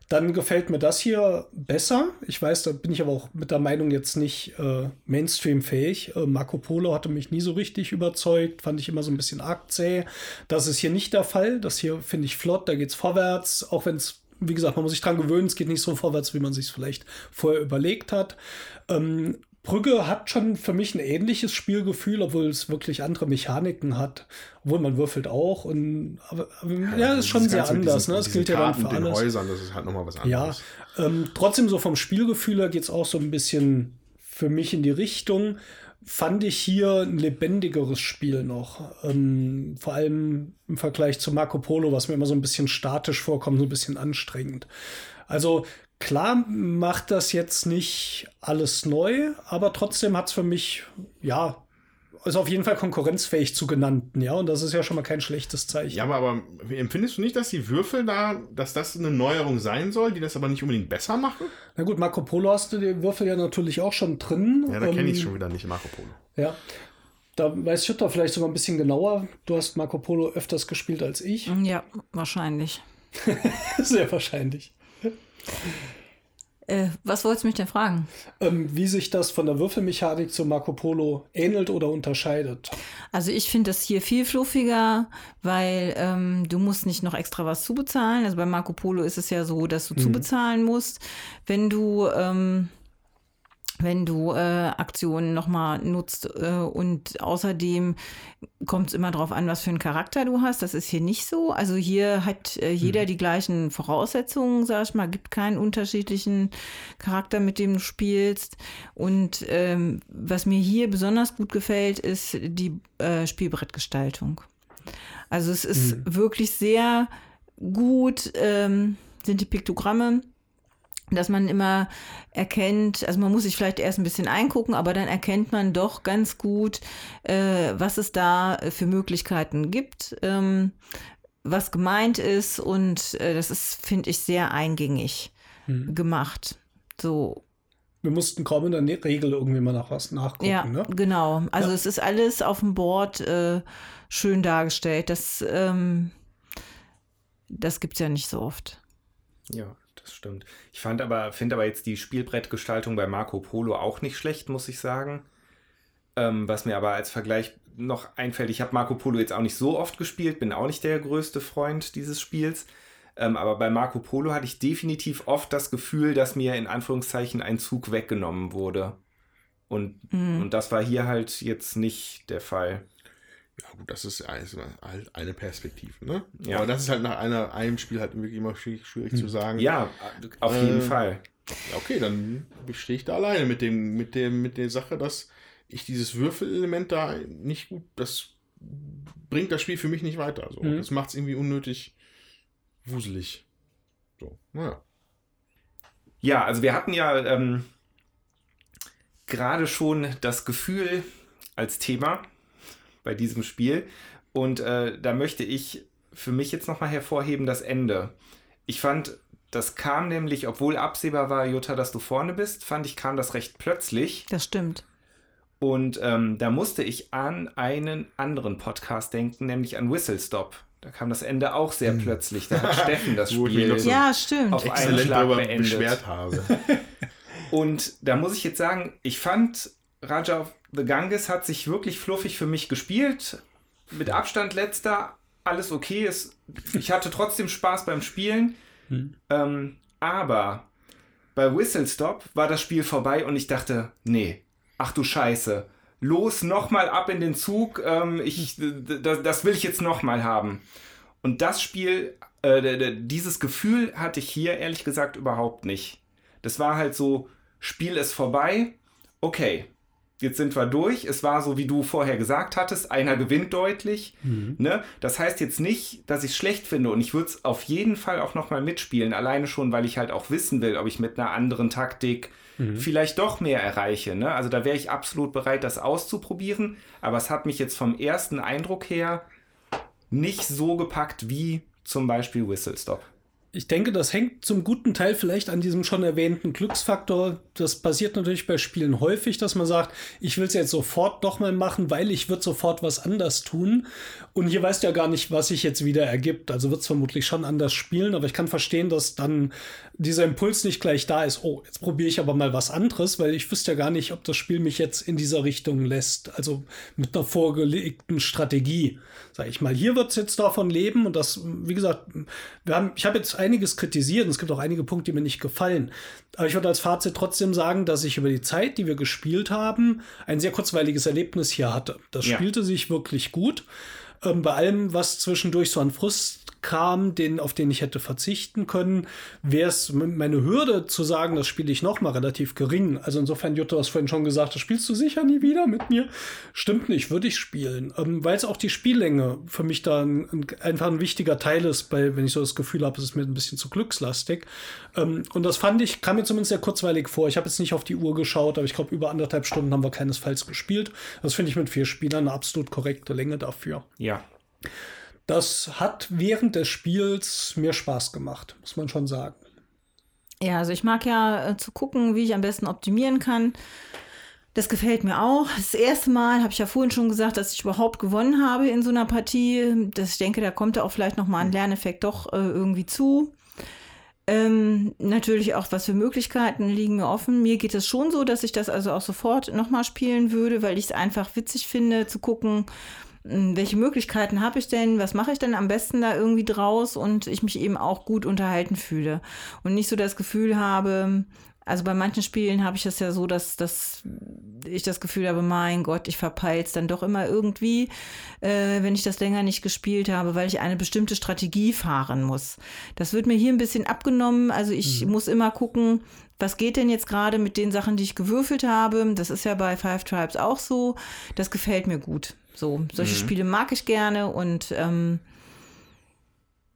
dann gefällt mir das hier besser. Ich weiß, da bin ich aber auch mit der Meinung jetzt nicht äh, Mainstream-fähig. Äh, Marco Polo hatte mich nie so richtig überzeugt, fand ich immer so ein bisschen arg zäh. Das ist hier nicht der Fall. Das hier finde ich flott, da geht es vorwärts, auch wenn es wie gesagt, man muss sich dran gewöhnen, es geht nicht so vorwärts, wie man sich vielleicht vorher überlegt hat. Ähm, Brügge hat schon für mich ein ähnliches Spielgefühl, obwohl es wirklich andere Mechaniken hat. Obwohl man würfelt auch. Und, aber, aber ja, ja, ist schon sehr anders. Diesen, ne? Das gilt ja dann für alles. Den Häusern, das ist halt nochmal was anderes. Ja, ähm, trotzdem so vom Spielgefühl her geht es auch so ein bisschen für mich in die Richtung. Fand ich hier ein lebendigeres Spiel noch. Ähm, vor allem im Vergleich zu Marco Polo, was mir immer so ein bisschen statisch vorkommt, so ein bisschen anstrengend. Also Klar macht das jetzt nicht alles neu, aber trotzdem hat es für mich, ja, ist auf jeden Fall konkurrenzfähig zu genannten, ja, und das ist ja schon mal kein schlechtes Zeichen. Ja, aber, aber empfindest du nicht, dass die Würfel da, dass das eine Neuerung sein soll, die das aber nicht unbedingt besser machen? Na gut, Marco Polo hast du die Würfel ja natürlich auch schon drin. Ja, da ähm, kenne ich schon wieder nicht, Marco Polo. Ja. Da weiß Schütter vielleicht sogar ein bisschen genauer. Du hast Marco Polo öfters gespielt als ich. Ja, wahrscheinlich. Sehr wahrscheinlich. Äh, was wolltest du mich denn fragen? Ähm, wie sich das von der Würfelmechanik zu Marco Polo ähnelt oder unterscheidet? Also ich finde das hier viel fluffiger, weil ähm, du musst nicht noch extra was zubezahlen. Also bei Marco Polo ist es ja so, dass du mhm. zubezahlen musst, wenn du ähm, wenn du äh, Aktionen nochmal nutzt. Äh, und außerdem kommt es immer darauf an, was für einen Charakter du hast. Das ist hier nicht so. Also hier hat äh, jeder mhm. die gleichen Voraussetzungen, sag ich mal, gibt keinen unterschiedlichen Charakter, mit dem du spielst. Und ähm, was mir hier besonders gut gefällt, ist die äh, Spielbrettgestaltung. Also es ist mhm. wirklich sehr gut, ähm, sind die Piktogramme dass man immer erkennt, also man muss sich vielleicht erst ein bisschen eingucken, aber dann erkennt man doch ganz gut, äh, was es da für Möglichkeiten gibt, ähm, was gemeint ist und äh, das ist, finde ich, sehr eingängig mhm. gemacht. So. Wir mussten kaum in der ne-, Regel irgendwie mal nach was nachgucken. Ja, ne? genau. Also ja. es ist alles auf dem Board äh, schön dargestellt. Das, ähm, das gibt es ja nicht so oft. Ja das stimmt. Ich fand aber, finde aber jetzt die Spielbrettgestaltung bei Marco Polo auch nicht schlecht, muss ich sagen. Ähm, was mir aber als Vergleich noch einfällt, ich habe Marco Polo jetzt auch nicht so oft gespielt, bin auch nicht der größte Freund dieses Spiels. Ähm, aber bei Marco Polo hatte ich definitiv oft das Gefühl, dass mir in Anführungszeichen ein Zug weggenommen wurde. Und, mhm. und das war hier halt jetzt nicht der Fall. Ja, gut, das ist halt eine Perspektive, ne? Ja. Aber das ist halt nach einer, einem Spiel halt wirklich immer schwierig, schwierig hm. zu sagen. Ja, auf jeden äh, Fall. Okay, dann stehe ich da alleine mit dem, mit dem, mit der Sache, dass ich dieses Würfelelement da nicht gut, das bringt das Spiel für mich nicht weiter. So. Mhm. Das macht es irgendwie unnötig wuselig. So, naja. Ja, also wir hatten ja ähm, gerade schon das Gefühl als Thema, bei diesem Spiel. Und äh, da möchte ich für mich jetzt nochmal hervorheben das Ende. Ich fand, das kam nämlich, obwohl absehbar war, Jutta, dass du vorne bist, fand ich, kam das recht plötzlich. Das stimmt. Und ähm, da musste ich an einen anderen Podcast denken, nämlich an Whistle Stop. Da kam das Ende auch sehr hm. plötzlich. Da hat Steffen das Spiel so ja, stimmt. auf einen Schlag beendet. beschwert habe. Und da muss ich jetzt sagen, ich fand Raja of the Ganges hat sich wirklich fluffig für mich gespielt. Mit Abstand letzter, alles okay. Es, ich hatte trotzdem Spaß beim Spielen. Hm. Ähm, aber bei Whistle Stop war das Spiel vorbei und ich dachte, nee, ach du Scheiße. Los, nochmal ab in den Zug. Ähm, ich, das, das will ich jetzt nochmal haben. Und das Spiel, äh, dieses Gefühl hatte ich hier ehrlich gesagt überhaupt nicht. Das war halt so, Spiel ist vorbei, okay, jetzt sind wir durch. Es war so, wie du vorher gesagt hattest, einer gewinnt deutlich. Mhm. Ne? Das heißt jetzt nicht, dass ich es schlecht finde und ich würde es auf jeden Fall auch nochmal mitspielen, alleine schon, weil ich halt auch wissen will, ob ich mit einer anderen Taktik mhm. vielleicht doch mehr erreiche. Ne? Also da wäre ich absolut bereit, das auszuprobieren, aber es hat mich jetzt vom ersten Eindruck her nicht so gepackt wie zum Beispiel Whistle Stop. ich denke, das hängt zum guten Teil vielleicht an diesem schon erwähnten Glücksfaktor. Das passiert natürlich bei Spielen häufig, dass man sagt, ich will es jetzt sofort nochmal machen, weil ich würde sofort was anders tun. Und hier weißt du ja gar nicht, was sich jetzt wieder ergibt. Also wird es vermutlich schon anders spielen, aber ich kann verstehen, dass dann dieser Impuls nicht gleich da ist. Oh, jetzt probiere ich aber mal was anderes, weil ich wüsste ja gar nicht, ob das Spiel mich jetzt in dieser Richtung lässt. Also mit einer vorgelegten Strategie, sage ich mal. Hier wird es jetzt davon leben und das, wie gesagt, wir haben, ich habe jetzt einiges kritisiert und es gibt auch einige Punkte, die mir nicht gefallen. Aber ich würde als Fazit trotzdem sagen, dass ich über die Zeit, die wir gespielt haben, ein sehr kurzweiliges Erlebnis hier hatte. Das ja. spielte sich wirklich gut. Ähm, bei allem, was zwischendurch so an Frust kam, den, auf den ich hätte verzichten können, wäre es meine Hürde zu sagen, das spiele ich noch mal relativ gering. Also insofern, Jutta, hast vorhin schon gesagt, das spielst du sicher nie wieder mit mir. Stimmt nicht, würde ich spielen. Ähm, Weil es auch die Spiellänge für mich da ein, ein, einfach ein wichtiger Teil ist, bei, wenn ich so das Gefühl habe, es ist mir ein bisschen zu glückslastig. Ähm, und das fand ich, kam mir zumindest sehr kurzweilig vor. Ich habe jetzt nicht auf die Uhr geschaut, aber ich glaube, über anderthalb Stunden haben wir keinesfalls gespielt. Das finde ich mit vier Spielern eine absolut korrekte Länge dafür. Ja. Das hat während des Spiels mir Spaß gemacht, muss man schon sagen. Ja, also ich mag ja äh, zu gucken, wie ich am besten optimieren kann. Das gefällt mir auch. Das erste Mal habe ich ja vorhin schon gesagt, dass ich überhaupt gewonnen habe in so einer Partie. Das, ich denke, da kommt ja auch vielleicht noch mal ein Lerneffekt doch äh, irgendwie zu. Ähm, natürlich auch, was für Möglichkeiten liegen mir offen. Mir geht es schon so, dass ich das also auch sofort noch mal spielen würde, weil ich es einfach witzig finde, zu gucken, welche Möglichkeiten habe ich denn, was mache ich denn am besten da irgendwie draus und ich mich eben auch gut unterhalten fühle und nicht so das Gefühl habe, also bei manchen Spielen habe ich es ja so, dass, dass ich das Gefühl habe, mein Gott, ich verpeil's dann doch immer irgendwie, äh, wenn ich das länger nicht gespielt habe, weil ich eine bestimmte Strategie fahren muss. Das wird mir hier ein bisschen abgenommen. Also ich mhm. muss immer gucken, was geht denn jetzt gerade mit den Sachen, die ich gewürfelt habe. Das ist ja bei Five Tribes auch so. Das gefällt mir gut. So, solche mhm. Spiele mag ich gerne und ähm,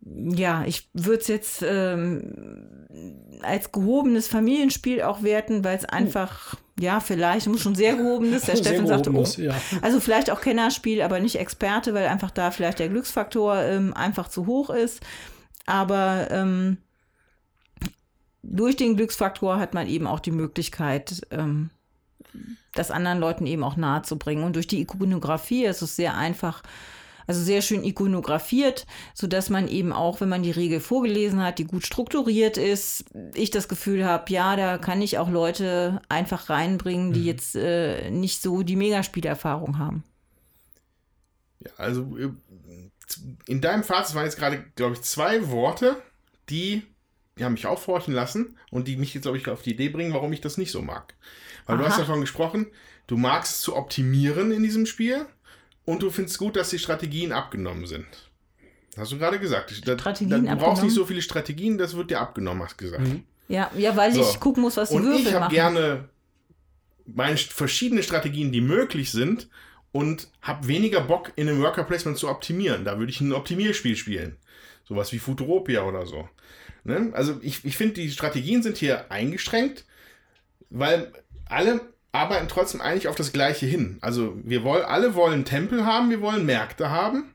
ja, ich würde es jetzt ähm, als gehobenes Familienspiel auch werten, weil es uh. einfach, uh. ja, vielleicht, muss schon sehr gehobenes, der Steffen sagte, oh, ja. also vielleicht auch Kennerspiel, aber nicht Experte, weil einfach da vielleicht der Glücksfaktor ähm, einfach zu hoch ist. Aber ähm, durch den Glücksfaktor hat man eben auch die Möglichkeit, ähm, das anderen Leuten eben auch nahe zu bringen. Und durch die Ikonografie ist es sehr einfach, also sehr schön ikonografiert, sodass man eben auch, wenn man die Regel vorgelesen hat, die gut strukturiert ist, ich das Gefühl habe, ja, da kann ich auch Leute einfach reinbringen, die mhm. jetzt äh, nicht so die Megaspielerfahrung haben. Ja, also äh, in deinem Fazit waren jetzt gerade, glaube ich, zwei Worte, die, die haben mich aufhorchen lassen und die mich jetzt, glaube ich, auf die Idee bringen, warum ich das nicht so mag. Weil Aha. du hast davon gesprochen, du magst es zu optimieren in diesem Spiel und du findest gut, dass die Strategien abgenommen sind. Hast du gerade gesagt. Strategien da, da, du brauchst nicht so viele Strategien, das wird dir abgenommen, hast du gesagt. Mhm. Ja, ja, weil so. ich gucken muss, was die und Würfel ich habe gerne meine verschiedene Strategien, die möglich sind und habe weniger Bock, in einem Worker Placement zu optimieren. Da würde ich ein Optimierspiel spielen. Sowas wie Futuropia oder so. Ne? Also ich, ich finde, die Strategien sind hier eingeschränkt, weil alle arbeiten trotzdem eigentlich auf das Gleiche hin. Also wir wollen, alle wollen Tempel haben, wir wollen Märkte haben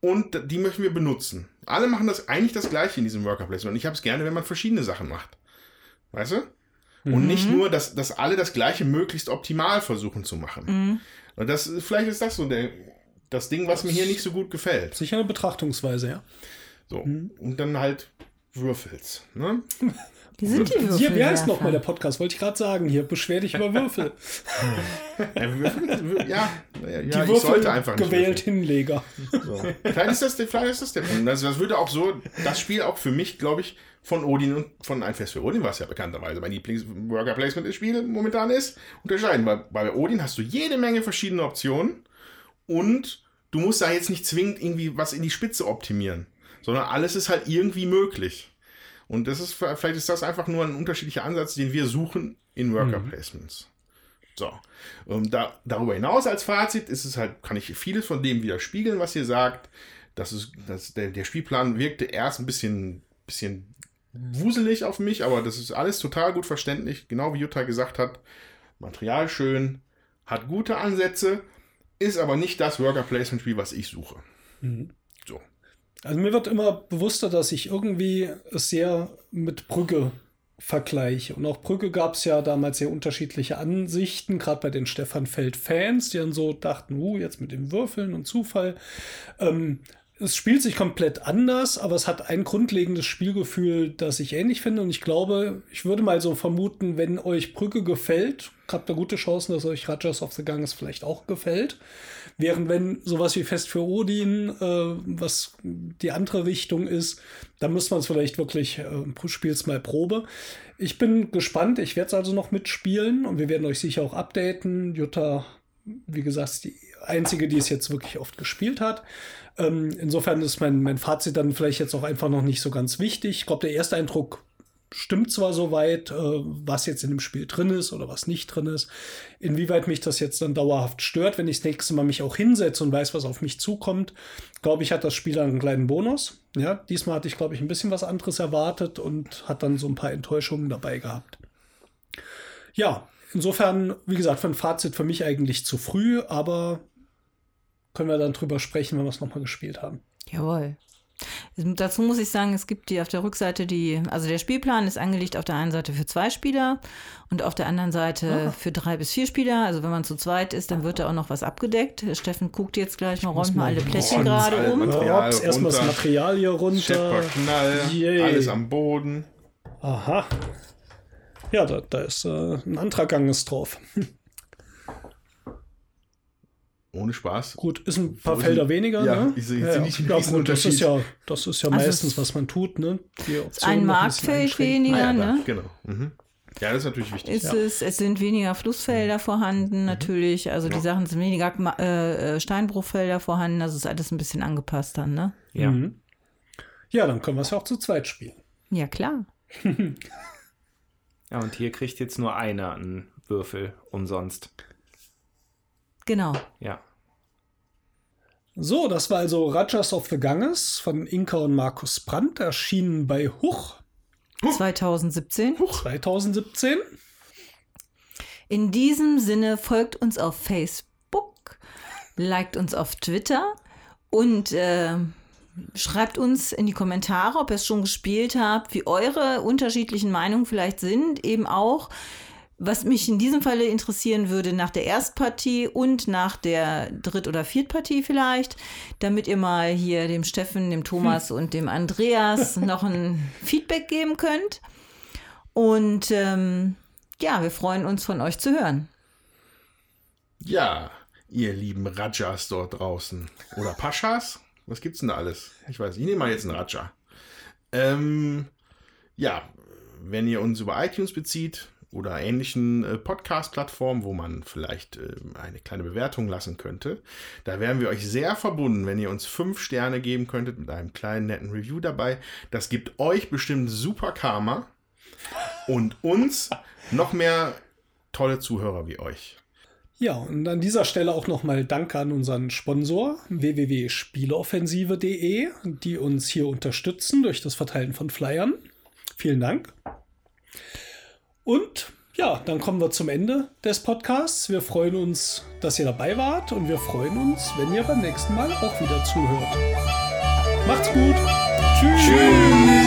und die möchten wir benutzen. Alle machen das eigentlich das Gleiche in diesem Worker Placement und ich habe es gerne, wenn man verschiedene Sachen macht. Weißt du? Und mhm. nicht nur, dass, dass alle das Gleiche möglichst optimal versuchen zu machen. Mhm. Und das, vielleicht ist das so der, das Ding, was mir hier nicht so gut gefällt. Sicher eine Betrachtungsweise, ja. So. Mhm. Und dann halt Würfels. Ne? Die sind die Würfel. Hier, wie heißt nochmal der Podcast? Wollte ich gerade sagen. Hier, beschwer dich über Würfel. ja, ja, die Würfel sollte einfach nicht gewählt würfeln. Hinleger. So. Vielleicht, ist das, vielleicht ist das der Punkt. Das würde auch so, das Spiel auch für mich, glaube ich, von Odin und von Ein Fest für Odin, was ja bekannterweise mein Lieblings-Worker-Placement des Spiels momentan ist, unterscheiden. Weil bei Odin hast du jede Menge verschiedene Optionen und du musst da jetzt nicht zwingend irgendwie was in die Spitze optimieren, sondern alles ist halt irgendwie möglich. Und das ist, vielleicht ist das einfach nur ein unterschiedlicher Ansatz, den wir suchen in Worker mhm. Placements. So. Und da, darüber hinaus als Fazit ist es halt, kann ich vieles von dem widerspiegeln, was ihr sagt. Das ist, das, der, der Spielplan wirkte erst ein bisschen, bisschen wuselig auf mich, aber das ist alles total gut verständlich, genau wie Jutta gesagt hat. Material schön, hat gute Ansätze, ist aber nicht das Worker Placement Spiel, was ich suche. Mhm. So. Also mir wird immer bewusster, dass ich irgendwie es sehr mit Brügge vergleiche. Und auch Brügge gab es ja damals sehr unterschiedliche Ansichten, gerade bei den Stefan Feld-Fans, die dann so dachten, uh, jetzt mit dem Würfeln und Zufall. Ähm, es spielt sich komplett anders, aber es hat ein grundlegendes Spielgefühl, das ich ähnlich finde. Und ich glaube, ich würde mal so vermuten, wenn euch Brücke gefällt, habt ihr gute Chancen, dass euch Rajas of the Ganges vielleicht auch gefällt. Während wenn sowas wie Fest für Odin, äh, was die andere Richtung ist, da müsste man es vielleicht wirklich, äh, spiel's mal Probe. Ich bin gespannt, ich werde es also noch mitspielen und wir werden euch sicher auch updaten. Jutta, wie gesagt, die einzige, die es jetzt wirklich oft gespielt hat. Ähm, insofern ist mein, mein Fazit dann vielleicht jetzt auch einfach noch nicht so ganz wichtig. Ich glaube, der erste Eindruck stimmt zwar soweit, äh, was jetzt in dem Spiel drin ist oder was nicht drin ist. Inwieweit mich das jetzt dann dauerhaft stört, wenn ich das nächste Mal mich auch hinsetze und weiß, was auf mich zukommt, glaube ich, hat das Spiel dann einen kleinen Bonus. Ja, diesmal hatte ich, glaube ich, ein bisschen was anderes erwartet und hat dann so ein paar Enttäuschungen dabei gehabt. Ja, insofern, wie gesagt, für ein Fazit für mich eigentlich zu früh, aber können wir dann drüber sprechen, wenn wir es nochmal gespielt haben. Jawohl. Dazu muss ich sagen, es gibt die auf der Rückseite die, also der Spielplan ist angelegt auf der einen Seite für zwei Spieler und auf der anderen Seite ah. für drei bis vier Spieler. Also wenn man zu zweit ist, dann wird da auch noch was abgedeckt. Steffen guckt jetzt gleich mal, räumt mal alle Plättchen gerade um. Erstmal das Material hier runter. Knall, alles am Boden. Aha. Ja, da, da ist äh, ein Antragganges drauf. Ohne Spaß. Gut, ist ein paar Wo Felder sind, weniger, ja, ne? Ich sehe ja, nicht ja, gut, das ist ja, das ist ja also meistens, was man tut, ne? ein Marktfeld weniger, ah, ja, ne? Genau. Mhm. Ja, das ist natürlich wichtig. Ist ja. es, es sind weniger Flussfelder mhm. vorhanden, natürlich. Also die Sachen sind weniger äh, äh, Steinbruchfelder vorhanden. Das ist alles ein bisschen angepasst dann, ne? Ja. Mhm. Ja, dann können wir es ja auch zu zweit spielen. Ja, klar. ja, und hier kriegt jetzt nur einer einen Würfel umsonst. Genau. Ja. So, das war also Rajas of the Ganges von Inka und Markus Brandt, erschienen bei Huch. 2017. Huch. 2017. In diesem Sinne folgt uns auf Facebook, liked uns auf Twitter und äh, schreibt uns in die Kommentare, ob ihr es schon gespielt habt, wie eure unterschiedlichen Meinungen vielleicht sind. Eben auch, was mich in diesem Falle interessieren würde, nach der Erstpartie und nach der Dritt- oder Viertpartie vielleicht, damit ihr mal hier dem Steffen, dem Thomas hm. und dem Andreas noch ein Feedback geben könnt. Und ähm, ja, wir freuen uns von euch zu hören. Ja, ihr lieben Rajas dort draußen. Oder Paschas? Was gibt's denn da alles? Ich weiß, ich nehme mal jetzt einen Raja. Ähm, ja, wenn ihr uns über iTunes bezieht, oder ähnlichen äh, Podcast-Plattformen, wo man vielleicht äh, eine kleine Bewertung lassen könnte. Da wären wir euch sehr verbunden, wenn ihr uns fünf Sterne geben könntet mit einem kleinen netten Review dabei. Das gibt euch bestimmt super Karma und uns noch mehr tolle Zuhörer wie euch. Ja, und an dieser Stelle auch nochmal Danke an unseren Sponsor www.spieleoffensive.de, die uns hier unterstützen durch das Verteilen von Flyern. Vielen Dank. Und ja, dann kommen wir zum Ende des Podcasts. Wir freuen uns, dass ihr dabei wart und wir freuen uns, wenn ihr beim nächsten Mal auch wieder zuhört. Macht's gut. Tschüss. Tschüss.